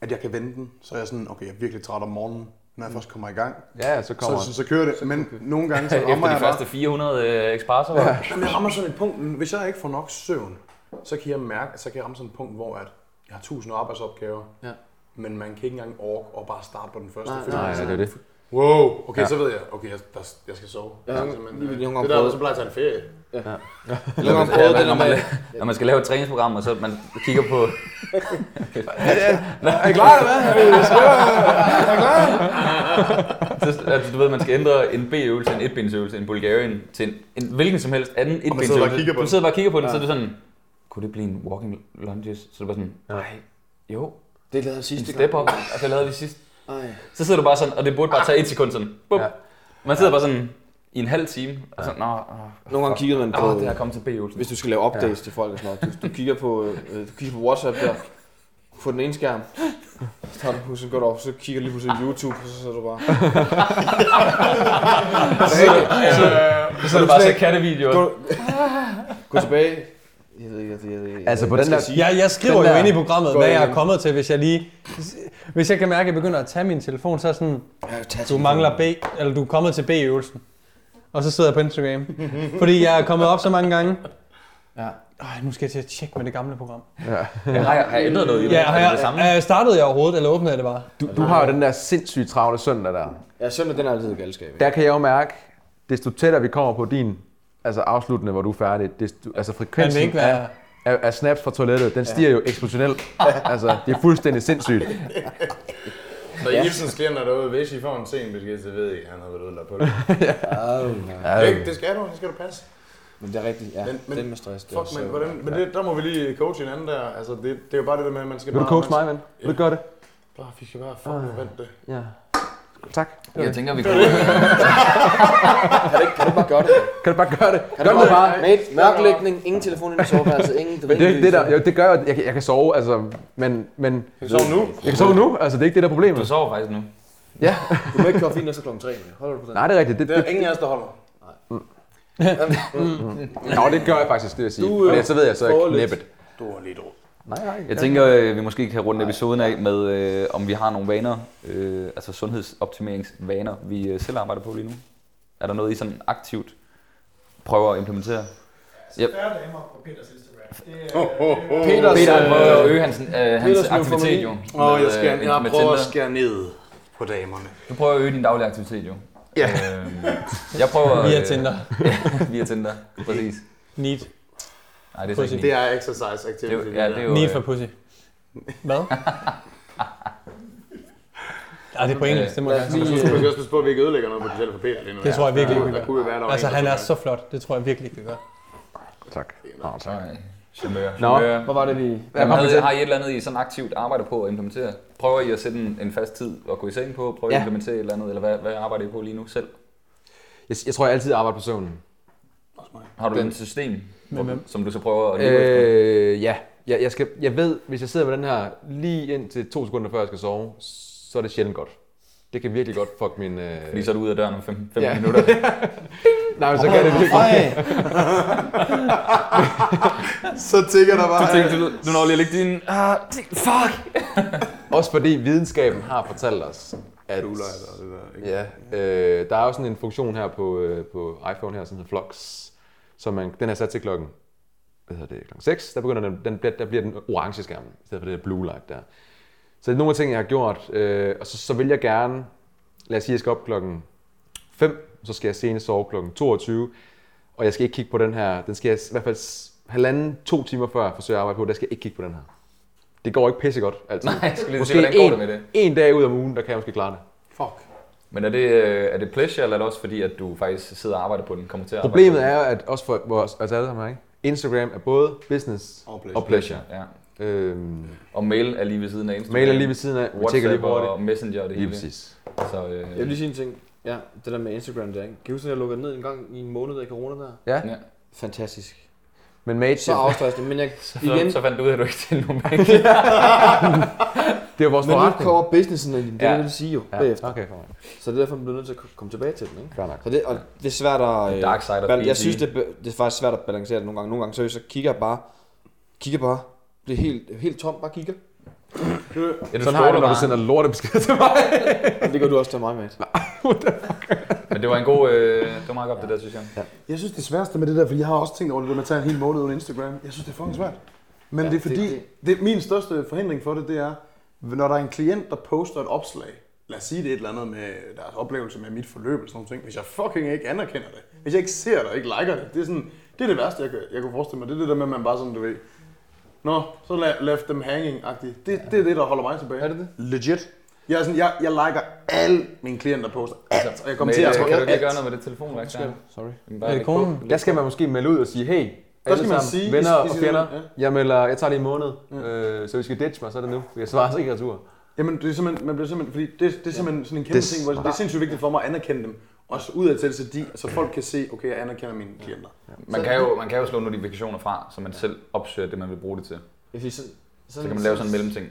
Speaker 1: at jeg kan vente den. Så er jeg sådan, okay, jeg er virkelig træt om morgenen, når jeg først kommer i gang.
Speaker 4: Ja, så kommer
Speaker 1: Så, så, så kører det, men nogle gange så rammer
Speaker 5: Efter de
Speaker 1: jeg bare,
Speaker 5: første 400 øh, espresso. Ja.
Speaker 1: Jamen, jeg rammer sådan et punkt, hvis jeg ikke får nok søvn, så kan jeg mærke, så kan jeg ramme sådan et punkt, hvor at jeg har tusind arbejdsopgaver,
Speaker 7: Ja.
Speaker 1: men man kan ikke engang orke og bare starte på den første.
Speaker 7: Nej,
Speaker 4: Nej,
Speaker 1: er sådan,
Speaker 4: det er det.
Speaker 1: Wow, okay,
Speaker 4: Ja.
Speaker 1: så ved jeg, okay, jeg, der, jeg skal sove.
Speaker 7: Ja,
Speaker 1: Ja,
Speaker 7: lige
Speaker 1: simpelthen,
Speaker 7: ved
Speaker 1: øh, det der, så plejer jeg at tage en ferie.
Speaker 7: Gange prøvet det der
Speaker 5: når, man, når man skal lave et træningsprogram, og så man kigger på...
Speaker 1: Er I klar, eller hvad?
Speaker 5: Så, altså, du ved, man skal ændre en B-øvelse, en etbindsøvelse, en Bulgarian, til en, en hvilken som helst anden
Speaker 1: man
Speaker 5: etbindsøvelse.
Speaker 1: kigger på
Speaker 5: Du
Speaker 1: den.
Speaker 5: sidder bare og kigger på den, så er det sådan, kunne det blive en walking lunges? Så er det bare sådan, nej, Jo,
Speaker 7: Det lavede sidste
Speaker 5: step up. Altså, det lavede vi sidst.
Speaker 7: Ej.
Speaker 5: Så sidder du bare sådan, og det burde bare tage et sekund sådan. Bup.
Speaker 4: Ja.
Speaker 5: Man sidder bare sådan i en halv time, og sådan, nå, åh,
Speaker 7: Nogle gange kiggede man på,
Speaker 5: åh, det her kommet til B. Olsen.
Speaker 7: hvis du skal lave updates til folk og sådan noget. Du, du, kigger på, øh, du kigger på WhatsApp der, på den ene skærm. Så tager du så går du op, så kigger du lige pludselig YouTube, og så sidder du bare...
Speaker 5: Så er det bare så kattevideoer.
Speaker 7: Gå, gå tilbage. Jeg ved ikke, jeg, jeg, jeg,
Speaker 4: Altså, på
Speaker 7: hvad
Speaker 4: den der-
Speaker 7: jeg sige?
Speaker 2: Jeg, jeg skriver
Speaker 4: Den
Speaker 2: jo ind i programmet, hvad
Speaker 7: jeg
Speaker 2: jeg er kommet til, hvis jeg lige... Hvis jeg kan mærke, at jeg begynder at tage min telefon, så er sådan,
Speaker 7: Ja,
Speaker 2: du mangler B, eller du er kommet til B-øvelsen. Og så sidder jeg på Instagram. Fordi jeg er kommet op så mange gange.
Speaker 7: Ja.
Speaker 2: Ej, nu skal jeg til at tjekke med det gamle program.
Speaker 5: Jeg har, jeg har ændret noget i det.
Speaker 2: Ja, har jeg,
Speaker 5: det samme?
Speaker 2: jeg, startede jeg overhovedet, eller åbnede jeg det bare?
Speaker 4: Du, du har jo den der sindssygt travle søndag der.
Speaker 7: Ja, søndag den er altid galskab.
Speaker 4: Der kan jeg jo mærke, desto tættere vi kommer på din altså afsluttende, hvor du er færdig, desto, altså
Speaker 2: Kan det
Speaker 4: frekvensen
Speaker 2: ikke være...
Speaker 4: af, af, af snaps fra toilettet, den stiger jo eksponentielt. altså, det er fuldstændig sindssygt.
Speaker 1: Så Ibsens klienter derude, hvis I får en sen besked, så ved I, at han har været udlagt på det.
Speaker 7: Ja,
Speaker 1: Det, det skal du, det skal du passe.
Speaker 7: men det er rigtigt, ja.
Speaker 1: Men- men-
Speaker 7: den med stress. det
Speaker 1: Fuck, men,
Speaker 7: øh,
Speaker 1: hvordan, men det, der må vi lige coache hinanden der. Altså, det, det er jo bare det der med, at man skal
Speaker 4: Vil du
Speaker 1: bare...
Speaker 4: coache
Speaker 1: man
Speaker 4: mig, ven? Vil du gøre det?
Speaker 1: Bare, vi skal bare fucking vente det.
Speaker 4: Ja. Tak.
Speaker 5: Jeg tænker, vi kan...
Speaker 7: Kan du ikke, kan du bare gøre det?
Speaker 4: Kan du bare gøre det?
Speaker 7: Kan
Speaker 4: Gør
Speaker 7: du
Speaker 4: det
Speaker 7: bare,
Speaker 4: bare.
Speaker 7: mate, mørklægning, ingen telefon ind i soveværelset, ingen...
Speaker 4: Men det er det der, jo, det gør at jeg, kan- jeg kan sove, altså, men, men
Speaker 1: Kan vi sove nu?
Speaker 4: jeg kan sove nu, altså det er ikke det der er
Speaker 5: Du
Speaker 4: problemet.
Speaker 5: sover faktisk nu.
Speaker 4: Ja,
Speaker 7: Du må ikke køre fint efter klokken 3. Holder du på den?
Speaker 4: nej det er rigtigt. Det,
Speaker 1: Det er
Speaker 4: det,
Speaker 1: ingen af os, der holder.
Speaker 4: nå, det gør jeg faktisk, det vil jeg sige.
Speaker 7: Du, øh,
Speaker 4: Men så ved jeg, så er jeg
Speaker 7: lidt-.
Speaker 1: Du har lige drog.
Speaker 4: Nej, nej.
Speaker 5: Jeg tænker, øh, vi måske kan runde episoden af med, øh, om vi har nogle vaner, øh, altså sundhedsoptimeringsvaner, vi øh, selv arbejder på lige nu. Er der noget, I sådan aktivt prøver at implementere? Yep.
Speaker 8: Færre damer på Peters Instagram. Det er,
Speaker 7: Peters,
Speaker 5: Peter han
Speaker 7: øh,
Speaker 5: prøver at øge hans, øh, hans aktivitet jo.
Speaker 1: Åh,
Speaker 5: med,
Speaker 1: jeg, skal,
Speaker 5: øh,
Speaker 1: jeg
Speaker 5: med
Speaker 1: prøver at skære ned på damerne.
Speaker 5: Du prøver at øge din daglige aktivitet jo.
Speaker 1: Ja.
Speaker 5: Øhm, jeg prøver...
Speaker 2: Via
Speaker 5: øh,
Speaker 2: Tinder.
Speaker 5: via Tinder, præcis.
Speaker 2: Need.
Speaker 5: Nej, det er
Speaker 2: Pussy.
Speaker 1: Det er exercise
Speaker 5: Det er jo-
Speaker 1: activity.
Speaker 5: ja, det er jo-
Speaker 2: Need
Speaker 5: øh,
Speaker 2: for pussy. Hvad? Ja, det er på engelsk, det må jeg gerne
Speaker 1: Så skal vi også passe på, at vi ikke ødelægger noget potentielt for Peter lige nu.
Speaker 2: Det tror jeg virkelig ikke, vi
Speaker 1: jo være,
Speaker 2: Altså, han er så flot. Det tror jeg virkelig ikke, vi gør.
Speaker 4: Tak. Nå, tak.
Speaker 5: Charmeur.
Speaker 4: Nå.
Speaker 7: Hvad var det, vi...
Speaker 5: Jamen,
Speaker 4: kom
Speaker 5: havde, har I et eller andet, I sådan aktivt arbejder på at implementere? Prøver I at sætte en, en fast tid og gå i seng på? Prøver I
Speaker 4: Ja.
Speaker 5: at implementere et eller andet? Eller hvad, hvad arbejder I på lige nu selv?
Speaker 4: Jeg, jeg tror, jeg altid arbejder på søvnen.
Speaker 5: Har du
Speaker 4: Den-
Speaker 5: et system,
Speaker 2: Med hvem?
Speaker 5: som du så prøver at leve efter?
Speaker 4: Øh, ja. Jeg, jeg, skal, jeg ved, hvis jeg sidder med den her lige ind til to sekunder før jeg skal sove, så er det sjældent godt. Det kan virkelig godt fuck min... Øh...
Speaker 5: Fordi så er du ude af døren om 5
Speaker 4: Ja.
Speaker 5: minutter.
Speaker 4: Nej, men så kan det virkelig.
Speaker 1: Så tigger der bare.
Speaker 5: Du tænkte, du, du når lige at lægge din... Ah, fuck!
Speaker 4: Også fordi videnskaben har fortalt os, at...
Speaker 1: Og det der, ikke?
Speaker 4: Ja, øh, der er jo sådan en funktion her på, øh, på iPhone her, som hedder Flux, som man, den er sat til klokken, hvad hedder det, klokken 6, der begynder den, den, bliver- der bliver den orange skærm, i stedet for det der blue light der. Så det er nogle af tingene, jeg har gjort, øh, og så, så vil jeg gerne, lad os sige, jeg skal op klokken 5, så skal jeg senest sove klokken 22, og jeg skal ikke kigge på den her, den skal jeg i hvert fald halvanden, to timer før jeg forsøger at arbejde på, der skal jeg ikke kigge på den her. Det går ikke pissegodt altid.
Speaker 5: Nej, jeg skulle lige
Speaker 4: måske
Speaker 5: sige, hvordan går
Speaker 4: en,
Speaker 5: det med det?
Speaker 4: en dag ud om ugen, der kan jeg måske klare det.
Speaker 1: Fuck.
Speaker 5: Men er det, øh, er det pleasure, eller er det også fordi, at du faktisk sidder og arbejder på den, kommer til at
Speaker 4: Problemet er, at også for vores, altså alle sammen, ikke? Instagram er både business
Speaker 1: Og pleasure.
Speaker 4: og pleasure.
Speaker 5: Ja.
Speaker 4: Øhm,
Speaker 5: Og mail er lige ved siden af Instagram.
Speaker 4: mail er lige ved siden af.
Speaker 5: WhatsApp
Speaker 4: lige på det.
Speaker 5: og Messenger og det
Speaker 4: Lige
Speaker 5: hele.
Speaker 4: præcis.
Speaker 5: Så, øh,
Speaker 7: Jeg vil lige sige en ting. Ja, det der med Instagram der, ikke? Kan du huske, at jeg lukkede ned en gang i en måned af corona der?
Speaker 4: Ja,
Speaker 5: ja.
Speaker 7: Fantastisk.
Speaker 4: men mate,
Speaker 7: Så afstressende, men jeg,
Speaker 5: Så,
Speaker 7: igen,
Speaker 5: så fandt du ud af, at du ikke til normalt.
Speaker 4: det er vores
Speaker 7: men nu
Speaker 4: forretning.
Speaker 7: kommer businessen ind det
Speaker 5: Ja.
Speaker 7: ja. vil jeg sige jo,
Speaker 4: Ja,
Speaker 7: bagefter.
Speaker 4: okay, nok.
Speaker 7: Så det er derfor, man bliver nødt til at komme tilbage til den, ikke?
Speaker 4: Fair nok.
Speaker 7: Så det, og det er svært at... øh,
Speaker 5: dark side of BT.
Speaker 7: Jeg synes, det, er- det er faktisk svært at balancere det nogle gange. Nogle gange seriøst, så kigger jeg bare, kigger bare, det er helt, helt tom, bare kigger.
Speaker 5: Ja, du
Speaker 4: Sådan har det, når du sender lortebeskeder til mig.
Speaker 7: Og det gør du også til mig, mate.
Speaker 5: Men det var en god... Øh, det var meget godt, det der, synes jeg.
Speaker 1: Jeg synes, det sværeste med det der, fordi jeg har også tænkt over det med at tage en hel måned uden Instagram. Jeg synes, det er fucking svært. Men ja, det er fordi,
Speaker 7: det-
Speaker 1: det, det, min største forhindring for det, det er, når der er en klient, der poster et opslag, lad os sige det et eller andet med deres oplevelse med mit forløb eller sådan noget, hvis jeg fucking ikke anerkender det, hvis jeg ikke ser det og ikke liker det, det er, sådan, det, er det værste, jeg, kan, jeg kunne forestille mig. Det er det der med, at man bare sådan, du ved, Nå, så la- left them hanging-agtigt. Det, det er det, der holder mig tilbage.
Speaker 7: Er det det?
Speaker 1: Legit. Jeg, er sådan, jeg, jeg liker alle mine klienter poster. Alt. Og jeg kommenterer
Speaker 5: Men,
Speaker 1: på
Speaker 5: øh, kan du ikke
Speaker 1: alt.
Speaker 5: gøre noget med det telefonværk der?
Speaker 7: Sorry.
Speaker 5: Bare
Speaker 2: Er det
Speaker 5: lægge
Speaker 2: konen?
Speaker 4: Der skal man måske melde ud og sige, hey,
Speaker 1: Der skal man sige...
Speaker 4: venner
Speaker 1: i-
Speaker 4: og
Speaker 1: i
Speaker 4: fjender.
Speaker 1: Ja.
Speaker 4: Jeg melder, jeg tager lige en måned, øh, så hvis I skal ditch mig, så er det nu. Jeg svarer altså ikke retur.
Speaker 1: Jamen, det er simpelthen, man bliver simpelthen, fordi det, det er simpelthen sådan en kæmpe
Speaker 4: Det-
Speaker 1: ting, hvor det er sindssygt vigtigt for mig at anerkende dem. Også udad til, så, de, så folk kan se, okay, jeg anerkender mine klienter.
Speaker 5: Man kan, jo, man kan jo slå notifikationer fra, så man selv opsøger det, man vil bruge det til.
Speaker 7: Sådan,
Speaker 5: Så kan man lave sådan en mellemting.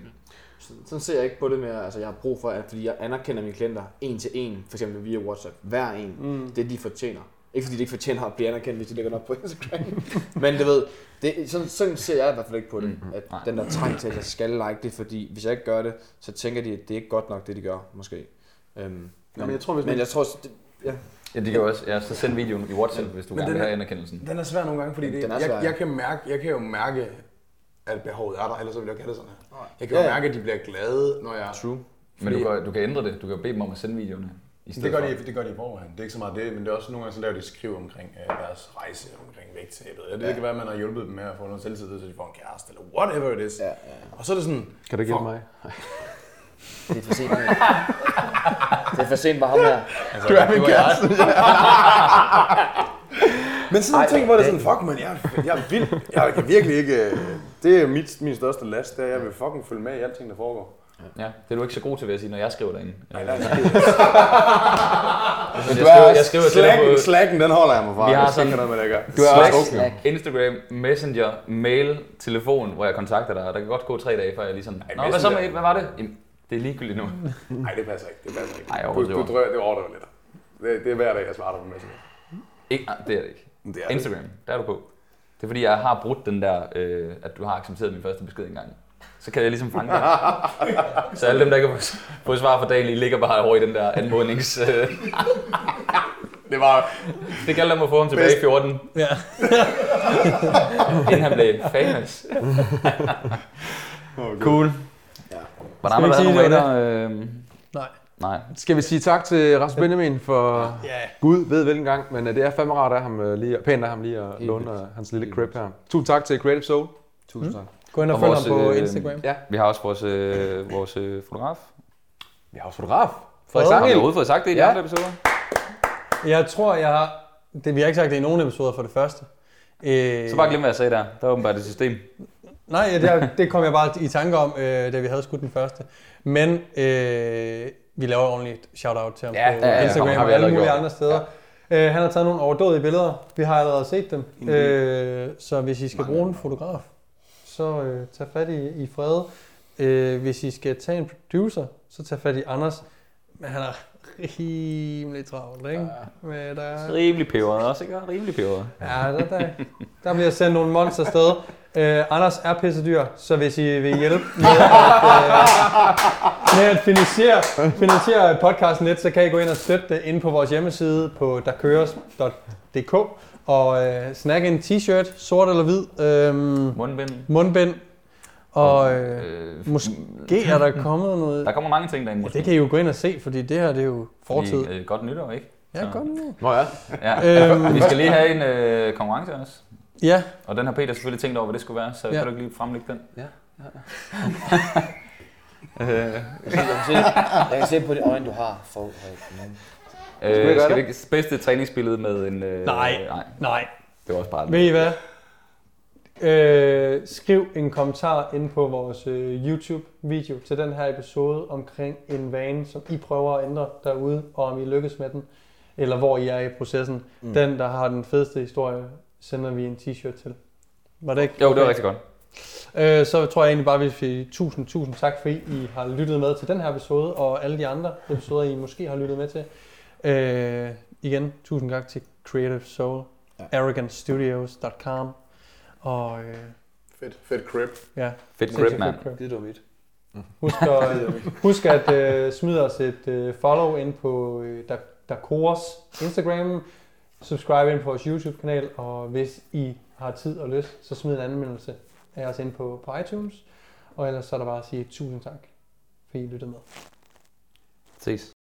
Speaker 7: Sådan, sådan ser jeg ikke på det med, altså jeg har brug for, at fordi jeg anerkender mine klienter en til en, for eksempel via WhatsApp, hver en, mm. det de fortjener. Ikke fordi de ikke fortjener at blive anerkendt, hvis de lægger det op på Instagram. Men du ved, det, sådan, sådan ser jeg i hvert fald ikke på det.
Speaker 5: Mhm.
Speaker 7: At
Speaker 5: Nej.
Speaker 7: den der trang til, at jeg skal like det, fordi hvis jeg ikke gør det, så tænker de, at det er ikke godt nok, det de gør, måske. Øhm, men,
Speaker 1: Jamen, jeg tror, hvis
Speaker 7: men
Speaker 1: man-
Speaker 7: jeg tror, det, ja,
Speaker 5: Ja, de kan også ja, så send videoen i WhatsApp, hvis du
Speaker 1: Men
Speaker 5: gerne
Speaker 1: den
Speaker 5: vil
Speaker 1: er-
Speaker 5: have anerkendelsen.
Speaker 1: Den er svær nogle gange, fordi det,
Speaker 7: Den er svær,
Speaker 1: jeg, jeg, kan mærke, jeg kan jo mærke, at behovet er der, ellers så vil jeg ikke have det sådan her. Jeg kan
Speaker 7: Ja,
Speaker 1: jo
Speaker 7: ja.
Speaker 1: mærke, at de bliver glade, når jeg...
Speaker 7: true.
Speaker 5: Men du kan, du kan ændre det. Du kan jo bede dem om at sende videoerne. I
Speaker 1: Det gør,
Speaker 5: for.
Speaker 1: de, det gør de i forvejen. Det er ikke så meget det, men det er også nogle gange, så laver de skriv omkring øh, deres rejse, omkring vægttabet. Ja, det kan være, at man har hjulpet dem med at få noget selvtillid, så de får en kæreste, eller whatever it is.
Speaker 7: Ja, ja.
Speaker 1: Og så er det sådan,
Speaker 4: Kan du ikke hjælpe mig?
Speaker 7: Det er for sent. det er for sent var ham her.
Speaker 1: du er min kæreste. Men sådan en ting, hvor det er sådan, fuck man, jeg, jeg er vild. Jeg kan virkelig ikke... øh, Det er mit, min største last, det er, at jeg vil fucking følge med i alting, der foregår.
Speaker 5: Ja, det er du ikke så god til, vil jeg sige, når jeg skriver derinde.
Speaker 1: Nej, der er
Speaker 5: jeg, skriver, jeg skriver til dig
Speaker 1: slacken,
Speaker 5: på
Speaker 1: slacken, den holder jeg mig fra.
Speaker 5: Vi har sådan-
Speaker 1: noget med det.
Speaker 5: Du er
Speaker 7: Slack,
Speaker 5: også
Speaker 7: Slack.
Speaker 5: Instagram, Messenger, mail, telefon, hvor jeg kontakter dig. og Der kan godt gå tre dage, før jeg lige sådan... Nå, hvad så med, hvad var det? Jamen, det er ligegyldigt nu.
Speaker 1: Nej, det passer ikke. Det passer ikke.
Speaker 5: Ej, jeg
Speaker 1: du,
Speaker 5: overdriver.
Speaker 1: du drøjer, det overdriver lidt. Det, det er hver dag, jeg svarer dig på Messenger.
Speaker 5: Ikke, nej, det er det ikke.
Speaker 1: Det er det.
Speaker 5: Instagram, der er du på. Det er fordi, jeg har brudt den der, øh, at du har accepteret min første besked engang. Så kan jeg ligesom fange dig. Så alle dem, der ikke har fået- fået svar for dagen, ligger bare over i den der anmodnings... Øh,
Speaker 1: Det var...
Speaker 5: det galt om at få ham tilbage i 14,
Speaker 2: Ja.
Speaker 5: inden han blev famous. cool.
Speaker 7: Ja.
Speaker 5: Der
Speaker 2: ikke
Speaker 5: havde
Speaker 2: sige, det
Speaker 5: nogle? Øh,
Speaker 2: Nej.
Speaker 5: nej.
Speaker 4: Skal vi sige tak til Rasmus Benjamin for
Speaker 2: Ja.
Speaker 4: Gud ved hvilken gang, men øh, det er fandme rart af ham øh, lige, pænt af ham lige at låne hans lille crib her. Tusind tak til Creative Soul.
Speaker 7: Tusind tak.
Speaker 2: Gå ind og
Speaker 5: Og
Speaker 2: følg
Speaker 5: vores,
Speaker 2: ham på
Speaker 5: øh,
Speaker 2: Instagram.
Speaker 4: Ja.
Speaker 5: Vi har også vores, øh, vores øh, fotograf.
Speaker 4: Vi har også fotograf.
Speaker 2: Frederik
Speaker 4: Frederik
Speaker 5: Har vi
Speaker 4: Sangel.
Speaker 5: overhovedet fået sagt det i de
Speaker 4: Ja.
Speaker 5: andre episoder?
Speaker 2: Jeg tror, jeg har... Det, vi har ikke sagt det i nogen episoder for det første. Øh,
Speaker 5: Så bare glem, hvad jeg sagde der. Der var åbenbart et system.
Speaker 2: Nej, det, det kom jeg bare i tanke om, øh, da vi havde skudt den første. Men øh, vi laver ordentligt shout-out til ham
Speaker 4: Ja,
Speaker 2: på
Speaker 4: ja, ja,
Speaker 2: Instagram
Speaker 4: har
Speaker 2: og alle mulige
Speaker 4: gjort.
Speaker 2: andre steder. Ja. Øh, han har taget nogle overdådige billeder. Vi har allerede set dem. Øh, så hvis I skal bruge en fotograf, så øh, tag fat i, i Frede. Øh, hvis I skal tage en producer, så tag fat i Anders. Men han er rimelig travlt, ikke? Med, der,
Speaker 5: Rimelig peberet også, ikke? Rimelig peberet.
Speaker 2: Ja, der, der, der bliver sendt nogle monster afsted. Øh, Anders er pissedyr, så hvis I vil hjælpe med at, øh, med at finansiere, finansiere podcasten lidt, så kan I gå ind og støtte det inde på vores hjemmeside på derkøres.dk og øh, snakke en t-shirt, sort eller hvid, øh,
Speaker 5: Mundbind.
Speaker 2: mundbind, og øh,
Speaker 5: Øh,
Speaker 2: måske er der kommet noget...
Speaker 5: Der kommer mange ting derinde,
Speaker 2: Ja, det kan I jo gå ind og se, fordi det her det er jo fortid.
Speaker 5: Fordi, øh, godt nytår, ikke?
Speaker 2: Ja, godt nu.
Speaker 4: Nå ja.
Speaker 5: Ja.
Speaker 2: Øhm,
Speaker 5: Vi skal lige have en øh, konkurrence også.
Speaker 2: Ja,
Speaker 5: Og den har Peter selvfølgelig tænkt over, hvad det skulle være, så
Speaker 2: Ja.
Speaker 5: kan du ikke lige fremlægge den?
Speaker 4: Ja,
Speaker 5: Øh,
Speaker 7: Jeg kan se, jeg kan se på de øjne, du har for
Speaker 5: øh,
Speaker 4: gøre
Speaker 5: skal
Speaker 4: det?
Speaker 5: vi ikke bedste træningsbillede med en... Øh,
Speaker 2: Nej.
Speaker 5: Nej,
Speaker 2: nej,
Speaker 5: det var også bare...
Speaker 2: Ved I hvad? Øh, skriv en kommentar ind på vores øh, YouTube-video til den her episode omkring en vane, som I prøver at ændre derude, og om I lykkes med den, eller hvor I er i processen. Mm. Den, der har den fedeste historie, sender vi en t-shirt til. Var det ikke?
Speaker 5: Jo, det var rigtig godt.
Speaker 2: Øh, så tror jeg egentlig bare, at vi siger tusind, tusind tak, fordi I har lyttet med til den her episode, og alle de andre episoder, I måske har lyttet med til. Øh, igen, tusind tak til Creative Soul,
Speaker 7: Ja.
Speaker 2: arrogantstudios.com, og øh,
Speaker 1: Fedt, fedt crib.
Speaker 2: ja,
Speaker 5: Fedt mand.
Speaker 2: crib.
Speaker 7: Det er mit.
Speaker 2: Husk at, husk at øh, smide os et øh, follow ind på øh, Da- Dakoras Instagram, subscribe ind på vores YouTube-kanal, og hvis I har tid og lyst, så smid en anmeldelse af os ind på, på iTunes. Og ellers så er der bare at sige tusind tak, fordi I lyttede med.
Speaker 5: Ses.